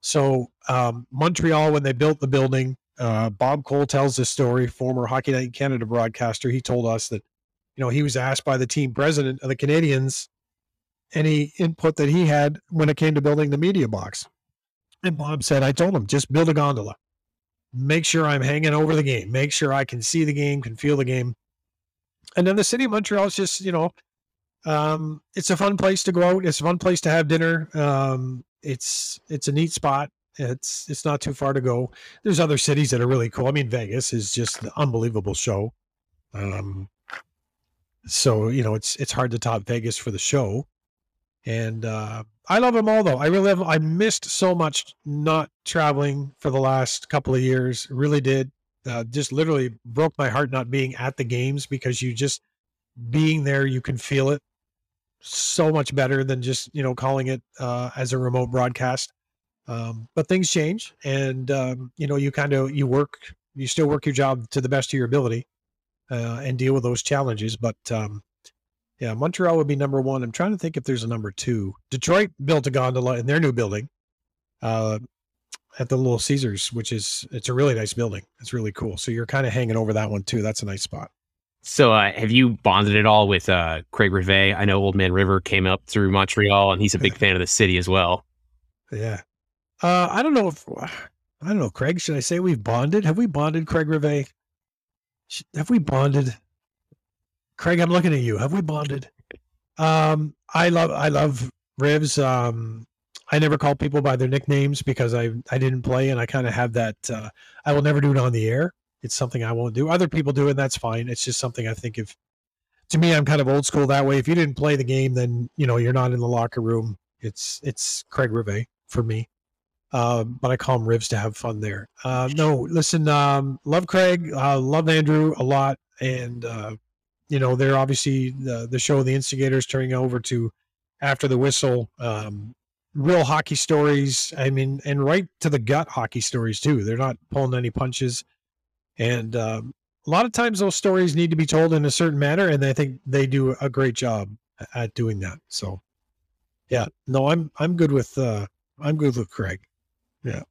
So um, Montreal, when they built the building, uh, Bob Cole tells this story. Former Hockey Night in Canada broadcaster. He told us that, you know, he was asked by the team president of the Canadiens any input that he had when it came to building the media box. And Bob said, I told him, just build a gondola. Make sure I'm hanging over the game. Make sure I can see the game, can feel the game. And then the city of Montreal is just, you know, um, it's a fun place to go out. It's a fun place to have dinner. Um, it's it's a neat spot. It's it's not too far to go. There's other cities that are really cool. I mean, Vegas is just an unbelievable show. Um, so you know, it's it's hard to top Vegas for the show. And uh, I love them all, though. I really have. I missed so much not traveling for the last couple of years. Really did. Uh, just literally broke my heart not being at the games because you just being there, you can feel it so much better than just you know calling it uh, as a remote broadcast. Um, but things change, and um, you know you kind of you work, you still work your job to the best of your ability, uh, and deal with those challenges. But um, yeah, Montreal would be number one. I'm trying to think if there's a number two. Detroit built a gondola in their new building. Uh, at the Little Caesars, which is it's a really nice building. It's really cool. So you're kind of hanging over that one too. That's a nice spot. So, uh, have you bonded at all with uh, Craig Rivet? I know Old Man River came up through Montreal, and he's a big fan of the city as well. Yeah. Uh, I don't know if I don't know, Craig. Should I say we've bonded? Have we bonded, Craig Rivet? Have we bonded? Craig, I'm looking at you. Have we bonded? Um, I love I love Rivs. Um, I never call people by their nicknames because I I didn't play, and I kind of have that. Uh, I will never do it on the air it's something I won't do. Other people do and that's fine. It's just something I think if to me, I'm kind of old school that way. If you didn't play the game, then you know you're not in the locker room. It's it's Craig Rivet for me. Uh, but I call him Rivs to have fun there. Uh, no, listen, um, love Craig, uh, love Andrew a lot, and uh, you know they're obviously the the show the instigators turning over to after the whistle. Um, real hockey stories. I mean, and right to the gut hockey stories too. They're not pulling any punches. And um, a lot of times those stories need to be told in a certain manner, and I think they do a great job at doing that. So, yeah, no, I'm I'm good with uh, I'm good with Craig. Yeah.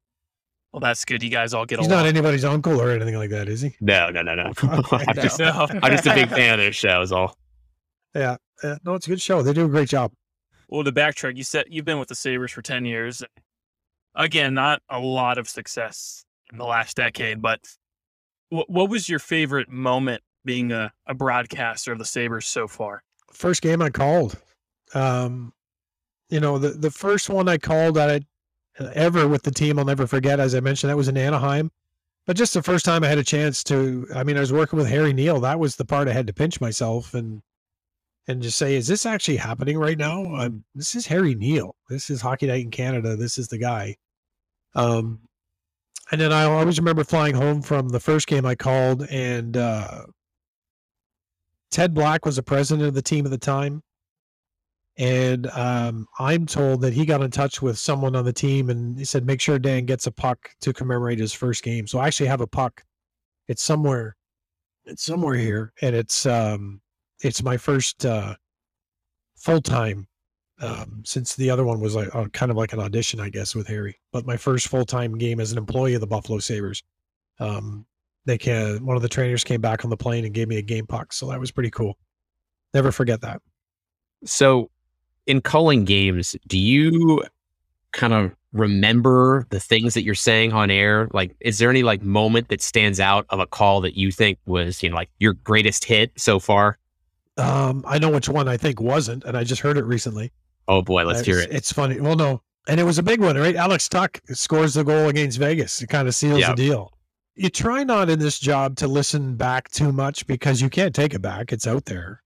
Well, that's good. You guys all get He's along. not anybody's uncle or anything like that, is he? No, no, no, no. I'm, No. just, No. I'm just a big fan of their show. Is all. Yeah. Uh, no, it's a good show. They do a great job. Well, to backtrack, you said you've been with the Sabres for 10 years. Again, not a lot of success in the last decade, but what, what was your favorite moment being a, a broadcaster of the Sabres so far? First game I called. Um, you know, the the first one I called I ever with the team, I'll never forget. As I mentioned, that was in Anaheim. But just the first time I had a chance to, I mean, I was working with Harry Neale. That was the part I had to pinch myself and and just say, is this actually happening right now? I'm, this is Harry Neale. This is Hockey Night in Canada. This is the guy. Um, and then I always remember flying home from the first game I called, and uh, Ted Black was the president of the team at the time. And um, I'm told that he got in touch with someone on the team and he said, make sure Dan gets a puck to commemorate his first game. So I actually have a puck. It's somewhere, it's somewhere here. And it's, um, it's my first uh, full time um, since the other one was like uh, kind of like an audition, I guess, with Harry. But my first full time game as an employee of the Buffalo Sabres. Um, they can one of the trainers came back on the plane and gave me a game puck, so that was pretty cool. Never forget that. So, in calling games, do you kind of remember the things that you're saying on air? Like, is there any like moment that stands out of a call that you think was, you know, like your greatest hit so far? Um, I know which one I think wasn't, and I just heard it recently. Oh boy, let's hear it. It's funny. Well, no, and it was a big one, right? Alex Tuch scores the goal against Vegas. It kind of seals yep. the deal. You try not in this job to listen back too much because you can't take it back. It's out there.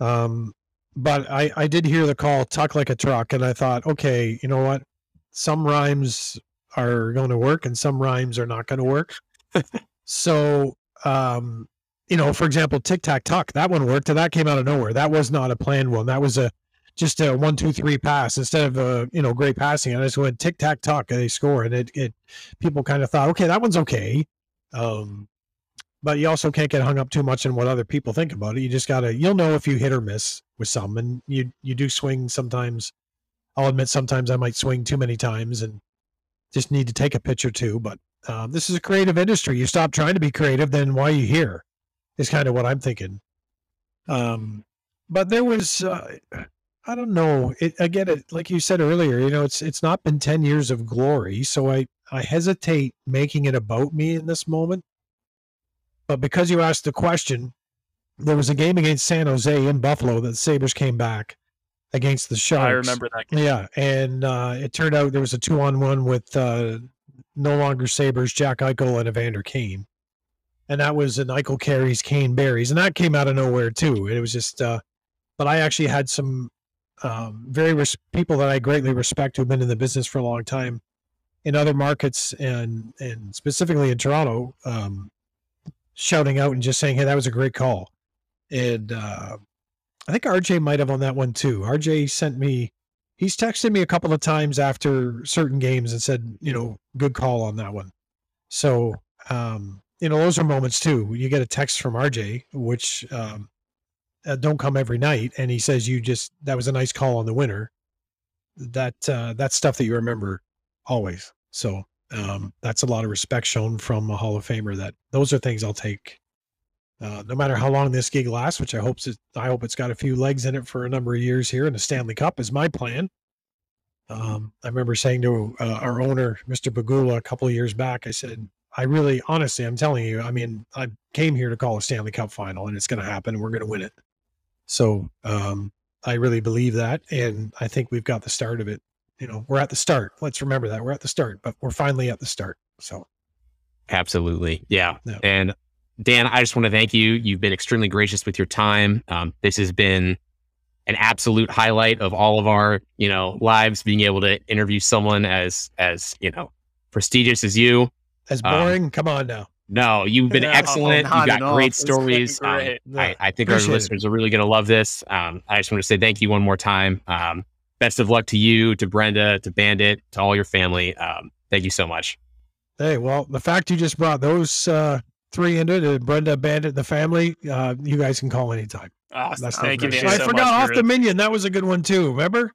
Um, but I, I did hear the call tuck like a truck, and I thought, okay, you know what? Some rhymes are going to work, and some rhymes are not going to work. so, um, you know, for example, tic tac tuck, that one worked, and that came out of nowhere. That was not a planned one. That was a just a one two three pass instead of a you know great passing. I just went tic tac tuck and they score, and it it people kind of thought, okay, that one's okay. Um, but you also can't get hung up too much on what other people think about it. You just gotta you'll know if you hit or miss with some, and you you do swing sometimes. I'll admit sometimes I might swing too many times and just need to take a pitch or two. But um, this is a creative industry. You stop trying to be creative, then why are you here? Is kind of what I'm thinking. Um, but there was uh, I don't know. It, I get it. Like you said earlier, you know, it's it's not been ten years of glory, so I I hesitate making it about me in this moment. But because you asked the question, there was a game against San Jose in Buffalo that the Sabres came back against the Sharks. I remember that. Game. Yeah, and uh, it turned out there was a two-on-one with uh, no longer Sabres, Jack Eichel and Evander Kane, and that was an Eichel carries Kane berries, and that came out of nowhere too. And It was just, uh, but I actually had some um, very res- people that I greatly respect who've been in the business for a long time in other markets and and specifically in Toronto, um, shouting out and just saying, "Hey, that was a great call." And uh, I think RJ might have on that one too. RJ sent me. He's texted me a couple of times after certain games and said, you know, good call on that one. So, um, you know, those are moments too. You get a text from RJ, which um, uh, don't come every night, and he says you just that was a nice call on the winner. That uh, that's stuff that you remember always. So um, that's a lot of respect shown from a Hall of Famer. That those are things I'll take, uh, no matter how long this gig lasts. Which I hope I hope it's got a few legs in it for a number of years here. And the Stanley Cup is my plan. Um, I remember saying to uh, our owner, Mr. Pegula, a couple of years back, I said, I really, honestly, I'm telling you, I mean, I came here to call a Stanley Cup final and it's going to happen and we're going to win it. So um, I really believe that, and I think we've got the start of it. You know, we're at the start. Let's remember that we're at the start, but we're finally at the start. So, absolutely, yeah. yeah. And Dan, I just want to thank you. You've been extremely gracious with your time. Um, this has been an absolute highlight of all of our, you know, lives. Being able to interview someone as as you know prestigious as you. As um, boring? Um, Come on now. No, you've been excellent. You've got great stories. Um, I, I, think Appreciate our listeners it. are really going to love this. Um, I just want to say thank you one more time. Um, best of luck to you, to Brenda, to Bandit, to all your family. Um, thank you so much. Hey, well, the fact you just brought those uh, three into it, Brenda, Bandit, the family, uh, you guys can call anytime. Awesome. Thank you. I so forgot off the minion. That was a good one too. Remember?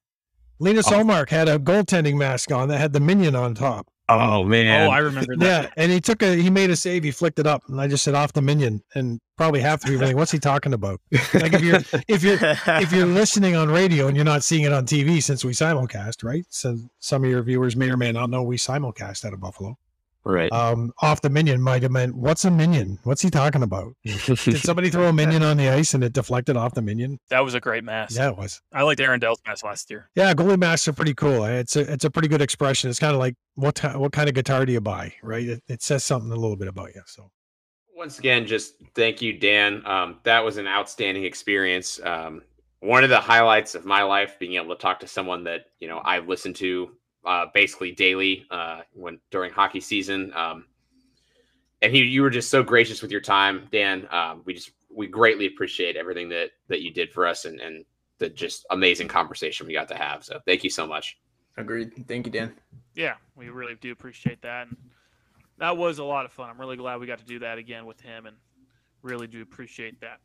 Linus oh. Ullmark had a goaltending mask on that had the minion on top. Oh man! Oh, I remember that. Yeah, and he took a he made a save. He flicked it up, and I just said off the minion, and probably half the people like, "What's he talking about?" Like if you're if you're if you're listening on radio and you're not seeing it on TV since we simulcast, right? So some of your viewers may or may not know we simulcast out of Buffalo. Right. Um, off the minion might have meant, what's a minion? What's he talking about? Did somebody throw a minion on the ice and it deflected off the minion? That was a great mask. Yeah, it was. I liked Aaron Dell's mask last year. Yeah, goalie masks are pretty cool. It's a it's a pretty good expression. It's kind of like what what kind of guitar do you buy, right? It, it says something a little bit about you. So once again, just thank you, Dan. Um, that was an outstanding experience. Um, one of the highlights of my life being able to talk to someone that you know I've listened to uh, basically daily uh, when during hockey season. Um, and he, you were just so gracious with your time, Dan. Um, we just we greatly appreciate everything that that you did for us, and and the just amazing conversation we got to have. So thank you so much. Agreed. Thank you, Dan. Yeah, we really do appreciate that. And that was a lot of fun. I'm really glad we got to do that again with him and really do appreciate that.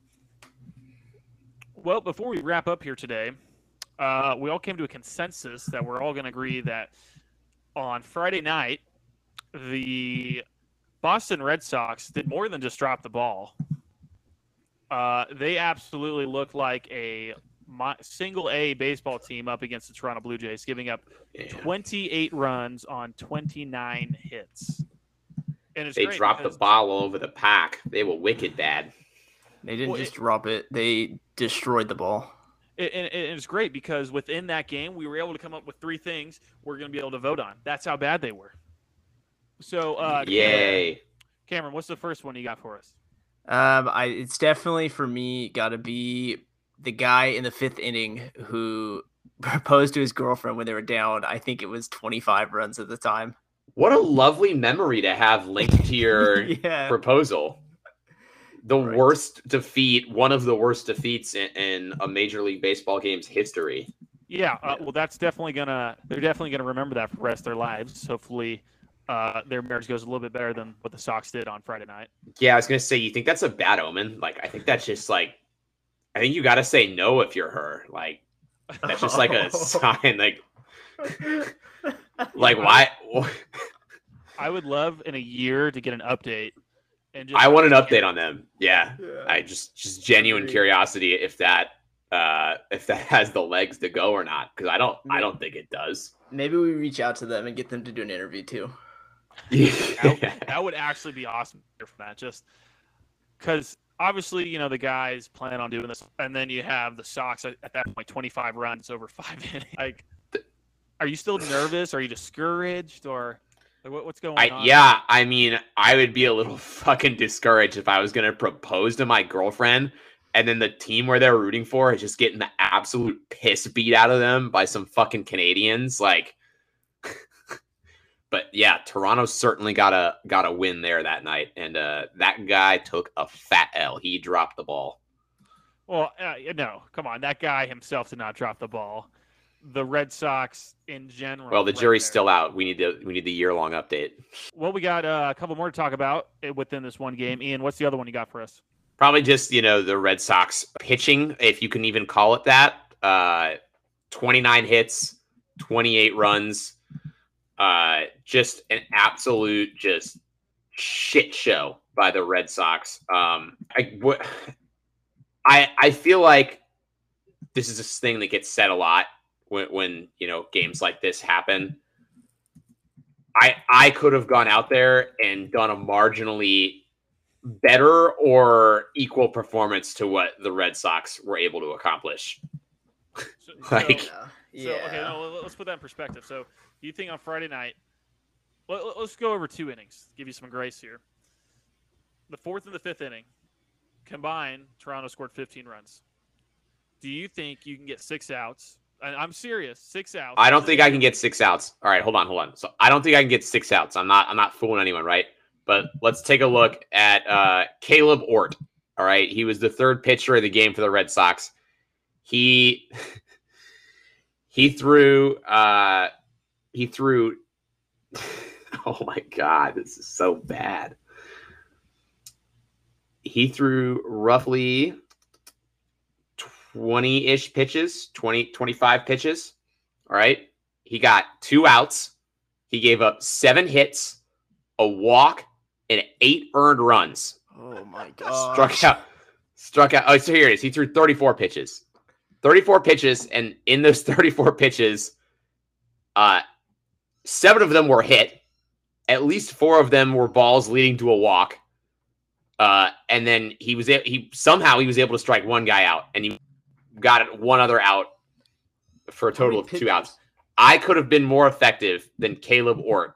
Well, before we wrap up here today, uh, we all came to a consensus that we're all going to agree that on Friday night, the Boston Red Sox did more than just drop the ball. Uh, they absolutely looked like a single A baseball team up against the Toronto Blue Jays, giving up yeah. 28 runs on 29 hits. And they dropped the ball all over the pack. They were wicked bad. They didn't well, just it, drop it; they destroyed the ball. And it, it, it's great because within that game, we were able to come up with three things we're going to be able to vote on. That's how bad they were. So, uh, yay, Cameron, Cameron, what's the first one you got for us? Um, I it's definitely for me got to be the guy in the fifth inning who proposed to his girlfriend when they were down. I think it was 25 runs at the time. What a lovely memory to have linked to your yeah. proposal. The right. worst defeat, one of the worst defeats in, in, a Major League Baseball game's history. Yeah, uh, well, that's definitely gonna. They're definitely gonna remember that for the rest of their lives. Hopefully, uh, their marriage goes a little bit better than what the Sox did on Friday night. Yeah, I was gonna say, you think that's a bad omen? Like, I think that's just like I think you got to say no if you're her. Like that's just like a sign. Like, like why? I would love in a year to get an update. And I want an update on them. Yeah. yeah. I just just genuine curiosity if that uh if that has the legs to go or not because I don't I don't think it does. Maybe we reach out to them and get them to do an interview too. Yeah. that, would, that would actually be awesome for that. Just because obviously, you know, the guys plan on doing this, and then you have the Sox at, at that point, 25 runs over five innings. Like, are you still nervous? Are you discouraged, or like, what, what's going I, on? Yeah, I mean, I would be a little fucking discouraged if I was going to propose to my girlfriend, and then the team where they're rooting for is just getting the absolute piss beat out of them by some fucking Canadians. Like, but yeah, Toronto certainly got a got a win there that night, and uh, that guy took a fat L. He dropped the ball. Well, uh, no, come on, that guy himself did not drop the ball. The Red Sox in general. Well, the jury's there. still out. We need the we need the year long update. Well, we got uh, a couple more to talk about eh, within this one game. Ian, what's the other one you got for us? Probably just you know the Red Sox pitching, if you can even call it that. Uh, Twenty nine hits, twenty eight runs uh, just an absolute just shit show by the Red Sox. Um, I, I, I feel like this is a thing that gets said a lot when, when you know games like this happen. I I could have gone out there and done a marginally better or equal performance to what the Red Sox were able to accomplish. So, like, so, yeah. so okay, no, let's put that in perspective. So you think on Friday night? Let, us go over two innings. Give you some grace here. The fourth and the fifth inning combined, Toronto scored 15 runs. Do you think you can get six outs? I'm serious, six outs. I don't think I can get six outs. All right, hold on, hold on. So I don't think I can get six outs. I'm not. I'm not fooling anyone, right? But let's take a look at uh, Kaleb Ort. All right, he was the third pitcher of the game for the Red Sox. He he threw uh, he threw. oh my god, this is so bad. He threw roughly 20 ish pitches, 20, 25 pitches. All right. He got two outs. He gave up seven hits, a walk, and eight earned runs. Oh my god. Struck out. Struck out. Oh, so here it is. He threw 34 pitches. 34 pitches. And in those 34 pitches, uh, seven of them were hit. At least four of them were balls leading to a walk. Uh, and then he was he somehow he was able to strike one guy out, and he got it one other out for a total of two outs. I could have been more effective than Kaleb Ort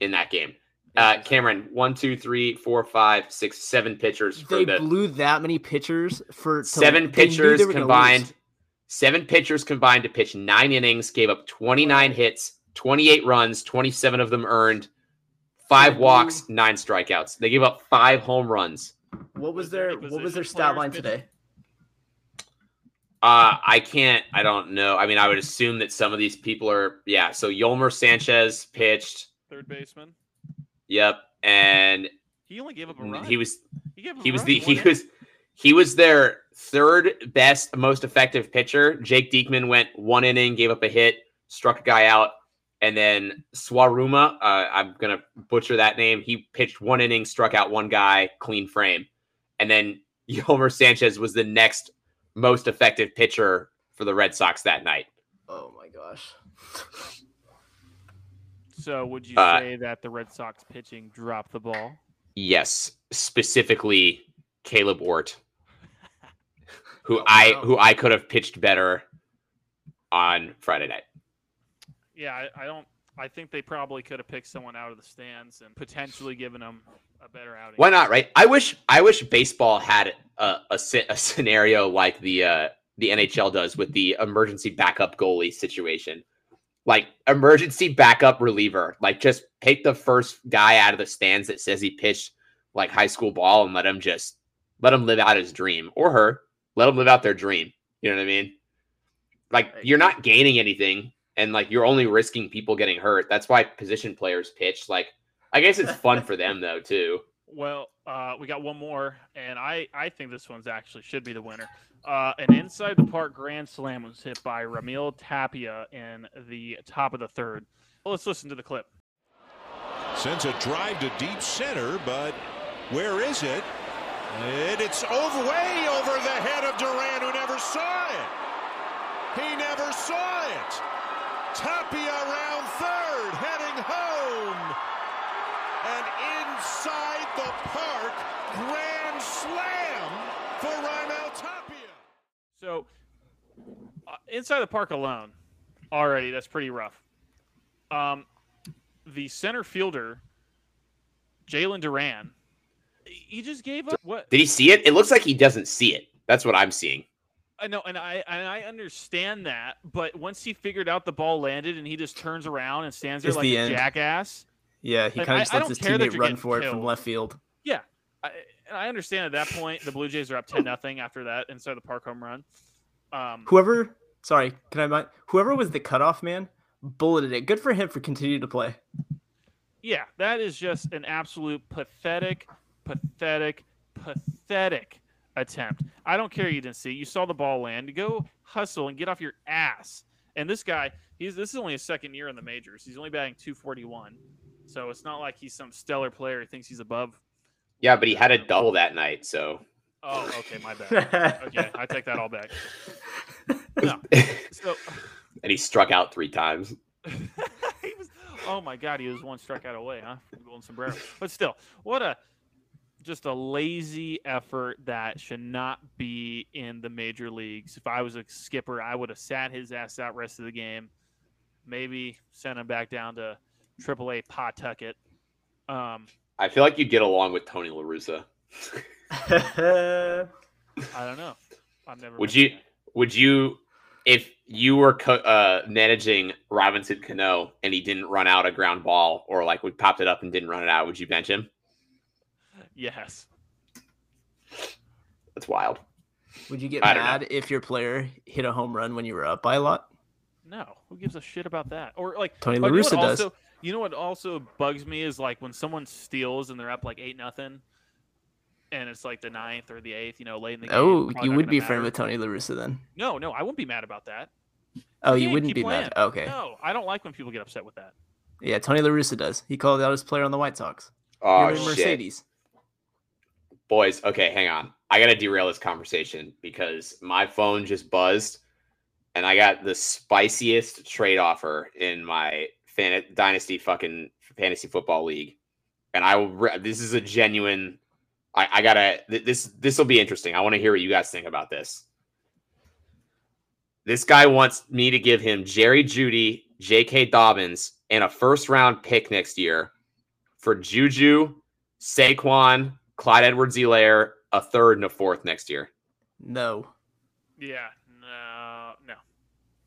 in that game. Uh, Cameron, one, two, three, four, five, six, seven pitchers. For they the, blew that many pitchers for seven pitchers combined. Seven pitchers combined to pitch nine innings, gave up 29 hits, 28 runs, 27 of them earned, five walks, nine strikeouts. They gave up five home runs. What was their what was their stat line today? Uh, I can't. I don't know. I mean, I would assume that some of these people are. Yeah. So Yolmer Sanchez pitched. Third baseman. Yep. And He only gave up a run. he was he, gave he was the he inning. was he was their third best, most effective pitcher. Jake Diekman went one inning, gave up a hit, struck a guy out, and then Swaruma. Uh, I'm gonna butcher that name. He pitched one inning, struck out one guy, clean frame, and then Yolmer Sanchez was the next most effective pitcher for the Red Sox that night. Oh my gosh. So would you Uh, say that the Red Sox pitching dropped the ball? Yes, specifically Kaleb Ort, who Oh, I wow. who I could have pitched better on Friday night. Yeah, I, I don't. I think they probably could have picked someone out of the stands and potentially given them a better outing. Why not? Right? I wish I wish baseball had a a, a scenario like the uh, the NHL does with the emergency backup goalie situation. Like emergency backup reliever, like just pick the first guy out of the stands that says he pitched like high school ball and let him just let him live out his dream or her, let them live out their dream. You know what I mean? Like you're not gaining anything and like you're only risking people getting hurt. That's why position players pitch. Like I guess it's fun for them though too. Well, uh, we got one more, and I, I think this one's actually should be the winner. Uh, an inside the park grand slam was hit by Raimel Tapia in the top of the third. Well, let's listen to the clip. Sends a drive to deep center, but where is it? And it's over, way over the head of Duran, who never saw it. He never saw it. Tapia around third, heading home. And inside the park, grand slam for Raimel Tapia. So, uh, inside the park alone, already that's pretty rough. Um, the center fielder, Jarren Duran, he just gave up. What Did he see it? It looks like he doesn't see it. That's what I'm seeing. I know, and I and I understand that, but once he figured out the ball landed and he just turns around and stands there It's like the a end. jackass. Yeah, he Like, kind of just I lets his teammate run for it from left field. Yeah, I, and I understand at that point the Blue Jays are up ten nothing after that inside the park home run. Um, Whoever, sorry, can I? mi- Whoever was the cutoff man, bulleted it. Good for him for continuing to play. yeah, that is just an absolute pathetic, pathetic, pathetic attempt. I don't care you didn't see. it. You saw the ball land. Go hustle and get off your ass. And this guy, he's this is only his second year in the majors. He's only batting 241. So it's not like he's some stellar player who thinks he's above. Yeah, but he had a double that night, so Oh, okay, my bad. Okay, I take that all back. No. So and he struck out three times. he was, oh my god, he was one strikeout away, huh? From the Golden sombrero. But still, what a just a lazy effort that should not be in the major leagues. If I was a skipper, I would have sat his ass out rest of the game. Maybe sent him back down to AAA Pawtucket. Um, I feel like you'd get along with Tony La Russa. I don't know. I've never. Would you? him. Would you? If you were co- uh, managing Robinson Cano and he didn't run out a ground ball, or like we popped it up and didn't run it out, would you bench him? Yes. That's wild. Would you get I don't know. mad if your player hit a home run when you were up by a lot? No, who gives a shit about that? Or like Tony oh, La you know what does. Also, you know what also bugs me is like when someone steals and they're up like eight nothing, and it's like the ninth or the eighth, you know, late in the oh, game. Oh, probably you not would gonna be a friend matter. with Tony La Russa then. No, no, I wouldn't be mad about that. Oh, you Yeah, wouldn't keep be playing. mad. Okay. No, I don't like when people get upset with that. Yeah, Tony La Russa does. He called out his player on the White Sox. Oh You're shit, Mercedes. Boys. Okay, hang on. I gotta derail this conversation because my phone just buzzed, and I got the spiciest trade offer in my fan- dynasty fucking fantasy football league, and I will. Re- this is a genuine. I, I gotta. th- This this will be interesting. I want to hear what you guys think about this. This guy wants me to give him Jerry Jeudy, J.K. Dobbins, and a first round pick next year for Juju, Saquon, Clyde Edwards Helaire, a third and a fourth next year. No. Yeah, no, no.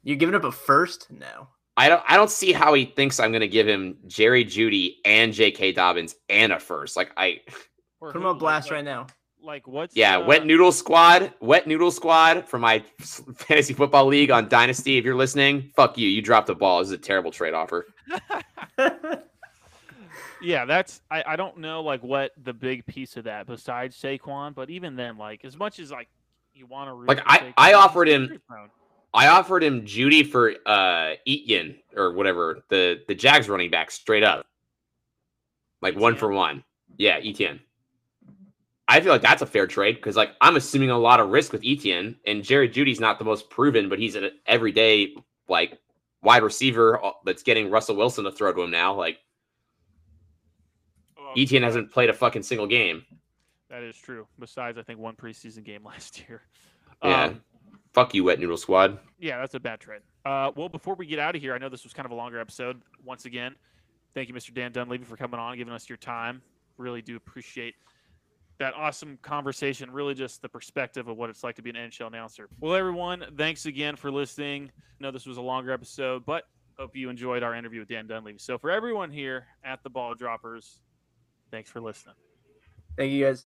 You're giving up a first? No. I don't I don't see how he thinks I'm gonna give him Jerry Jeudy and J.K. Dobbins and a first. Like I Put him who- on blast like- right now. like what's Yeah, uh, Wet Noodle Squad, Wet Noodle Squad for my fantasy football league on Dynasty. If you're listening, fuck you. You dropped the ball. This is a terrible trade offer. Yeah, that's I, I don't know like what the big piece of that besides Saquon, but even then, like as much as like you want to Like, I- I offered him- I offered him Jeudy for uh Etienne or whatever the the Jags running back straight up, like one for one. Yeah, Etienne. I feel like that's a fair trade because like I'm assuming a lot of risk with Etienne and Jerry Jeudy's not the most proven, but he's an everyday like wide receiver uh, that's getting Russell Wilson to throw to him now. Like Etienne hasn't played a fucking single game. That is true. Besides, I think one preseason game last year. Yeah. Um, Fuck you, Wet Noodle Squad. yeah, that's a bad trade. Uh, well, before we get out of here, I know this was kind of a longer episode. Once again, thank you, Mr. Dan Dunleavy, for coming on, giving us your time. Really do appreciate that awesome conversation. Really, just the perspective of what it's like to be an NHL announcer. Well, everyone, thanks again for listening. I know this was a longer episode, but hope you enjoyed our interview with Dan Dunleavy. So, for everyone here at the Ball Droppers, thanks for listening. Thank you guys.